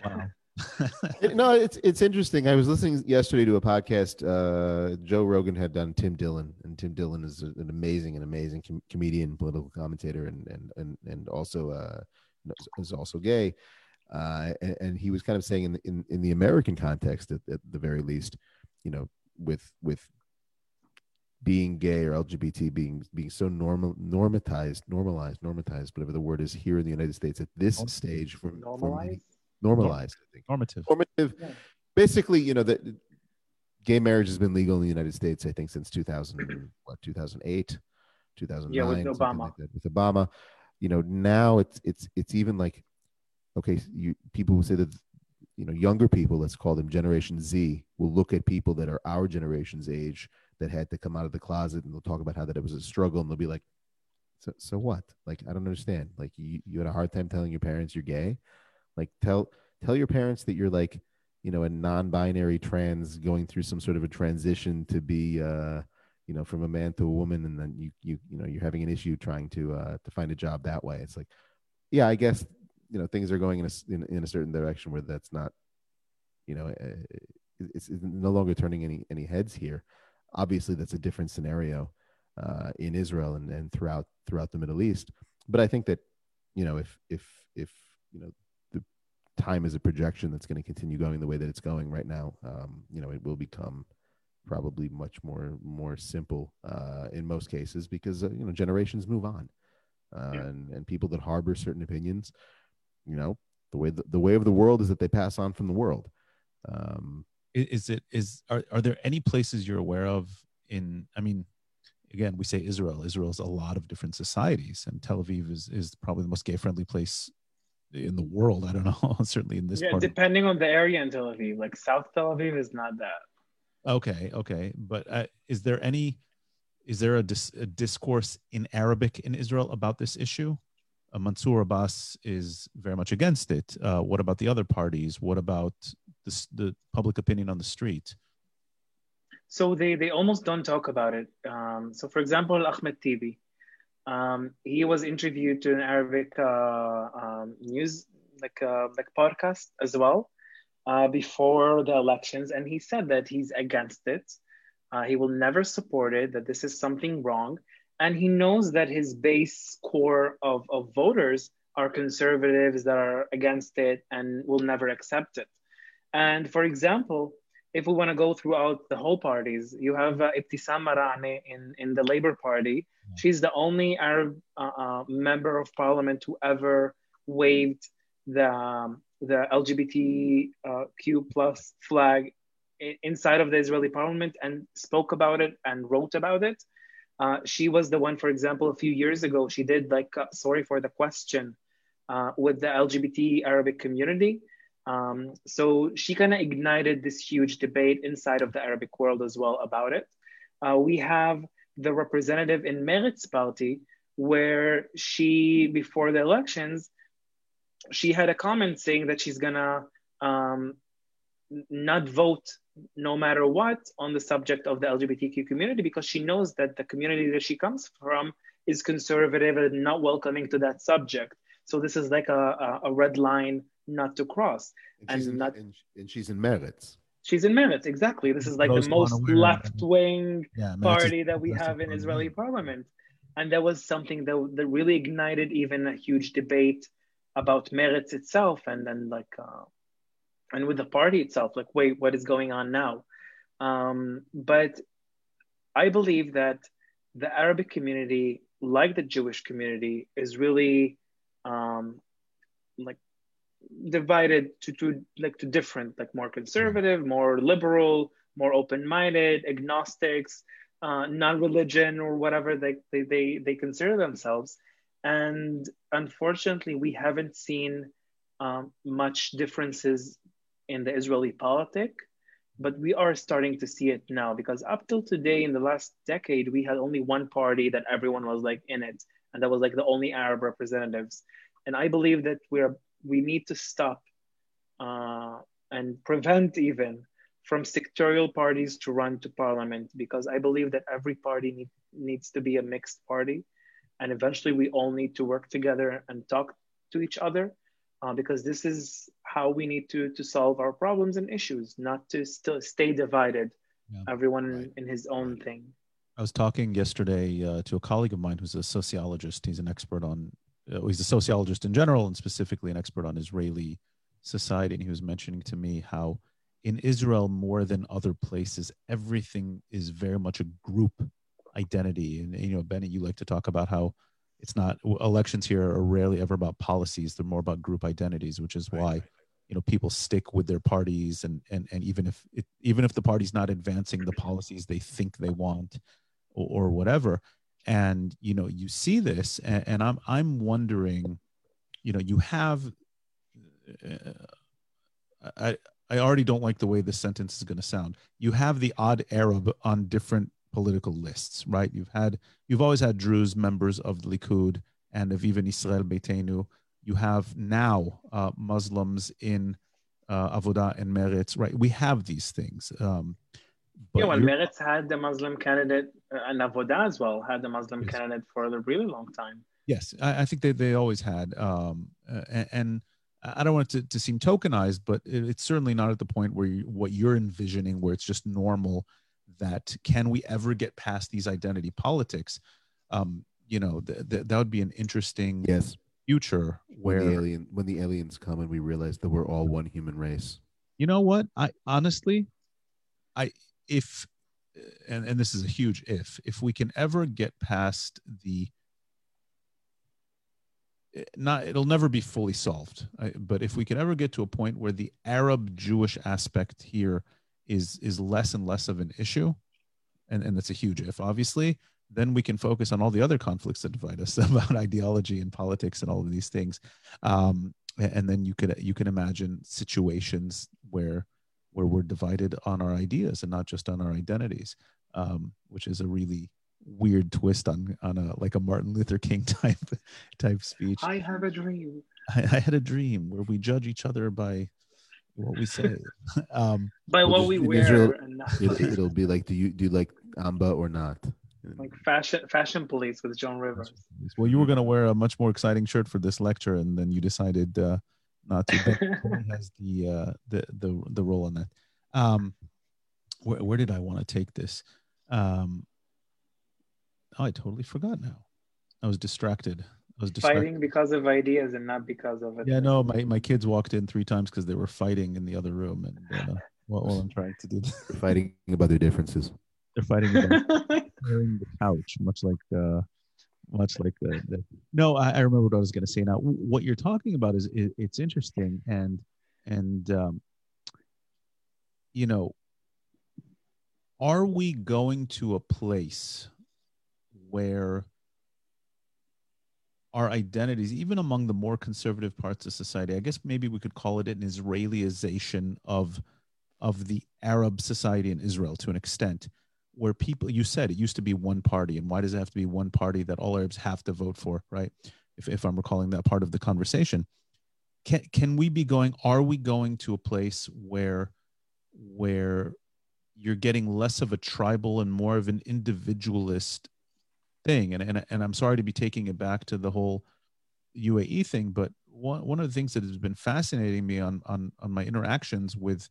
wow. no, it's it's interesting. I was listening yesterday to a podcast. Uh, Joe Rogan had done Tim Dillon, and Tim Dillon is an amazing, an amazing com- comedian, political commentator, and and and and also uh, is also gay. Uh, and, and, he was kind of saying in, in in the American context, at, at the very least, you know, with with being gay or LGBT being being so normal normatized, normalized, normatized, whatever the word is here in the United States at this stage for normalized normalized, I think. Normative. Normative. Yeah. Basically, you know, that gay marriage has been legal in the United States, I think, since 2000, what, 2008, 2009. Yeah, with Obama. Like with Obama. You know, now it's, it's, it's even like, okay, you, people who say that, you know, younger people, let's call them Generation Z, will look at people that are our generation's age that had to come out of the closet and they'll talk about how that it was a struggle and they'll be like, so, so what? Like, I don't understand. Like, you, you had a hard time telling your parents you're gay like tell tell your parents that you're like, you know, a non-binary trans going through some sort of a transition to be uh, you know, from a man to a woman and then you you you know, you're having an issue trying to uh to find a job that way. It's like yeah, I guess you know, things are going in a in, in a certain direction where that's not you know, uh, it's, it's no longer turning any any heads here. Obviously, that's a different scenario uh, in Israel and, and throughout throughout the Middle East. But I think that you know if if if you know the time is a projection that's going to continue going the way that it's going right now, um, you know, it will become probably much more more simple uh, in most cases because uh, you know generations move on, uh, yeah. and and people that harbor certain opinions, you know, the way the, the way of the world is that they pass on from the world. Um, is it is are are there any places you're aware of in? I mean, again, we say Israel. Israel's a lot of different societies, and Tel Aviv is is probably the most gay friendly place in the world. I don't know. Certainly in this yeah, part. Depending of... on the area in Tel Aviv, like South Tel Aviv is not that. Okay, okay, but uh, is there any? Is there a, dis- a, discourse in Arabic in Israel about this issue? Uh, Mansour Abbas is very much against it. Uh, what about the other parties? What about the, the public opinion on the street? So they, they almost don't talk about it. Um, so, for example, Ahmed Tibi, um, he was interviewed to an Arabic uh, um, news like uh, like podcast as well uh, before the elections, and he said that he's against it. Uh, he will never support it. That this is something wrong, and he knows that his base core of, of voters are conservatives that are against it and will never accept it. And for example, if we want to go throughout the whole parties, you have uh, Ibtisam Mara'ana in, in the Labour Party. She's the only Arab uh, uh, member of parliament who ever waved the, um, the LGBTQ plus flag inside of the Israeli parliament and spoke about it and wrote about it. Uh, she was the one, for example, a few years ago, she did like, uh, sorry for the question, uh, with the LGBT Arabic community. Um, so she kind of ignited this huge debate inside of the Arabic world as well about it. Uh, we have the representative in Meretz party, where she, before the elections, she had a comment saying that she's gonna um, not vote no matter what on the subject of the LGBTQ community because she knows that the community that she comes from is conservative and not welcoming to that subject. So this is like a, a, red line not to cross. And, and she's, in, not, and, and she's in Meretz. She's in Meretz, exactly. This is like the most left-wing yeah, party that we have in Israeli parliament. And that was something that, that really ignited even a huge debate about Meretz itself and then like uh, and with the party itself like wait what is going on now? Um, but i believe that the arabic community like the jewish community is really um, like divided to, to like to different like more conservative more liberal more open-minded agnostics uh, non-religion or whatever they, they they they consider themselves. And unfortunately we haven't seen um, much differences in the Israeli politic, but we are starting to see it now because up till today, in the last decade, we had only one party that everyone was like in it, and that was like the only Arab representatives. And I believe that we're we need to stop uh, and prevent even from sectorial parties to run to parliament because I believe that every party need, needs to be a mixed party, and eventually we all need to work together and talk to each other uh, because this is how we need to to solve our problems and issues, not to still stay divided, yeah. everyone right. in his own thing. I was talking yesterday uh, to a colleague of mine who's a sociologist. He's an expert on, uh, he's a sociologist in general, and specifically an expert on Israeli society. And he was mentioning to me how in Israel, more than other places, everything is very much a group identity. And, you know, Benny, you like to talk about how it's not elections here are rarely ever about policies they're more about group identities which is why you know people stick with their parties and and, and even if it, even if the party's not advancing the policies they think they want or, or whatever and you know you see this and, and i'm i'm wondering you know you have uh, i i already don't like the way this sentence is going to sound you have the odd arab on different political lists, right? You've had you've always had Druze members of the Likud and of even Israel Beitenu. You have now uh, Muslims in uh, Avoda and Meretz, right? We have these things. Um, yeah, well, Meretz had the Muslim candidate, uh, and Avoda as well had the Muslim yes. candidate for a really long time. Yes, I, I think they, they always had. Um, and, and, I don't want it to, to seem tokenized, but it, it's certainly not at the point where you, what you're envisioning, where it's just normal that can we ever get past these identity politics? Um, you know, th- th- that would be an interesting yes future where when the alien when the aliens come and we realize that we're all one human race. You know what? I honestly, I if and and this is a huge if if we can ever get past the not it'll never be fully solved but if we can ever get to a point where the arab jewish aspect here is is less and less of an issue and and that's a huge if obviously then we can focus on all the other conflicts that divide us about ideology and politics and all of these things um, and then you could you can imagine situations where where we're divided on our ideas and not just on our identities um, which is a really weird twist on on a like a martin luther king type type speech i have a dream I, I had a dream where we judge each other by what we say. um, By what we wear. it, will be like, do you do you like Amba or not? Like fashion fashion police with Joan Rivers. Well, you were going to wear a much more exciting shirt for this lecture, and then you decided uh, not to. has the, uh, the the the role in that. Um, where, where did I want to take this? Um, oh, I totally forgot now. I was distracted I was distracted. fighting because of ideas and not because of it. Yeah, no, my, my kids walked in three times because they were fighting in the other room, and uh, While, while I'm trying to do this. They're fighting about their differences. They're fighting about the couch, much like uh, much like the, the no I, I remember what i was going to say. Now what you're talking about is it, it's interesting and and um, you know are we going to a place where our identities even among the more conservative parts of society i guess maybe we could call it an israelization of of the arab society in israel to an extent where people you said it used to be one party and why does it have to be one party that all arabs have to vote for right? If, if i'm recalling that part of the conversation. Can, can we be going are we going to a place where where you're getting less of a tribal and more of an individualist thing? And, and, and i'm sorry to be taking it back to the whole uae thing but one, one of the things that has been fascinating me on, on on my interactions with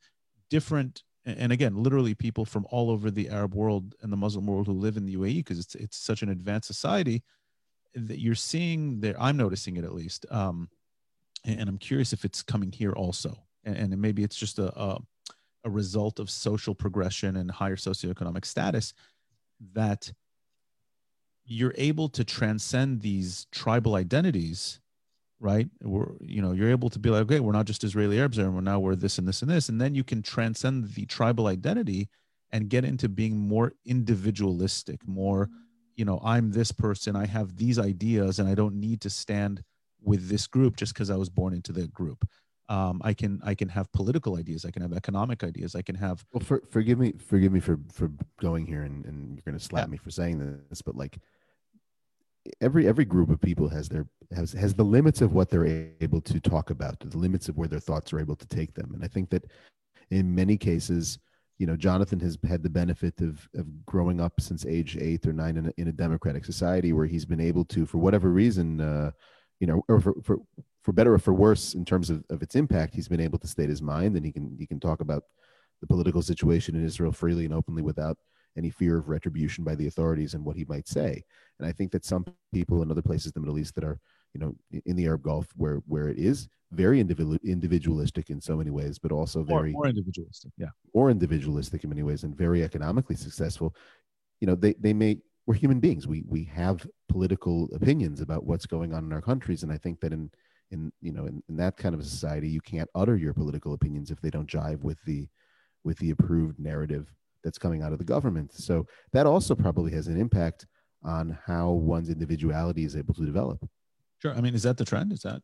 different and again, literally people from all over the Arab world and the Muslim world who live in the UAE because it's it's such an advanced society that you're seeing there. I'm noticing it at least, um, and, I'm curious if it's coming here also, and, and maybe it's just a, a, a result of social progression and higher socioeconomic status that you're able to transcend these tribal identities right? We're, you know, you're able to be like, okay, we're not just Israeli Arabs anymore. Now we're this and this and this. And then you can transcend the tribal identity and get into being more individualistic, more, you know, I'm this person, I have these ideas, and I don't need to stand with this group just because I was born into the group. Um, I can I can have political ideas, I can have economic ideas, I can have. Well, for, forgive me, forgive me for for going here, and, and you're going to slap yeah. me for saying this, but like every every group of people has their has has the limits of what they're able to talk about the limits of where their thoughts are able to take them. And i think that in many cases you know jonathan has had the benefit of of growing up since age eight or nine in a, in a democratic society where he's been able to for whatever reason uh, you know or for, for for better or for worse in terms of, of its impact he's been able to state his mind and he can he can talk about the political situation in israel freely and openly without any fear of retribution by the authorities and what he might say. And I think that some people in other places in the Middle East that are, you know, in the Arab Gulf where where it is very individual individualistic in so many ways, but also very more, more individualistic, yeah, more individualistic in many ways and very economically successful. You know, they they may we're human beings. We we have political opinions about what's going on in our countries, and I think that in in you know in, in that kind of a society, you can't utter your political opinions if they don't jive with the with the approved narrative that's coming out of the government. So that also probably has an impact on how one's individuality is able to develop. Sure. I mean, is that the trend? Is that?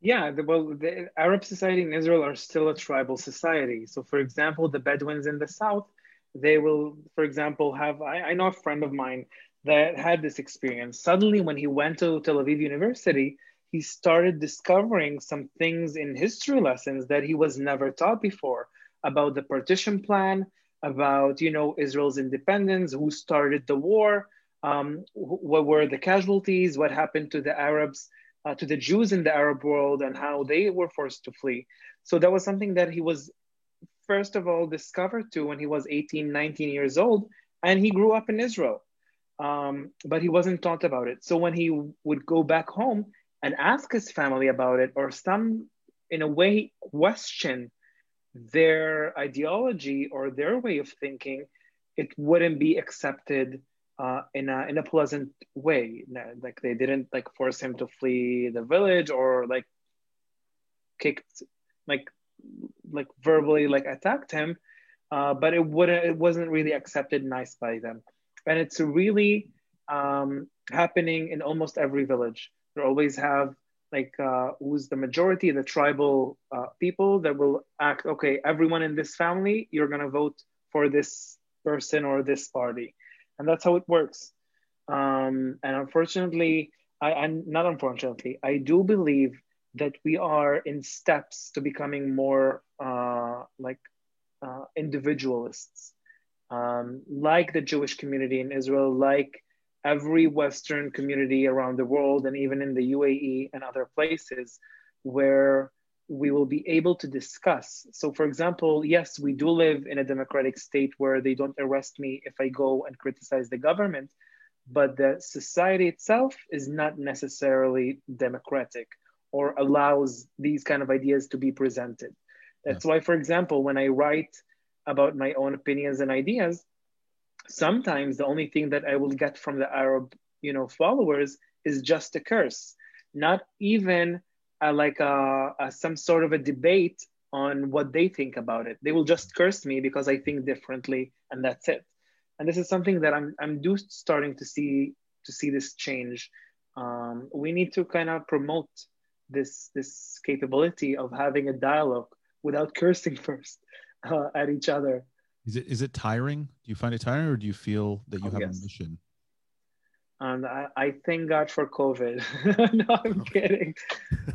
Yeah, the, well, the Arab society in Israel are still a tribal society. So, for example, the Bedouins in the south, they will, for example, have. I, I know a friend of mine that had this experience. Suddenly, when he went to Tel Aviv University, he started discovering some things in history lessons that he was never taught before about the partition plan, about you know Israel's independence, who started the war, um, what were the casualties, what happened to the Arabs, uh, to the Jews in the Arab world, and how they were forced to flee. So that was something that he was first of all discovered to when he was 18, 19 years old, and he grew up in Israel. Um, but he wasn't taught about it. So when he would go back home and ask his family about it, or some, in a way, question their ideology or their way of thinking, it wouldn't be accepted uh, in a in a pleasant way. Like they didn't like force him to flee the village or like kicked like like verbally like attacked him, uh, but it wouldn't it wasn't really accepted nice by them, and it's really um, happening in almost every village. They always have like uh, who's the majority, the tribal uh, people that will act, okay, everyone in this family, you're going to vote for this person or this party. And that's how it works. Um, and unfortunately, I, and not unfortunately, I do believe that we are in steps to becoming more uh, like uh, individualists, um, like the Jewish community in Israel, like every Western community around the world and even in the UAE and other places where we will be able to discuss. So, for example, yes, we do live in a democratic state where they don't arrest me if I go and criticize the government, but the society itself is not necessarily democratic or allows these kind of ideas to be presented. That's yeah. why, for example, when I write about my own opinions and ideas, sometimes the only thing that I will get from the Arab, you know, followers is just a curse, not even uh, like a, a, some sort of a debate on what they think about it. They will just curse me because I think differently, and that's it. And this is something that I'm I'm do starting to see to see this change. Um, we need to kind of promote this this capability of having a dialogue without cursing first uh, at each other. Is it is it tiring? Do you find it tiring, or do you feel that you oh, have yes. a mission? And I, I thank God for COVID. no, I'm kidding.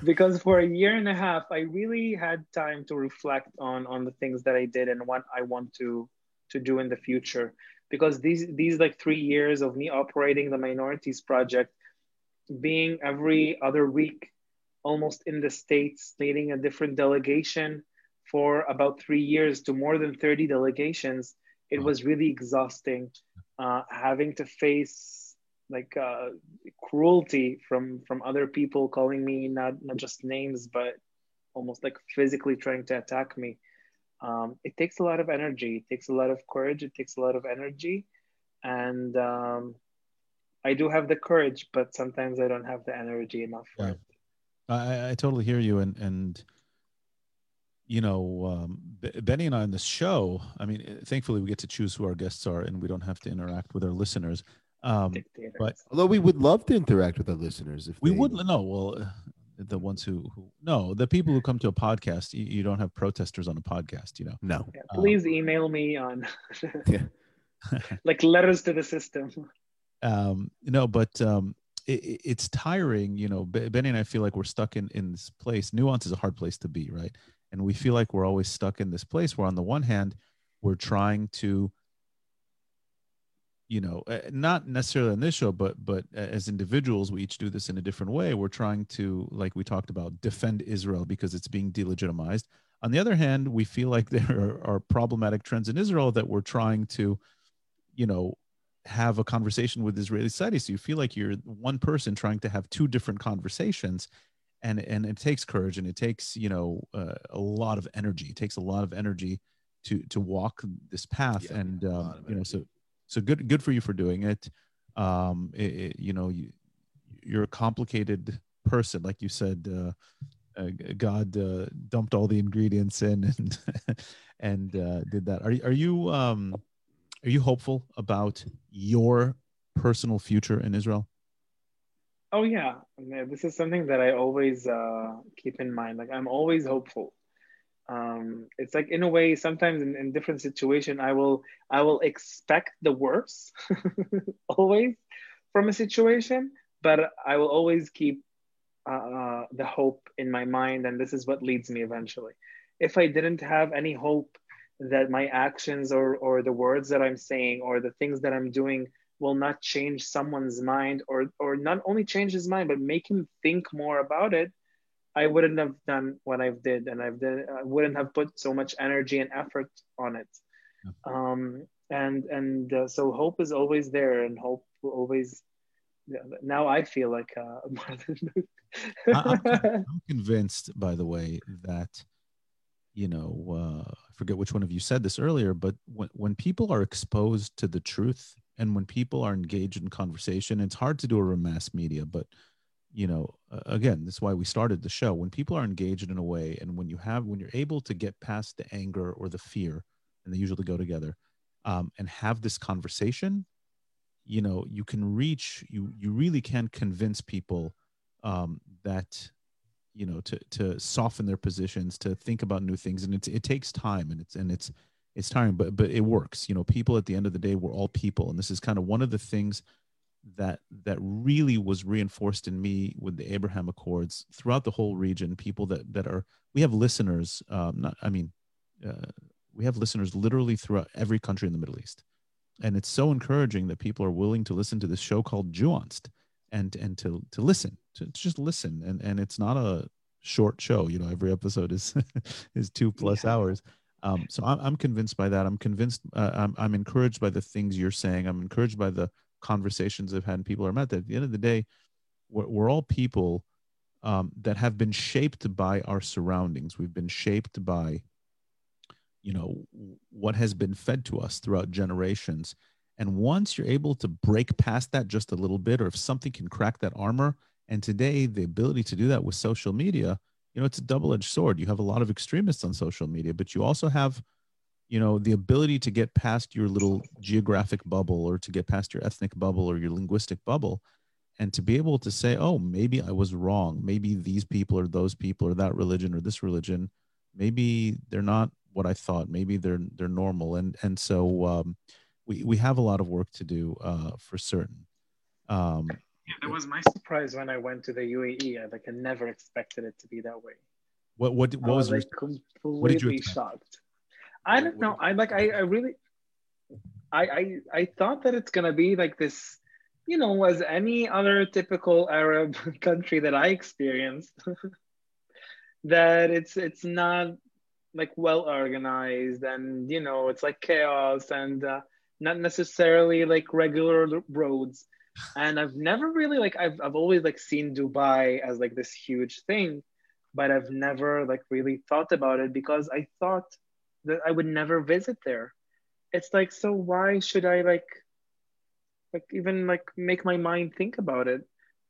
because for a year and a half, I really had time to reflect on on the things that I did and what I want to to do in the future. Because these these like three years of me operating the minorities project, being every other week almost in the states, leading a different delegation, for about three years to more than 30 delegations, it was really exhausting uh, having to face like uh, cruelty from from other people calling me not not just names but almost like physically trying to attack me. Um, it takes a lot of energy. It takes a lot of courage. It takes a lot of energy. And um, i do have the courage but sometimes i don't have the energy enough for yeah. it. I, I totally hear you and and you know, um, Benny and I on this show, I mean, eh, thankfully we get to choose who our guests are and we don't have to interact with our listeners. Um, but although we would love to interact with our listeners, if we they... would, no, well, uh, the ones who, who, no, the people who come to a podcast, you, you, don't have protesters on a podcast, you know? No. Yeah, please um, email me on like letters to the system. Um, no, but, um, it, it's tiring, you know, Benny and I feel like we're stuck in, in this place. Nuance is a hard place to be, right? And we feel like we're always stuck in this place where on the one hand we're trying to you know eh, not necessarily on this show but but as individuals we each do this in a different way. We're trying to like we talked about defend israel because it's being delegitimized. On the other hand we feel like there are, are problematic trends in israel that we're trying to you know have a conversation with israeli society. So you feel like you're one person trying to have two different conversations and and it takes courage and it takes you know uh, a lot of energy. It takes a lot of energy to to walk this path yeah, and um, you know so so good good for you for doing it. Um it, it, you know you, you're a complicated person like you said uh, uh, god uh, dumped all the ingredients in and and uh, did that. Are, are you um are you hopeful about your personal future in israel Oh yeah, this is something that I always uh, keep in mind. Like I'm always hopeful. Um, it's like in a way, sometimes in, in different situation, I will I will expect the worst always from a situation, but I will always keep uh, uh, the hope in my mind, and this is what leads me eventually. If I didn't have any hope that my actions or or the words that I'm saying or the things that I'm doing will not change someone's mind or or not only change his mind but make him think more about it i wouldn't have done what i've did and i've done i wouldn't have put so much energy and effort on it. Um, and and uh, so hope is always there and hope will always now i feel like uh, I'm, I'm convinced by the way that you know uh, i forget which one of you said this earlier but when, when people are exposed to the truth and when people are engaged in conversation it's hard to do over mass media but you know again this is why we started the show. When people are engaged in a way and when you have when you're able to get past the anger or the fear and they usually go together um, and have this conversation you know you can reach you you really can convince people um, that you know to to soften their positions to think about new things. And it's it takes time and it's and it's it's tiring, but but it works. You know, people at the end of the day, we're all people, and this is kind of one of the things that that really was reinforced in me with the Abraham Accords throughout the whole region. People that that are we have listeners. Um, not I mean, uh, we have listeners literally throughout every country in the Middle East, and it's so encouraging that people are willing to listen to this show called Jewanced and and to to listen to, to just listen and and it's not a short show you know every episode is is two plus yeah. hours um, so I'm, I'm convinced by that. I'm convinced. Uh, I'm, I'm encouraged by the things you're saying. I'm encouraged by the conversations I've had and people are met. That at the end of the day, we're, we're all people um, that have been shaped by our surroundings. We've been shaped by you know what has been fed to us throughout generations and once you're able to break past that just a little bit or if something can crack that armor and today the ability to do that with social media you know it's a double-edged sword you have a lot of extremists on social media but you also have you know the ability to get past your little geographic bubble or to get past your ethnic bubble or your linguistic bubble and to be able to say oh maybe i was wrong maybe these people or those people or that religion or this religion maybe they're not what I thought. Maybe they're they're normal, and and so um, we we have a lot of work to do uh, for certain. Um, that was my surprise when I went to the UAE. I like I never expected it to be that way. What what what was, was like completely what did you shocked? I don't know. I like I, I really I, I I thought that it's gonna be like this, you know, as any other typical Arab country that I experienced. that it's it's not like well organized and you know it's like chaos and uh, not necessarily like regular roads and i've never really like I've, I've always like seen dubai as like this huge thing but i've never like really thought about it because i thought that i would never visit there. It's like so why should i like like even like make my mind think about it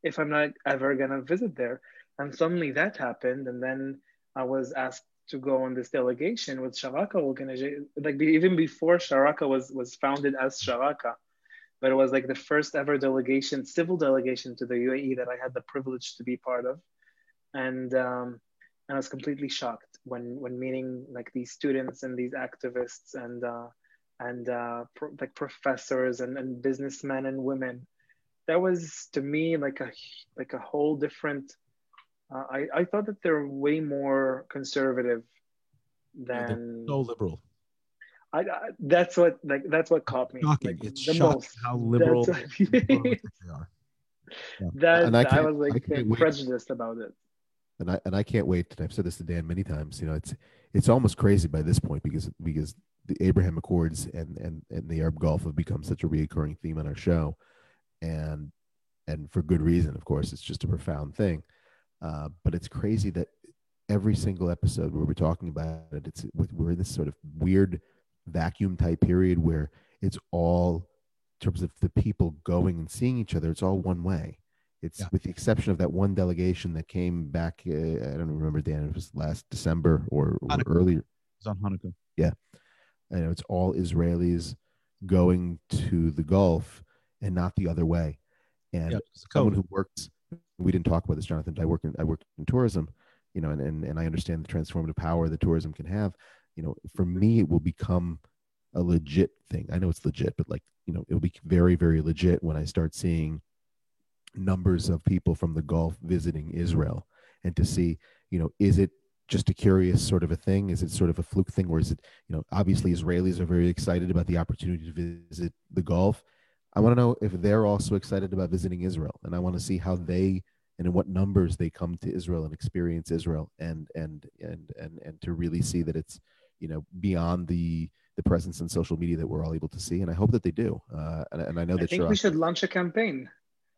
if i'm not ever gonna visit there? And suddenly that happened and then i was asked to go on this delegation with Sharaka organization, like even before Sharaka was was founded as Sharaka, but it was like the first ever delegation, civil delegation to the UAE that I had the privilege to be part of, and um, and I was completely shocked when when meeting like these students and these activists and uh, and uh, pro- like professors and, and businessmen and women. That was to me like a like a whole different uh, I, I thought that they're way more conservative than yeah, so liberal. I, I, that's what like that's what caught me. Shocking. Like, it's the most. how liberal, liberal they are. Yeah. That and I, I was like I prejudiced about it. And I and I can't wait. I've said this to Dan many times. You know, it's it's almost crazy by this point because because the Abraham Accords and and and the Arab Gulf have become such a reoccurring theme on our show, and and for good reason. Of course, it's just a profound thing. Uh, but it's crazy that every single episode where we're talking about it, it's we're in this sort of weird vacuum type period where it's all in terms of the people going and seeing each other. It's all one way. It's yeah. with the exception of that one delegation that came back. Uh, I don't remember, Dan. It was last December or, or earlier. It was on Hanukkah. Yeah, and it's all Israelis going to the Gulf and not the other way. And yeah, someone who works we didn't talk about this, Jonathan. I work in I work in tourism, you know, and, and and I understand the transformative power that tourism can have. You know, for me, it will become a legit thing. I know it's legit, but like you know, it'll be very very legit when I start seeing numbers of people from the Gulf visiting Israel, and to see, you know, is it just a curious sort of a thing? Is it sort of a fluke thing, or is it, you know, obviously Israelis are very excited about the opportunity to visit the Gulf I want to know if they're also excited about visiting Israel, and I want to see how they and in what numbers they come to Israel and experience Israel, and and and and and to really see that it's you know beyond the the presence in social media that we're all able to see, and I hope that they do. Uh, and, and I know that I think we should launch a campaign.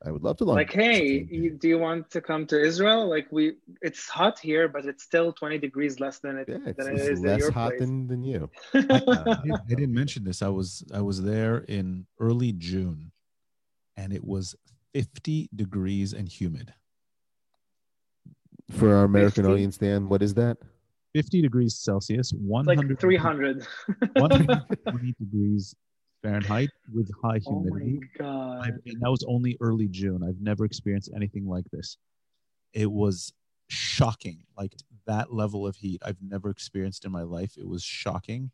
I would love to launch. Like, hey, you, do you want to come to Israel? Like, we, it's hot here, but it's still 20 degrees less than it, yeah, it's, than it is less hot than, than you. I, I, didn't, I didn't mention this. I was I was there in early June, and it was 50 degrees and humid. For our American 50? audience, Dan, what is that? 50 degrees Celsius, 100 like 300 120 degrees Fahrenheit with high humidity. Oh my god! I, and that was only early June. I've never experienced anything like this. It was shocking, like that level of heat. I've never experienced in my life. It was shocking.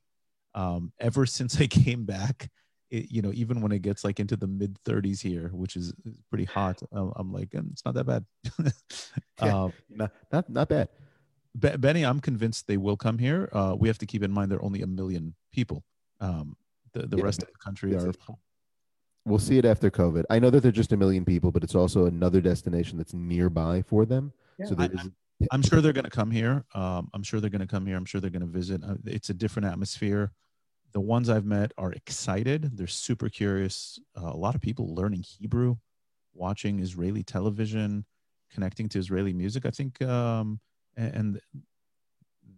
Um, ever since I came back, it, you know, even when it gets like into the mid 30s here, which is pretty hot, I'm like, mm, it's not that bad. yeah, um, not, not not bad. Benny, I'm convinced they will come here. Uh, we have to keep in mind there are only a million people. Um, the, the yeah, rest of the country are we'll see it after covid. I know that they're just a million people but it's also another destination that's nearby for them. Yeah. so I, i'm sure they're going to come here. Um, i'm sure they're going to come here. I'm sure they're going to visit. Uh, it's a different atmosphere. The ones i've met are excited. They're super curious. Uh, a lot of people learning hebrew watching israeli television connecting to israeli music. I think um, and, and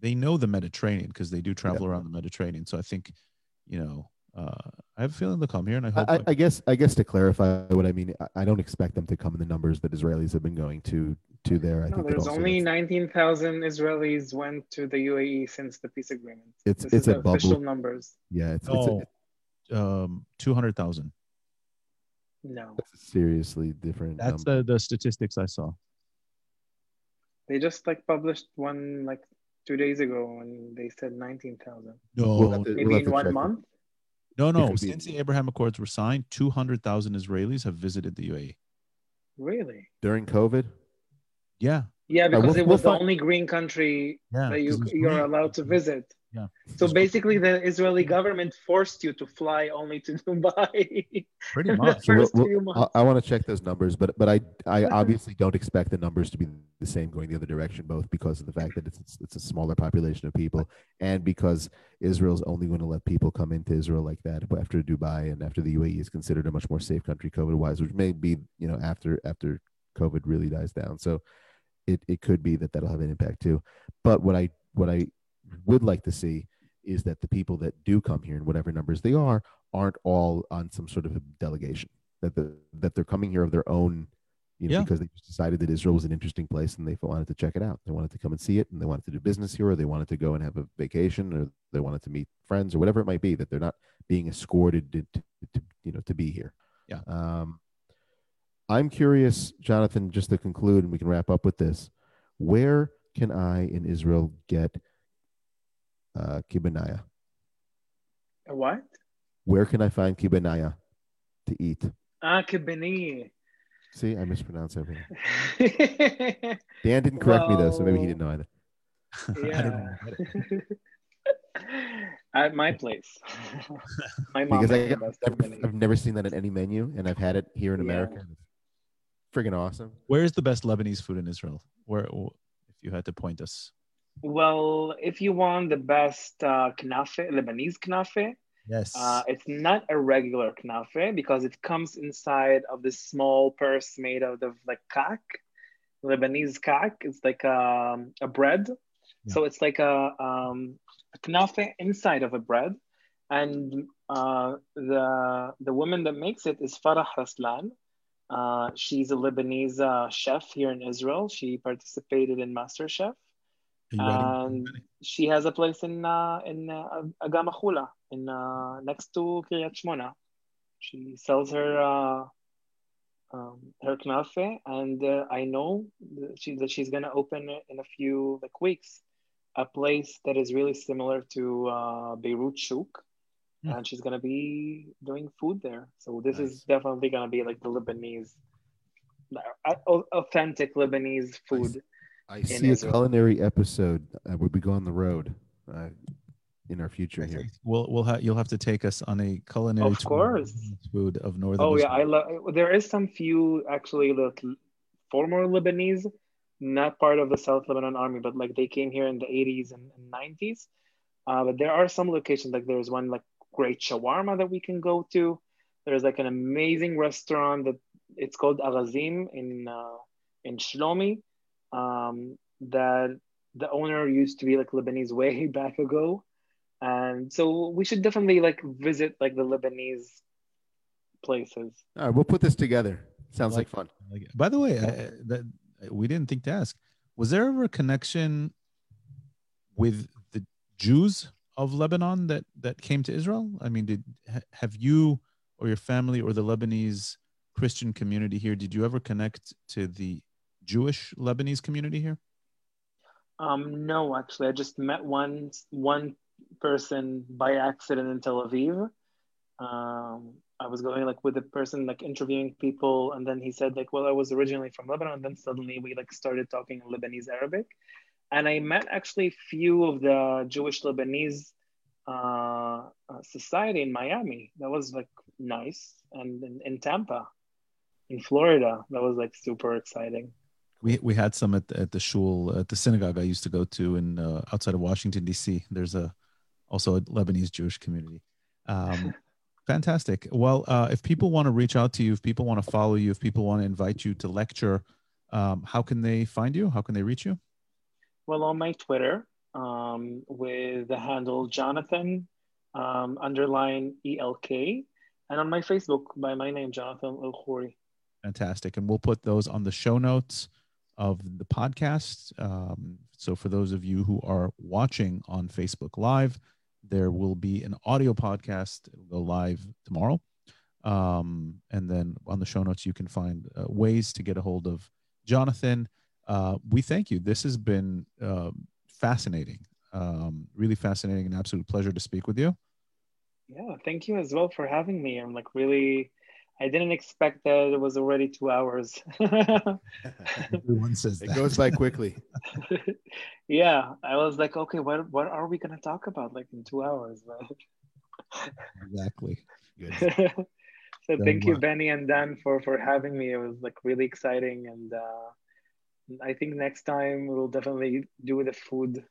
they know the Mediterranean because they do travel around the Mediterranean. So I think, you know, uh, I have a feeling they'll come here, and I hope. I, I guess I guess to clarify what I mean, I- I don't expect them to come in the numbers that Israelis have been going to to there. I No, think there's only that's- 19,000 Israelis went to the UAE since the peace agreement. It's- this it's is a the official bubble. numbers. yeah, it's, oh, it's, um, two hundred thousand. No, a, a seriously different. That's number. the the statistics I saw. They just like published one like two days ago, and they said 19,000. No, We'll to- Maybe we'll in one check it. month. no, no. could be- Since the Abraham Accords were signed, two hundred thousand Israelis have visited the UAE. Really? during COVID. Yeah, Yeah, we'll- because it we'll was the find- only green country yeah. that you 'cause it's you're green. allowed to visit. Yeah. So It's basically, the Israeli government forced you to fly only to Dubai. pretty much. We'll- first we'll- few I. I want to check those numbers, but but I I obviously don't expect the numbers to be the same going the other direction, both because of the fact that it's it's a smaller population of people, and because Israel's only going to let people come into Israel like that after Dubai and after the UAE is considered a much more safe country COVID wise, which may be you know after after COVID really dies down. So it it could be that that'll have an impact too. But what I what I would like to see is that the people that do come here in whatever numbers they are aren't all on some sort of a delegation that the that they're coming here of their own you know Yeah. because they just decided that Israel was an interesting place and they wanted to check it out they wanted to come and see it and they wanted to do business here or they wanted to go and have a vacation or they wanted to meet friends or whatever it might be that they're not being escorted to, to, to you know to be here Yeah. um I'm curious Jonathan just to conclude and we can wrap up with this where can I in Israel get uh kibanaya What? where can I find kibanaya to eat? Ah, kibini. See, I mispronounced everything. Dan didn't correct me though, so maybe he didn't know either. I don't know. At my place. my mom Because I, the best I've. I've never seen that in any menu, and I've had it here in Yeah. America. and It's friggin' awesome. Where's the best Lebanese food in Israel? Where, if you had to point us? Well, if you want the best uh, knafe, Lebanese knafe, Yes. uh, it's not a regular knafe because it comes inside of this small purse made out of like kak, Lebanese kak. It's like um, a bread. So it's like a, um, a knafe inside of a bread. And uh, the, the woman that makes it is Farah Raslan. Uh, she's a Lebanese uh, chef here in Israel. She participated in MasterChef. Are you writing- and she has a place in uh, in uh, Agama in uh, next to Kiryat Shmona. She sells her uh, um, her knafe, and uh, I know that, she, that she's gonna open in a few like weeks, a place that is really similar to uh, Beirut Shuk, Hmm. and she's gonna be doing food there. So this Nice. is definitely gonna be like the Lebanese, uh, authentic Lebanese food. I see a Israel. culinary episode uh, where we go on the road uh, in our future here. We'll we'll have you'll have to take us on a culinary Of tour course. food of northern. Oh yeah, I love. There is some few actually like former Lebanese, not part of the South Lebanon Army, but like they came here in the 80s and, and 90s. Uh, but there are some locations like there's one like great shawarma that we can go to. There's like an amazing restaurant that it's called Arazim in uh, in Shlomi. Um, that the owner used to be like Lebanese way back ago, and so we should definitely like visit like the Lebanese places. All right, we'll put this together. Sounds like, Like- fun. Like, by the way, I, that we didn't think to ask. Was there ever a connection with the Jews of Lebanon that that came to Israel? I mean, did ha- have you or your family or the Lebanese Christian community here? Did you ever connect to the Jewish Lebanese community here? Um, no, actually, I just met one one person by accident in Tel Aviv. Um, I was going like with a person like interviewing people, and then he said like, "Well, I was originally from Lebanon." And then suddenly we like started talking Lebanese Arabic, and I met actually few of the Jewish Lebanese uh, uh, society in Miami. That was like nice, and in, in Tampa, in Florida, that was like super exciting. We we had some at the, at the shul at the synagogue I used to go to in uh, outside of Washington D.C. There's a also a Lebanese Jewish community. Um, fantastic. Well, uh, if people want to reach out to you, if people want to follow you, if people want to invite you to lecture, um, how can they find you? How can they reach you? Well, on my Twitter, um, with the handle Jonathan um, underline ELK, and on my Facebook by my name, Jonathan El Fantastic. And we'll put those on the show notes of the podcast. Um, so for those of you who are watching on Facebook Live, there will be an audio podcast. It'll go live tomorrow. Um, and then on the show notes, you can find uh, ways to get a hold of Jonathan. Uh, we thank you. This has been uh, fascinating, um, really fascinating, and absolute pleasure to speak with you. Yeah, thank you as well for having me. I'm like really I didn't expect that it was already two hours. Everyone says it goes by quickly. yeah, I was like, okay, what what are we gonna talk about like in two hours? exactly. Good. so thank you, Benny and Dan, for for having me. It was like really exciting, and uh, I think next time we'll definitely do the food.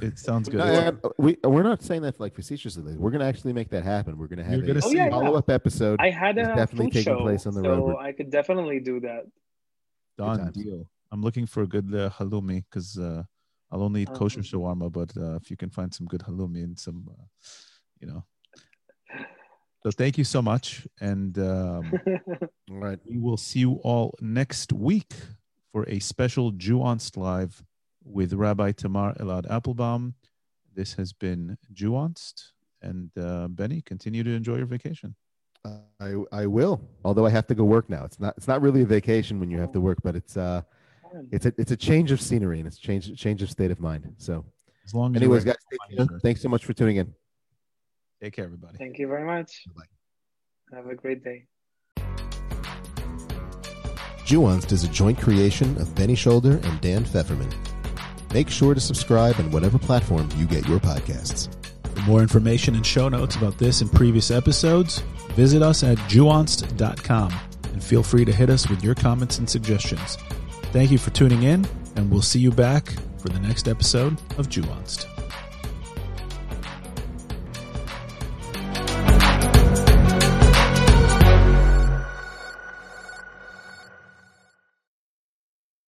It sounds good. No, we we're not saying that like facetiously. We're gonna actually make that happen. We're gonna have a oh, yeah, follow up episode. I had a definitely taking show, place on the so road. I could definitely do that. Done deal. I'm looking for a good uh, halloumi because uh, I'll only eat kosher um, shawarma, but uh, if you can find some good halloumi and some, uh, you know. So thank you so much, and um, all right, we will see you all next week for a special Jewanced live with Rabbi Tamar Elad Appelbaum. This has been Jewanced. And uh, Benny, continue to enjoy your vacation. Uh, I I will. Although I have to go work now. It's not it's not really a vacation when you have to work, but it's uh it's a it's a change of scenery and it's a change change of state of mind. So as long as anyways, guys, thanks so much for tuning in. Take care, everybody. Thank you very much. Bye. Have a great day. Jewanced is a joint creation of Benny Shoulder and Dan Feferman. Make sure to subscribe on whatever platform you get your podcasts. For more information and show notes about this and previous episodes, visit us at jewanced.com and feel free to hit us with your comments and suggestions. Thank you for tuning in, and we'll see you back for the next episode of Jewanced.